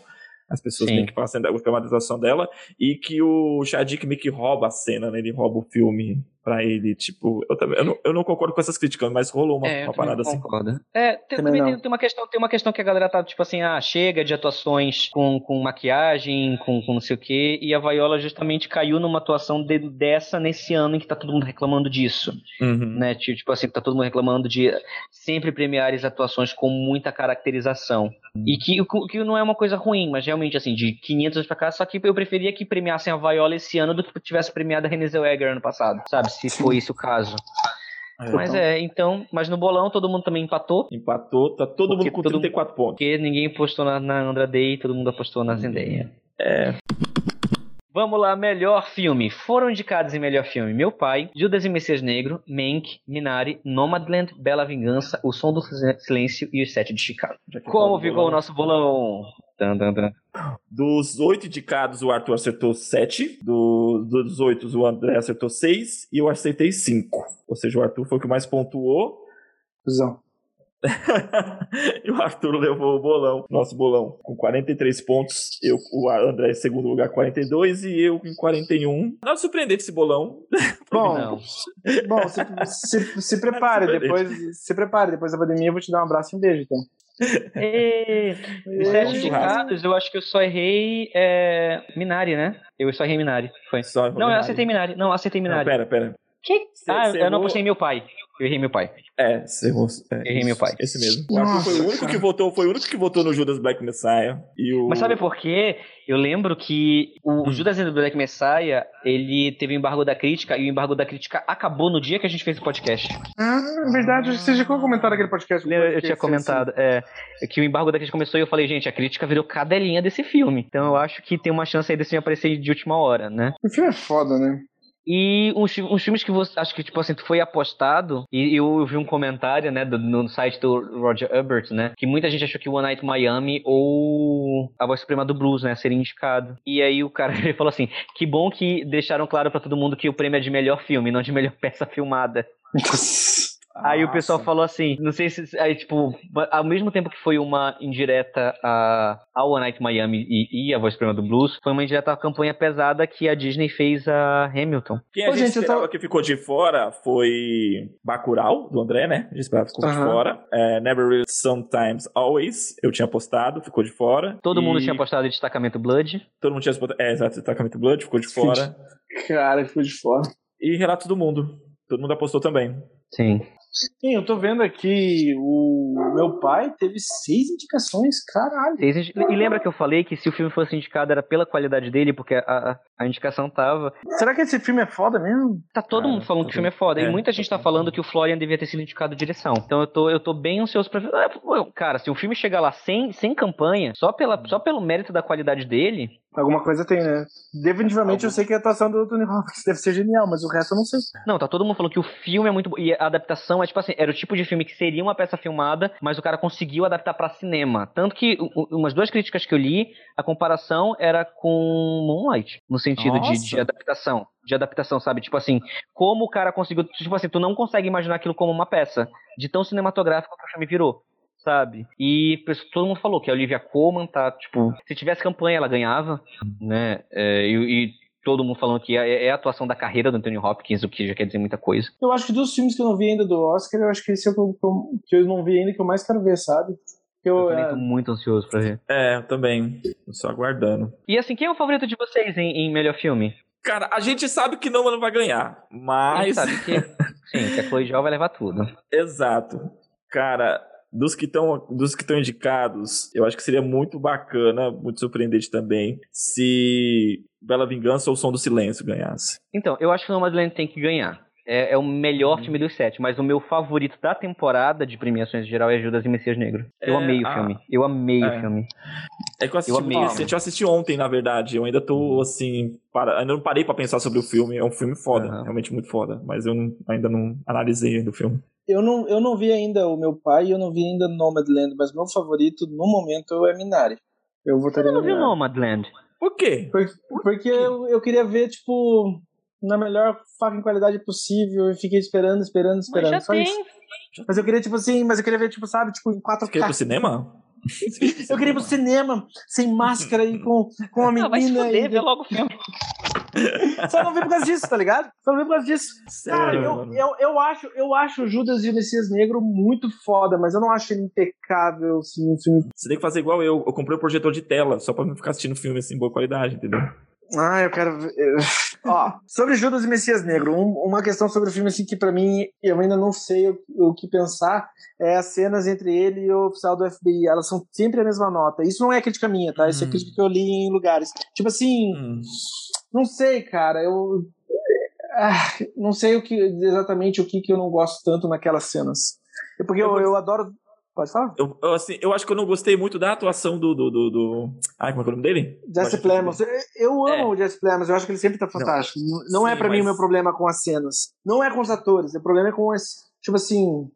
As pessoas Sim. têm que assim da dramatização dela. E que o Shadik meio que rouba a cena, né? Ele rouba o filme pra ele. Tipo, eu, também, eu, não, eu não concordo com essas críticas, mas rolou uma, é, uma parada assim. concordo. É, tem, Também também tem, uma questão, tem uma questão que a galera tá, tipo assim, ah, chega de atuações com, com maquiagem, com, com não sei o quê, e a Viola justamente caiu numa atuação de- dessa nesse ano em que tá todo mundo reclamando disso. Uhum. né? Tipo tipo assim, tá todo mundo reclamando de sempre premiar as atuações com muita caracterização. E que, que não é uma coisa ruim, mas realmente, assim, de 500 anos pra cá, só que eu preferia que premiassem a Viola esse ano do que tivesse premiado a Renée Zellweger ano passado, sabe? Se foi esse o caso. É. Mas é, então, mas no bolão todo mundo também empatou, Empatou, tá todo mundo com todo 34 pontos. porque ninguém apostou na, na Andra Day, todo mundo apostou na Zendaya. É. Vamos lá, melhor filme. Foram indicados em melhor filme Meu Pai, Judas e Messias Negro, Mank, Minari, Nomadland, Bela Vingança, O Som do Silêncio e Os Sete de Chicago. Como ficou o nosso bolão? Tan, tan, tan. Dos oito indicados, o Arthur acertou sete. Do, dos oito, o André acertou seis. E eu acertei cinco. Ou seja, o Arthur foi o que mais pontuou. Cusão. e o Arthur levou o bolão, nosso bolão, com 43 pontos. Eu, o André em segundo lugar, 42. E eu em 41. Nada surpreendente esse bolão. Bom, Não. bom se, se, se prepare, depois, se prepare, depois da pandemia eu vou te dar um abraço e um beijo, então. Os É, Sete churrasco. indicados, eu acho que eu só errei é, Minari, né? Eu só errei Minari, foi. Só Não, eu Minari. acertei Minari. Não, eu acertei Não, Minari. pera, pera. Que? Cê- Ah, cê eu não errou- apostei em meu pai. Eu errei meu pai. É, você errou. É, Errei meu pai. Esse mesmo. O Arthur foi o Nossa, único cara. que votou, foi o único que votou no Judas Black Messiah. E o... Mas sabe por quê? Eu lembro que o Hum. Judas Black Messiah, ele teve o embargo da crítica, e o embargo da crítica acabou no dia que a gente fez o podcast. Ah, é verdade, você já comentou naquele podcast. Eu, eu tinha comentado é, que o embargo da crítica começou e eu falei, gente, a crítica virou cadelinha desse filme. Então eu acho que tem uma chance aí desse filme aparecer de última hora, né? O filme é foda, né? E uns, uns filmes que você acho que, tipo assim, foi apostado, e eu vi um comentário, né, do- no site do Roger Ebert, né, que muita gente achou que One Night Miami ou A Voz Suprema do Blues, né, seria indicado. E aí o cara falou assim: que bom que deixaram claro pra todo mundo que o prêmio é de melhor filme, não de melhor peça filmada. Aí o pessoal falou assim, não sei se. Aí, tipo, ao mesmo tempo que foi uma indireta a, ao One Night in Miami e, e a Voz Suprema do Blues, foi uma indireta à campanha pesada que a Disney fez a Hamilton. Quem a Ô, gente, esperava tô- que ficou de fora foi Bacurau, do André, né? A gente esperava que ficou de Aham. fora. É, Never Really Sometimes Always, eu tinha apostado, ficou de fora. Todo E mundo tinha apostado em destacamento Blood. Todo mundo tinha apostado. É, exato, Destacamento Blood, ficou de fora. Cara, ficou de fora. e Relatos do Mundo. Todo mundo apostou também. Sim. Sim, eu tô vendo aqui, o meu pai teve seis indicações, caralho. E lembra que eu falei que se o filme fosse indicado era pela qualidade dele, porque a, a, a indicação tava. Será que esse filme é foda mesmo? Tá todo Cara, mundo falando que o todo- filme é foda. é, e muita gente tá falando que o Florian devia ter sido indicado direção. Então eu tô, eu tô bem ansioso pra ver. Ah, Cara, se o filme chegar lá sem, sem campanha, só, pela, só pelo mérito da qualidade dele, Alguma coisa tem, né? Definitivamente eu sei que a atuação do Tony Hawks deve ser genial, mas o resto eu não sei. Não, tá todo mundo falando que o filme é muito bom. E a adaptação é tipo assim, era o tipo de filme que seria uma peça filmada, mas o cara conseguiu adaptar pra cinema. Tanto que umas duas críticas que eu li, a comparação era com Moonlight, no sentido de, de adaptação. De adaptação, sabe? Tipo assim, como o cara conseguiu. Tipo assim, tu não consegue imaginar aquilo como uma peça. De tão cinematográfico que o filme virou. Sabe? E todo mundo falou que a Olivia Colman tá, tipo, se tivesse campanha ela ganhava, né? É, e, e todo mundo falando que é, é a atuação da carreira do Anthony Hopkins, o que já quer dizer muita coisa. Eu acho que dos filmes que eu não vi ainda do Oscar, eu acho que esse é o que eu- que eu não vi ainda que eu mais quero ver, sabe? Eu eu, também é, tô muito ansioso pra ver. É, eu também. Tô só aguardando. E assim, quem é o favorito de vocês em, em melhor filme? Cara, a gente sabe que não vai ganhar, A gente mas. sabe que, sim, que a Chloe Zhao vai levar tudo. Exato. Cara, dos que estão dos que estão indicados, eu acho que seria muito bacana, muito surpreendente também, se Bela Vingança ou Som do Silêncio ganhasse. Então, eu acho que o Nomadland tem que ganhar. É, é o melhor Uhum. filme dos sete, mas o meu favorito da temporada de premiações em geral é Judas e Messias Negro. Eu É, amei o ah, filme. Eu amei é. o filme. É que eu assisti Eu amei eu assisti ontem, na verdade. Eu ainda tô assim, para, ainda não parei pra pensar sobre o filme. É um filme foda, Aham. realmente muito foda, mas eu não- ainda não analisei ainda o filme. eu, não, eu não vi ainda o meu pai e eu não vi ainda Nomadland, mas meu favorito no momento é Minari. Eu votaria Eu não no vi o Minari. Nomadland. Por quê? Por- Porque eu, eu queria ver, tipo, na melhor fucking qualidade possível e fiquei esperando, esperando, Mas esperando. já só tem. isso. Mas eu queria, tipo assim, mas eu queria ver, tipo, sabe, tipo, em Você quer ir 4K. pro cinema? Eu queria ir pro cinema, sem máscara e com, com uma Ah, vai se menina. fuder, e- vê logo o filme. Só não vi por causa disso, tá ligado? Só não vi por causa disso. Cara, Sério, eu, mano. eu, eu, acho, eu acho o Judas e o Messias Negro muito foda, mas eu não acho ele impecável, assim, um filme. Você tem que fazer igual eu. Eu comprei um projetor de tela, só pra não ficar assistindo filme assim, boa qualidade, entendeu? Ah, eu quero Ó, sobre Judas e Messias Negro, um- uma questão sobre o filme, assim, que pra mim eu ainda não sei o, o que pensar, é as cenas entre ele e o oficial do FBI. Elas são sempre a mesma nota. Isso não é crítica minha, tá? Isso é Hum. crítica que eu li em lugares. Tipo assim, Hum. não sei, cara. Eu. Ah, não sei o que, exatamente o que, que eu não gosto tanto naquelas cenas. É porque eu, eu adoro. Pode falar? Eu, eu, assim, eu acho que eu não gostei muito da atuação do. do, do, do... Ai, como é, é o nome dele? Jesse Plemons. Eu amo é. o Jesse Plemons, eu acho que ele sempre tá fantástico. Não, não é Sim, é para mas... mim o meu problema com as cenas. Não é com os atores, o problema é com esse. Tipo assim.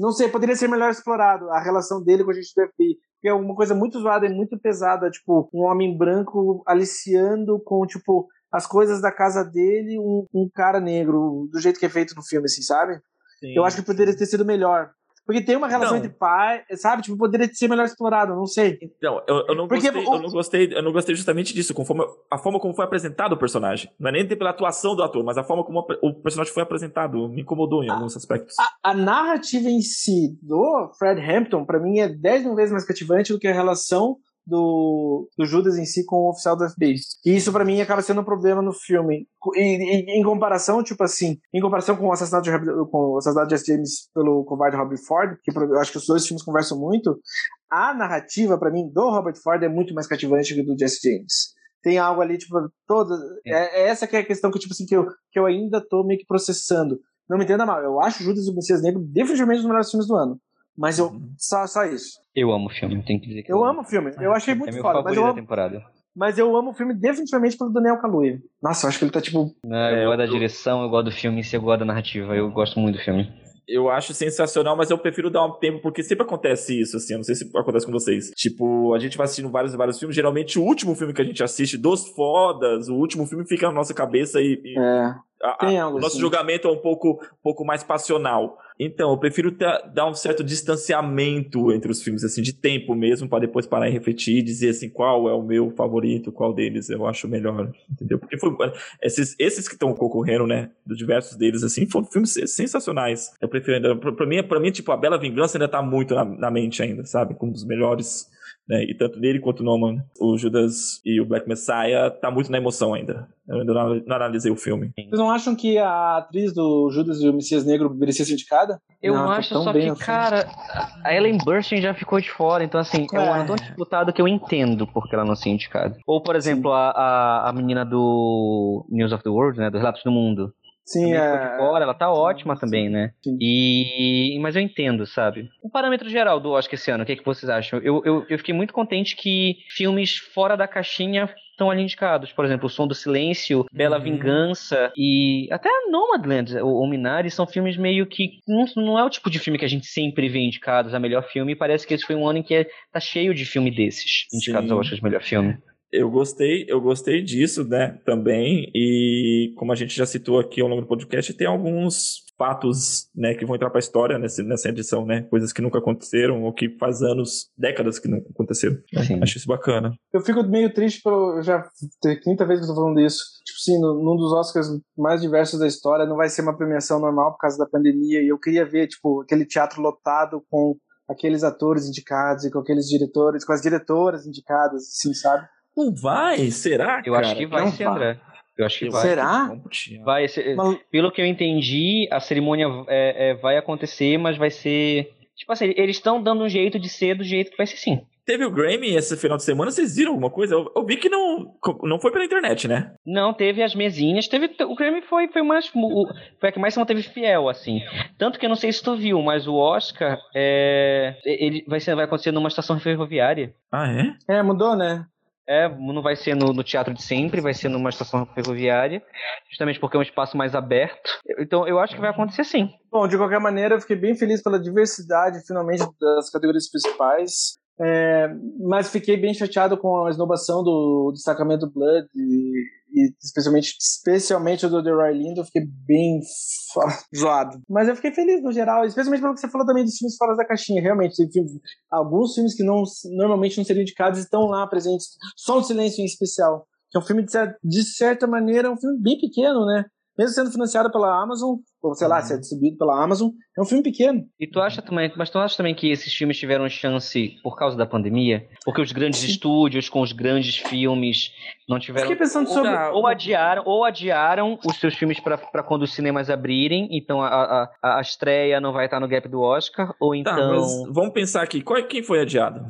Não sei, poderia ser melhor explorado a relação dele com a gente do FBI. Porque é uma coisa muito zoada e muito pesada. Tipo, um homem branco aliciando com, tipo, as coisas da casa dele, um, um cara negro, do jeito que é feito no filme, assim, sabe? Sim, eu acho que poderia ter sido melhor. Porque tem uma relação não. entre pai, sabe? Tipo, poderia ser melhor explorado, não sei. Então, eu, eu, não Porque, gostei, o... eu não gostei, eu não gostei justamente disso, com forma, a forma como foi apresentado o personagem. Não é nem pela atuação do ator, mas a forma como o personagem foi apresentado me incomodou em a, alguns aspectos. A, a, narrativa em si do Fred Hampton, para mim, é dez mil vezes mais cativante do que a relação do, do Judas em si com o oficial do FBI. E isso para mim acaba sendo um problema no filme. E, e, em comparação, tipo assim, em comparação com o assassinato de, com o assassinato de Jesse James pelo covarde Robert Ford, que eu acho que os dois filmes conversam muito, a narrativa para mim do Robert Ford é muito mais cativante que do Jesse James. Tem algo ali, tipo, toda. É, é essa que é a questão que, tipo assim, que eu, que eu ainda tô meio que processando. Não me entenda mal, eu acho Judas e o Messias Negro definitivamente um dos melhores filmes do ano. Mas eu. Uhum. Só, só isso. Eu amo o filme, tem que dizer que eu, eu amo o filme. Eu achei muito é meu foda. Mas eu amo, temporada. Mas eu amo o filme definitivamente pelo Daniel Kaluuya. Nossa, eu acho que ele tá tipo. Não, eu é, gosto da direção, eu gosto do filme, e eu gosto da narrativa. Eu gosto muito do filme eu acho sensacional, mas eu prefiro dar um tempo, porque sempre acontece isso, assim, eu não sei se acontece com vocês. Tipo, a gente vai assistindo vários e vários filmes, geralmente o último filme que a gente assiste, dos fodas, o último filme fica na nossa cabeça e... e é, a, a, o nosso assim. julgamento é um pouco, um pouco mais passional. Então, eu prefiro ter, dar um certo distanciamento entre os filmes, assim, de tempo mesmo, para depois parar e refletir e dizer, assim, qual é o meu favorito, qual deles eu acho melhor, entendeu? Porque foi, esses, esses que estão concorrendo, né, dos diversos deles, assim, foram filmes sensacionais. Eu prefiro ainda, pra, pra mim, pra mim, tipo, a Bela Vingança ainda tá muito na, na mente ainda, sabe? Como um dos melhores né? E tanto nele quanto no Norman, o Judas e o Black Messiah tá muito na emoção ainda. Eu ainda não, analisei o filme. Vocês não acham que a atriz do Judas e o Messias Negro merecia ser indicada? Eu não, acho, só que, cara, a Ellen Burstyn já ficou de fora, então assim, é, é um tão disputado que eu entendo porque ela não ser indicada. Ou, por exemplo, a, a, a menina do News of the World, né, dos Relatos do Mundo. Sim, é... fora, ela tá ótima sim, também, né? Sim. E mas eu entendo, sabe? O parâmetro geral do Oscar esse ano, o que, é que vocês acham? Eu, eu, eu fiquei muito contente que filmes fora da caixinha estão ali indicados. Por exemplo, O Som do Silêncio, Bela uhum. Vingança e até Nomadland, o, o Minari, são filmes meio que não, não é o tipo de filme que a gente sempre vê indicados a melhor filme. E parece que esse foi um ano em que é, tá cheio de filme desses indicados Sim. ao Oscar de melhor filme eu gostei, eu gostei disso, né, também, e como a gente já citou aqui ao longo do podcast, tem alguns fatos, né, que vão entrar para a história nessa, nessa edição, né, coisas que nunca aconteceram ou que faz anos, décadas que não aconteceram. Sim. Acho isso bacana. Eu fico meio triste por já ter quinta vez que eu tô falando isso. Tipo assim, num dos Oscars mais diversos da história, não vai ser uma premiação normal por causa da pandemia, e eu queria ver, tipo, aquele teatro lotado com aqueles atores indicados e com aqueles diretores, com as diretoras indicadas, assim, sabe? Não vai? Será? Eu acho que vai não ser, vai. André. Eu acho que vai. Será? Vai ser, mas... Pelo que eu entendi, a cerimônia é, é, vai acontecer, mas vai ser. Tipo assim, eles estão dando um jeito de ser do jeito que vai ser sim. Teve o Grammy esse final de semana, vocês viram alguma coisa? Eu, eu, vi que não, não foi pela internet, né? Não, teve as mesinhas, teve. O Grammy foi, foi mais. Foi a que mais se manteve fiel, assim. Tanto que eu não sei se tu viu, mas o Oscar é, ele vai, ser, vai acontecer numa estação ferroviária. Ah, é? É, mudou, né? É, não vai ser no, no, teatro de sempre, vai ser numa estação ferroviária, justamente porque é um espaço mais aberto. Então eu acho que vai acontecer sim. Bom, de qualquer maneira, eu fiquei bem feliz pela diversidade, finalmente, das categorias principais. É, mas fiquei bem chateado com a esnobação do, Sacramento Blood e, especialmente, especialmente o do The Roy Lindo, eu fiquei bem zoado. Mas eu fiquei feliz no geral, especialmente pelo que você falou também dos filmes fora da caixinha. Realmente, alguns filmes que não, normalmente não seriam indicados estão lá presentes. Só um Silêncio em especial. Que é um filme, de, de certa maneira, um filme bem pequeno, né? Mesmo sendo financiado pela Amazon, ou sei lá, uhum. se é distribuído pela Amazon, é um filme pequeno. E tu acha também, mas tu acha também que esses filmes tiveram chance por causa da pandemia? Porque os grandes Sim. estúdios com os grandes filmes não tiveram Fiquei pensando sobre ou, adiaram ou adiaram os seus filmes para quando os cinemas abrirem, então a, a, a estreia não vai estar no gap do Oscar, ou então tá, mas vamos pensar aqui, qual, quem foi adiado?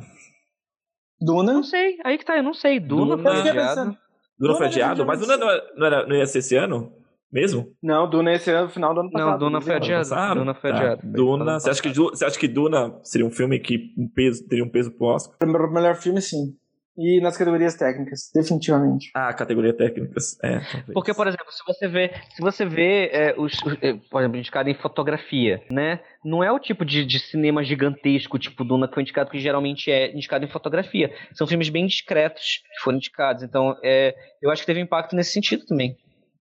Duna? Não sei, aí que tá, eu não sei. Duna, Duna foi adiado. Duna foi adiado, mas Duna não, era, não ia ser esse ano? Mesmo? Não, Duna esse ano, no final do ano passado. Não, Duna foi adiado. Passaram? Duna foi Tá. adiado. Duna, você acha, que, você acha que Duna seria um filme que um peso, teria um peso pro Oscar? Melhor, melhor filme, sim. E nas categorias técnicas, definitivamente. Ah, categoria técnicas. É, talvez. Porque, por exemplo, se você vê, se você vê é, os, os- é, por exemplo, indicado em fotografia, né? Não é o tipo de, de cinema gigantesco, tipo Duna, que foi indicado, que geralmente é indicado em fotografia. São filmes bem discretos que foram indicados. Então, é, eu acho que teve impacto nesse sentido também.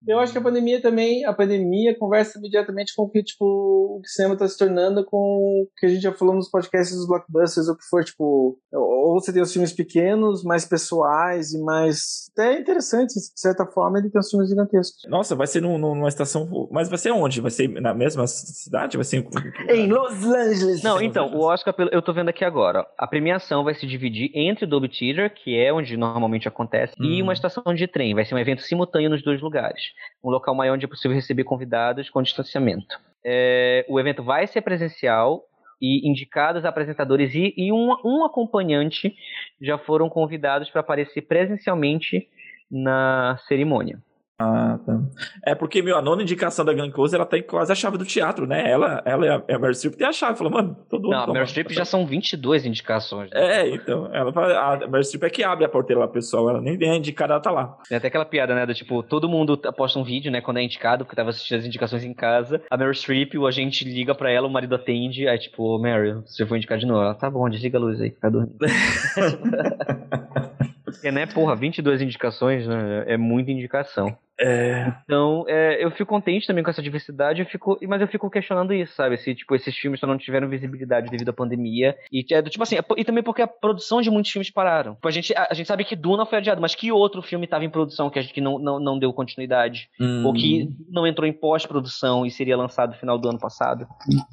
Eu acho que a pandemia também, a pandemia conversa imediatamente com o que, tipo, o que o cinema está se tornando com o que a gente já falou nos podcasts dos blockbusters, ou o que for, tipo, ou você tem os filmes pequenos, mais pessoais e mais, até interessantes, de certa forma, ele tem os filmes gigantescos. Nossa, vai ser num- num- numa estação. Mas vai ser onde? Vai ser na mesma cidade? Vai ser Em Los Angeles! Não, então, o Oscar, eu tô vendo aqui agora, ó, a premiação vai se dividir entre o Dolby Theater, que é onde normalmente acontece, e Hum. uma estação de trem. Vai ser um evento simultâneo nos dois lugares. Um local maior onde é possível receber convidados com distanciamento. É, o evento vai ser presencial e indicados apresentadores e, e um, um acompanhante já foram convidados para aparecer presencialmente na cerimônia. Ah, tá. É porque, meu, a nona indicação da Glenn Close, ela tem quase a chave do teatro, né? Ela, ela e a, a Meryl Streep tem a chave. Falou, mano, todo mundo. Não, a. Meryl Streep já são 22 indicações. né? É, então. Ela fala, a Meryl Streep é que abre a porteira lá, pessoal. Ela nem é indicada, ela tá lá. Tem até aquela piada, né? Do tipo, todo mundo posta um vídeo, né? Quando é indicado, porque tava assistindo as indicações em casa. A Meryl Streep, o agente liga pra ela, o marido atende. Aí, tipo, Meryl, você foi indicado de novo. Ela, tá bom, desliga a luz aí, fica dormindo. Porque, né, porra, 22 indicações, né? É muita indicação. É. Então, é, eu fico contente também com essa diversidade, eu fico, mas eu fico questionando isso, sabe? Se, tipo, esses filmes só não tiveram visibilidade devido à pandemia. E, é, tipo assim, e também porque a produção de muitos filmes pararam. Tipo, a, gente, a, a gente sabe que Duna foi adiado, mas que outro filme estava em produção que a gente que não, não, não deu continuidade? Hum. Ou que não entrou em pós-produção e seria lançado no final do ano passado?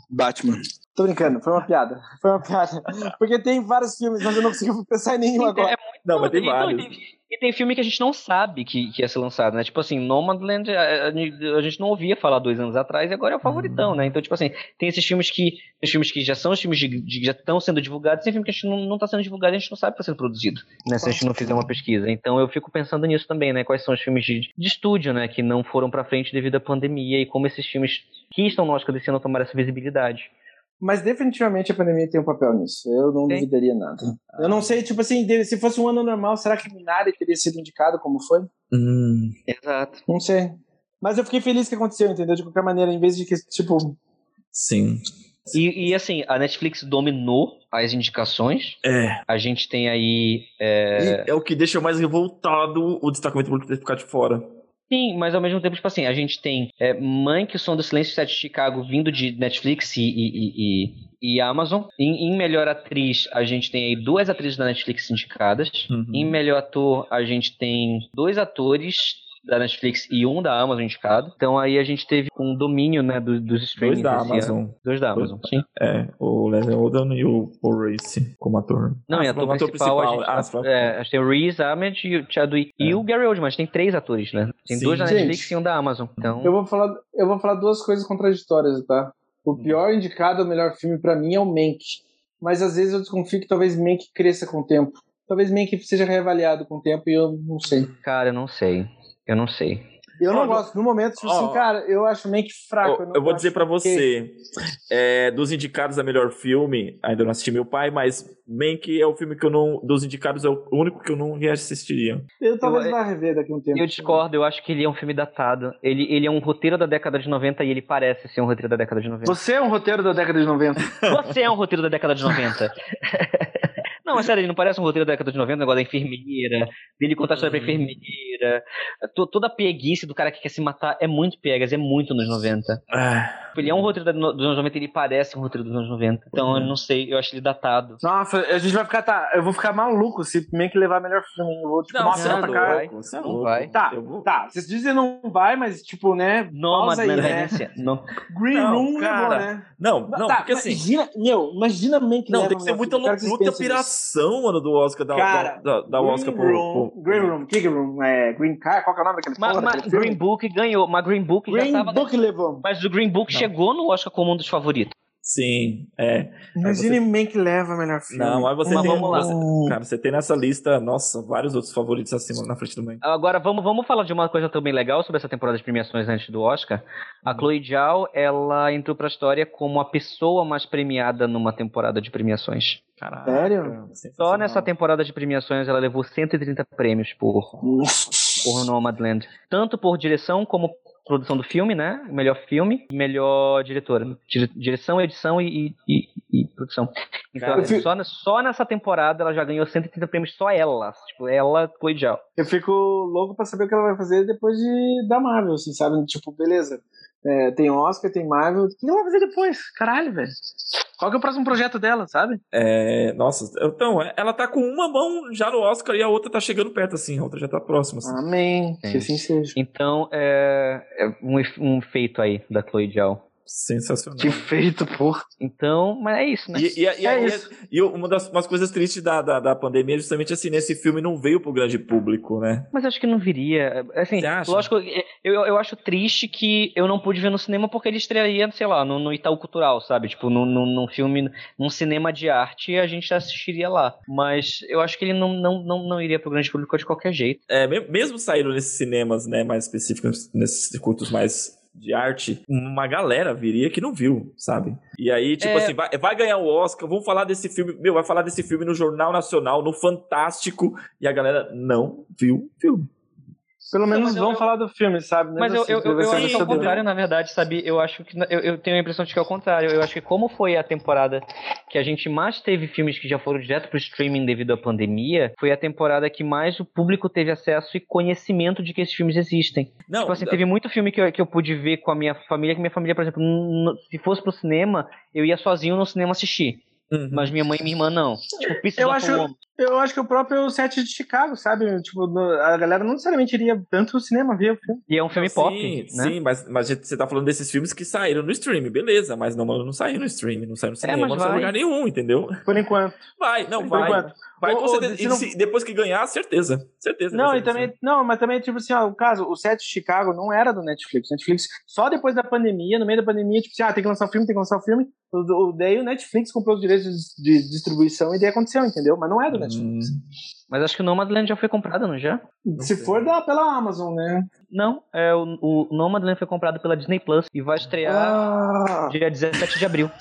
Batman. Tô brincando, foi uma piada. Foi uma piada. Porque tem vários filmes, mas eu não consigo pensar em nenhum agora. É Não, mas tem e, não, e vários. E tem filme que a gente não sabe que, que ia ser lançado, né? Tipo assim, Nomadland, a, a- gente não ouvia falar dois anos atrás e agora é o favoritão, né? Então, tipo assim, tem esses filmes que. Os filmes que já são os filmes de, de- que já estão sendo divulgados, tem filme que a gente não, não tá sendo divulgado e a gente não sabe que está sendo produzido, né? Se a gente não fizer uma pesquisa. Então eu fico pensando nisso também, né? Quais são os filmes de, de estúdio, né? Que não foram pra frente devido à pandemia e como esses filmes que estão no Oscar desse ano tomaram essa visibilidade. Mas definitivamente a pandemia tem um papel nisso. Eu não Tem. duvidaria nada. Eu não sei, tipo assim, se fosse um ano normal, será que Minari teria sido indicado como foi? Hum. Exato. Não sei. Mas eu fiquei feliz que aconteceu, entendeu? De qualquer maneira, em vez de que, tipo, Sim. E, e, assim, a Netflix dominou as indicações. É. A gente tem aí. é, E é o que deixa mais revoltado o destacamento público ter ficado de fora. Sim, mas ao mesmo tempo, tipo assim, a gente tem é, Mãe que o Som do Silêncio de Chicago vindo de Netflix e, e, e, e- e Amazon. Em, em melhor atriz, a gente tem aí duas atrizes da Netflix indicadas. Uhum. Em melhor ator, a gente tem dois atores da Netflix e um da Amazon indicado. Então aí a gente teve um domínio, né, do- dos Dois streamings da esse ano. Amazon. Dois da Amazon, sim. É, o Leslie Odom e o Paul Race como ator. Não, Ah, e você ator falou principal, a gente, Ah, é, a gente tem o Reese Ahmed e o Chadwick e É. o Gary Oldman, a gente tem três atores, né? Tem Sim. dois da Gente, Netflix e um da Amazon. Então, eu vou falar, eu vou falar duas coisas contraditórias, tá? O pior indicado ao melhor filme pra mim é o Mank. Mas às vezes eu desconfio que talvez Mank cresça com o tempo. Talvez Mank seja reavaliado com o tempo e eu não sei. cara, eu não sei. Eu não sei. Eu não no- gosto. No momento, tipo ó, assim, cara, eu acho Mank fraco. Eu, eu vou dizer pra que- você, é, dos indicados a melhor filme, ainda não assisti Meu Pai, mas Mank é o filme que eu não, dos indicados é o único que eu não reassistiria. Eu talvez Eu- vá rever daqui a um tempo. Eu discordo, eu acho que ele é um filme datado. Ele, ele é um roteiro da década de 90 e ele parece ser um roteiro da década de 90. Você é um roteiro da década de 90. Você é um roteiro da década de 90. Não, mas sério, ele não parece um roteiro da década de 90, o negócio da enfermeira, dele contar a história pra Uhum. enfermeira. To- Toda a pieguice do cara que quer se matar é muito piegas, é muito nos 90. Ah, Ele é um roteiro da- dos anos 90 e ele parece um roteiro dos anos 90. Então eu não sei, eu acho ele datado. Nossa, a gente vai ficar. Tá, eu vou ficar maluco se Mank levar melhor filme. Eu vou, tipo, não, nossa, é vou não louco, você é Não louco. vai. Tá, vou- tá. Vocês dizem não vai, mas tipo, né? Nomadland aí, né? Referência. Não. Green Não, Room cara. levou, né? Não, não, tá, porque assim... Imagina, meu, imagina Mank Não, leva tem que ser muita que vocês muita piração, mano, do Oscar, da, Cara, da, da, da Green Oscar Room, pro- Green Room, Kick Room, é, Green Car, qual que é o nome daquele Mas, mas? Green Book ganhou, mas Green Book já Green tava. Book levou. Mas o Green Book Não. Chegou no Oscar como um dos favoritos. Sim, é. Imagine Mank leva melhor filme. Não, mas você Mas tem. vamos lá. você- cara, você tem nessa lista, nossa, vários outros favoritos acima na frente do Mank. Agora vamos, vamos falar de uma coisa também legal sobre essa temporada de premiações antes do Oscar. A Chloe Zhao, ela entrou pra história como a pessoa mais premiada numa temporada de premiações. Caralho. Sério? Só nessa temporada de premiações ela levou 130 prêmios por, por Nomadland. Tanto por direção como produção do filme, né? Melhor filme e melhor diretora. Dire- direção, edição e, e, e- produção. Então, Cara, assim, só, só nessa temporada ela já ganhou 130 prêmios, só ela. Tipo, ela, Zhao. Eu fico louco pra saber o que ela vai fazer depois de da Marvel, assim, sabe? Tipo, beleza. É, tem Oscar, tem Marvel. O que ela vai fazer depois? Caralho, velho. Qual que é o próximo projeto dela, sabe? É, nossa, então, ela tá com uma mão já no Oscar e a outra tá chegando perto, assim, a outra já tá próxima. Assim. Amém. Que assim seja. Então, é, é um, um feito aí da Chloe Zhao. Sensacional. Que feito, porra. Então, mas é isso, né? E, e, e, É e- isso. e uma das umas coisas tristes da, da, da pandemia é justamente assim, nesse filme não veio pro grande público, né? Mas acho que não viria. Assim, Você acha? lógico, eu, eu acho triste que eu não pude ver no cinema porque ele estrearia, sei lá, no, no Itaú Cultural, sabe? Tipo, num, num, num filme, num cinema de arte, a gente assistiria lá. Mas eu acho que ele não, não, não, não iria pro grande público de qualquer jeito. É, me- mesmo saindo nesses cinemas, né, mais específicos, nesses circuitos mais de arte, uma galera viria que não viu, sabe? E aí, tipo É. assim, vai, vai ganhar o Oscar, vamos falar desse filme, meu, vai falar desse filme no Jornal Nacional, no Fantástico, e a galera não viu o filme. Pelo menos eu- falar do filme, sabe? Mas eu, assim, eu, eu, eu acho que é o contrário, na verdade, sabe? Eu acho que. Eu, eu tenho a impressão de que é o contrário. Eu acho que, como foi a temporada que a gente mais teve filmes que já foram direto pro streaming devido à pandemia, foi a temporada que mais o público teve acesso e conhecimento de que esses filmes existem. Não, Tipo assim, teve muito filme que eu, que eu pude ver com a minha família, que minha família, por exemplo, se fosse pro cinema, eu ia sozinho no cinema assistir. Uhum. Mas minha mãe e minha irmã não. Tipo, Eu acho-. Eu acho que o próprio set de Chicago, sabe? Tipo, a galera não necessariamente iria tanto no cinema ver o filme. E é um filme sim, pop, né? Sim, mas, mas você tá falando desses filmes que saíram no stream, beleza, mas não, não saiu no stream, não saiu no cinema, É, mas não saiu em lugar nenhum, entendeu? Por enquanto. Vai, não, Por vai. enquanto. Vai Ou- ou se E não- se- depois que ganhar, certeza. Certeza. Não, e também, não, mas também, tipo assim, ó, o caso, o set de Chicago não era do Netflix. Netflix, só depois da pandemia, no meio da pandemia, tipo assim, ah, tem que lançar o filme, tem que lançar o filme. O, daí o Netflix comprou os direitos de, de distribuição e daí aconteceu, entendeu? Mas não é do Netflix. Hum, Mas acho que o Nomadland já foi comprado, não já? Se sei. for, dá pela Amazon, né? Não, é, o, o Nomadland foi comprado pela Disney Plus e vai estrear Ah, dia 17 de abril.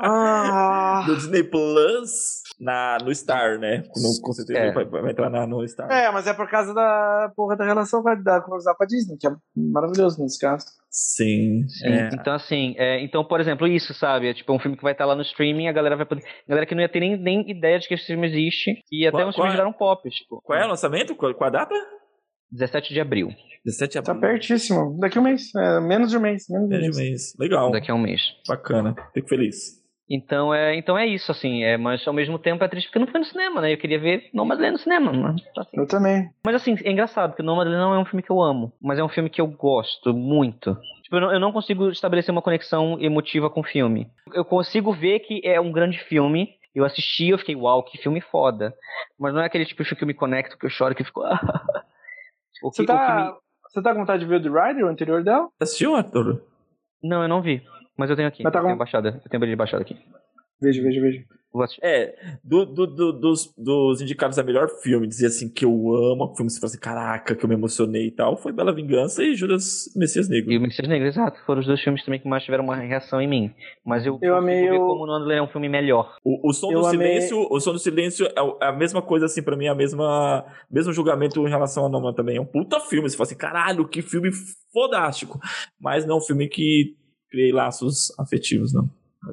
ah. do Disney Plus na, no Star, né? Com, com certeza É. vai, vai entrar na, no Star. É, mas é por causa da porra da relação com a, da, com a Disney, que é maravilhoso nesse caso. Sim. Sim, é. Então, assim, é, então, por exemplo, isso, sabe? É tipo um filme que vai estar lá no streaming, a galera vai poder. A galera que não ia ter nem, nem ideia de que esse filme existe. E até Qual- uns filmes é? viraram pop, tipo. Qual é o lançamento? Qual, qual a data? 17 de abril, 17 de Tá abril. pertíssimo. Daqui um mês. É, menos de um mês. Menos de um Menos de mês. um mês. Legal. daqui a um mês. Bacana. Fico feliz. Então é, então é isso, assim, é, mas ao mesmo tempo é triste porque não foi no cinema, né? Eu queria ver Nomadland no cinema, mas, assim. Eu também. Mas assim, é engraçado, porque Nomadland não é um filme que eu amo, mas é um filme que eu gosto muito. Tipo, eu não, eu não consigo estabelecer uma conexão emotiva com o filme. Eu consigo ver que é um grande filme. Eu assisti, eu fiquei, uau, que filme foda. Mas não é aquele tipo de filme que eu me conecto, que eu choro, que eu fico. o que, Você tá, me- você tá com vontade de ver o The Rider, o anterior dela? Assistiu, Arthur? Não, eu não vi. Mas eu tenho aqui. Mas tá eu tenho com- baixada. Eu tenho ele baixado aqui. Veja. Vou assistir. É, do, do- do- dos, dos indicados a melhor filme, dizer assim que eu amo o filme, você fala assim, caraca, que eu me emocionei e tal, foi Bela Vingança e Judas Messias Negro. E o Messias Negro, exato. Foram os dois filmes também que mais tiveram uma reação em mim. Mas eu, Eu amei ver o- como o Nomadland é um filme melhor. O, o som Eu do amei- silêncio, o som do silêncio é é a mesma coisa assim pra mim, é a mesma mesmo julgamento em relação a Noma também. É um puta filme, você fala assim, caralho, que filme fodástico. Mas não é um filme que criei laços afetivos, não.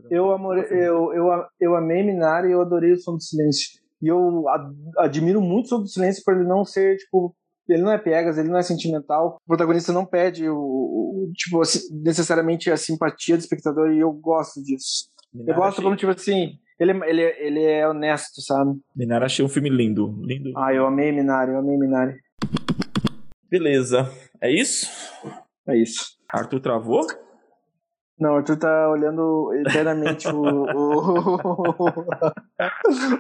Eu, amor, eu, eu, eu amei Minari e eu adorei o Som do Silêncio. E eu ad- admiro muito o Som do Silêncio por ele não ser, tipo, ele não é piegas, ele não é sentimental. O protagonista não pede o, o- tipo, assim, necessariamente a simpatia do espectador e eu gosto disso. Eu gosto achei, como, tipo assim, ele, é- ele, é- ele é honesto, sabe? Minara achei um filme lindo, lindo. Ah, eu amei Minari, eu amei Minari. Beleza, é isso? É isso. Arthur travou? Não, o Arthur tá olhando eternamente o. o...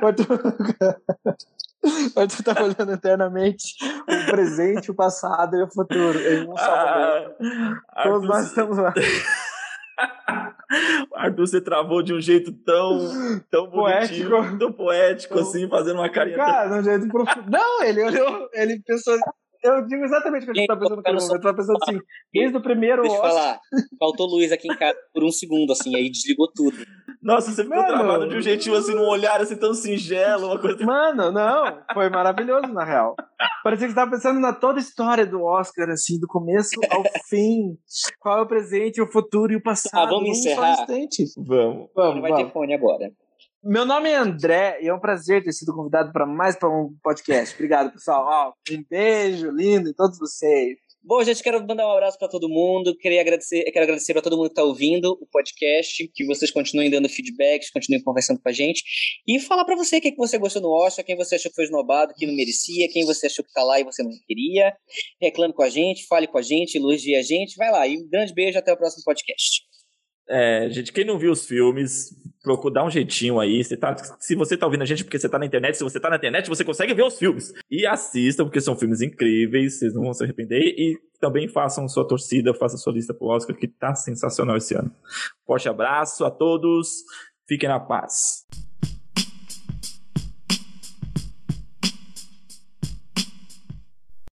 o Arthur... tá olhando eternamente o presente, o passado e o futuro. Ele não sabe. Ah, Todos nós estamos lá. Arthur, você travou de um jeito tão, tão Poético. bonitinho, tão poético, assim, fazendo uma carinha. Cara, de um jeito profundo. Não, ele olhou, ele pensou. Eu digo exatamente o que a gente tá pensando naquele momento. Eu tava pensando assim, desde o primeiro Deixa eu falar. Faltou luz aqui em casa por um segundo, assim, aí desligou tudo. Nossa, você ficou Mano. travado de um jeitinho assim, num olhar assim tão singelo, uma coisa. Mano, não, foi maravilhoso, na real. Parecia que você tava pensando na toda a história do Oscar, assim, do começo ao fim. Qual é o presente, o futuro e o passado. Ah, vamos encerrar? Vamos. Vamos, Vai ter vamos. fone agora. Meu nome é André e é um prazer ter sido convidado para mais para um podcast. Obrigado, pessoal. Um beijo lindo em todos vocês. Bom, gente, quero mandar um abraço para todo mundo. Queria agradecer, quero agradecer para todo mundo que está ouvindo o podcast, que vocês continuem dando feedbacks, continuem conversando com a gente e falar para você o que, você gostou no Oscar, quem você achou que foi esnobado, que não merecia, quem você achou que tá lá e você não queria. Reclame com a gente, fale com a gente, elogie a gente. Vai lá e um grande beijo até o próximo podcast. É, gente, quem não viu os filmes, procura dar um jeitinho aí. Você tá, se você tá ouvindo a gente porque você tá na internet, se você tá na internet, você consegue ver os filmes. E assistam, porque são filmes incríveis, vocês não vão se arrepender. E também façam sua torcida, façam sua lista pro Oscar, que tá sensacional esse ano. Forte abraço a todos, fiquem na paz.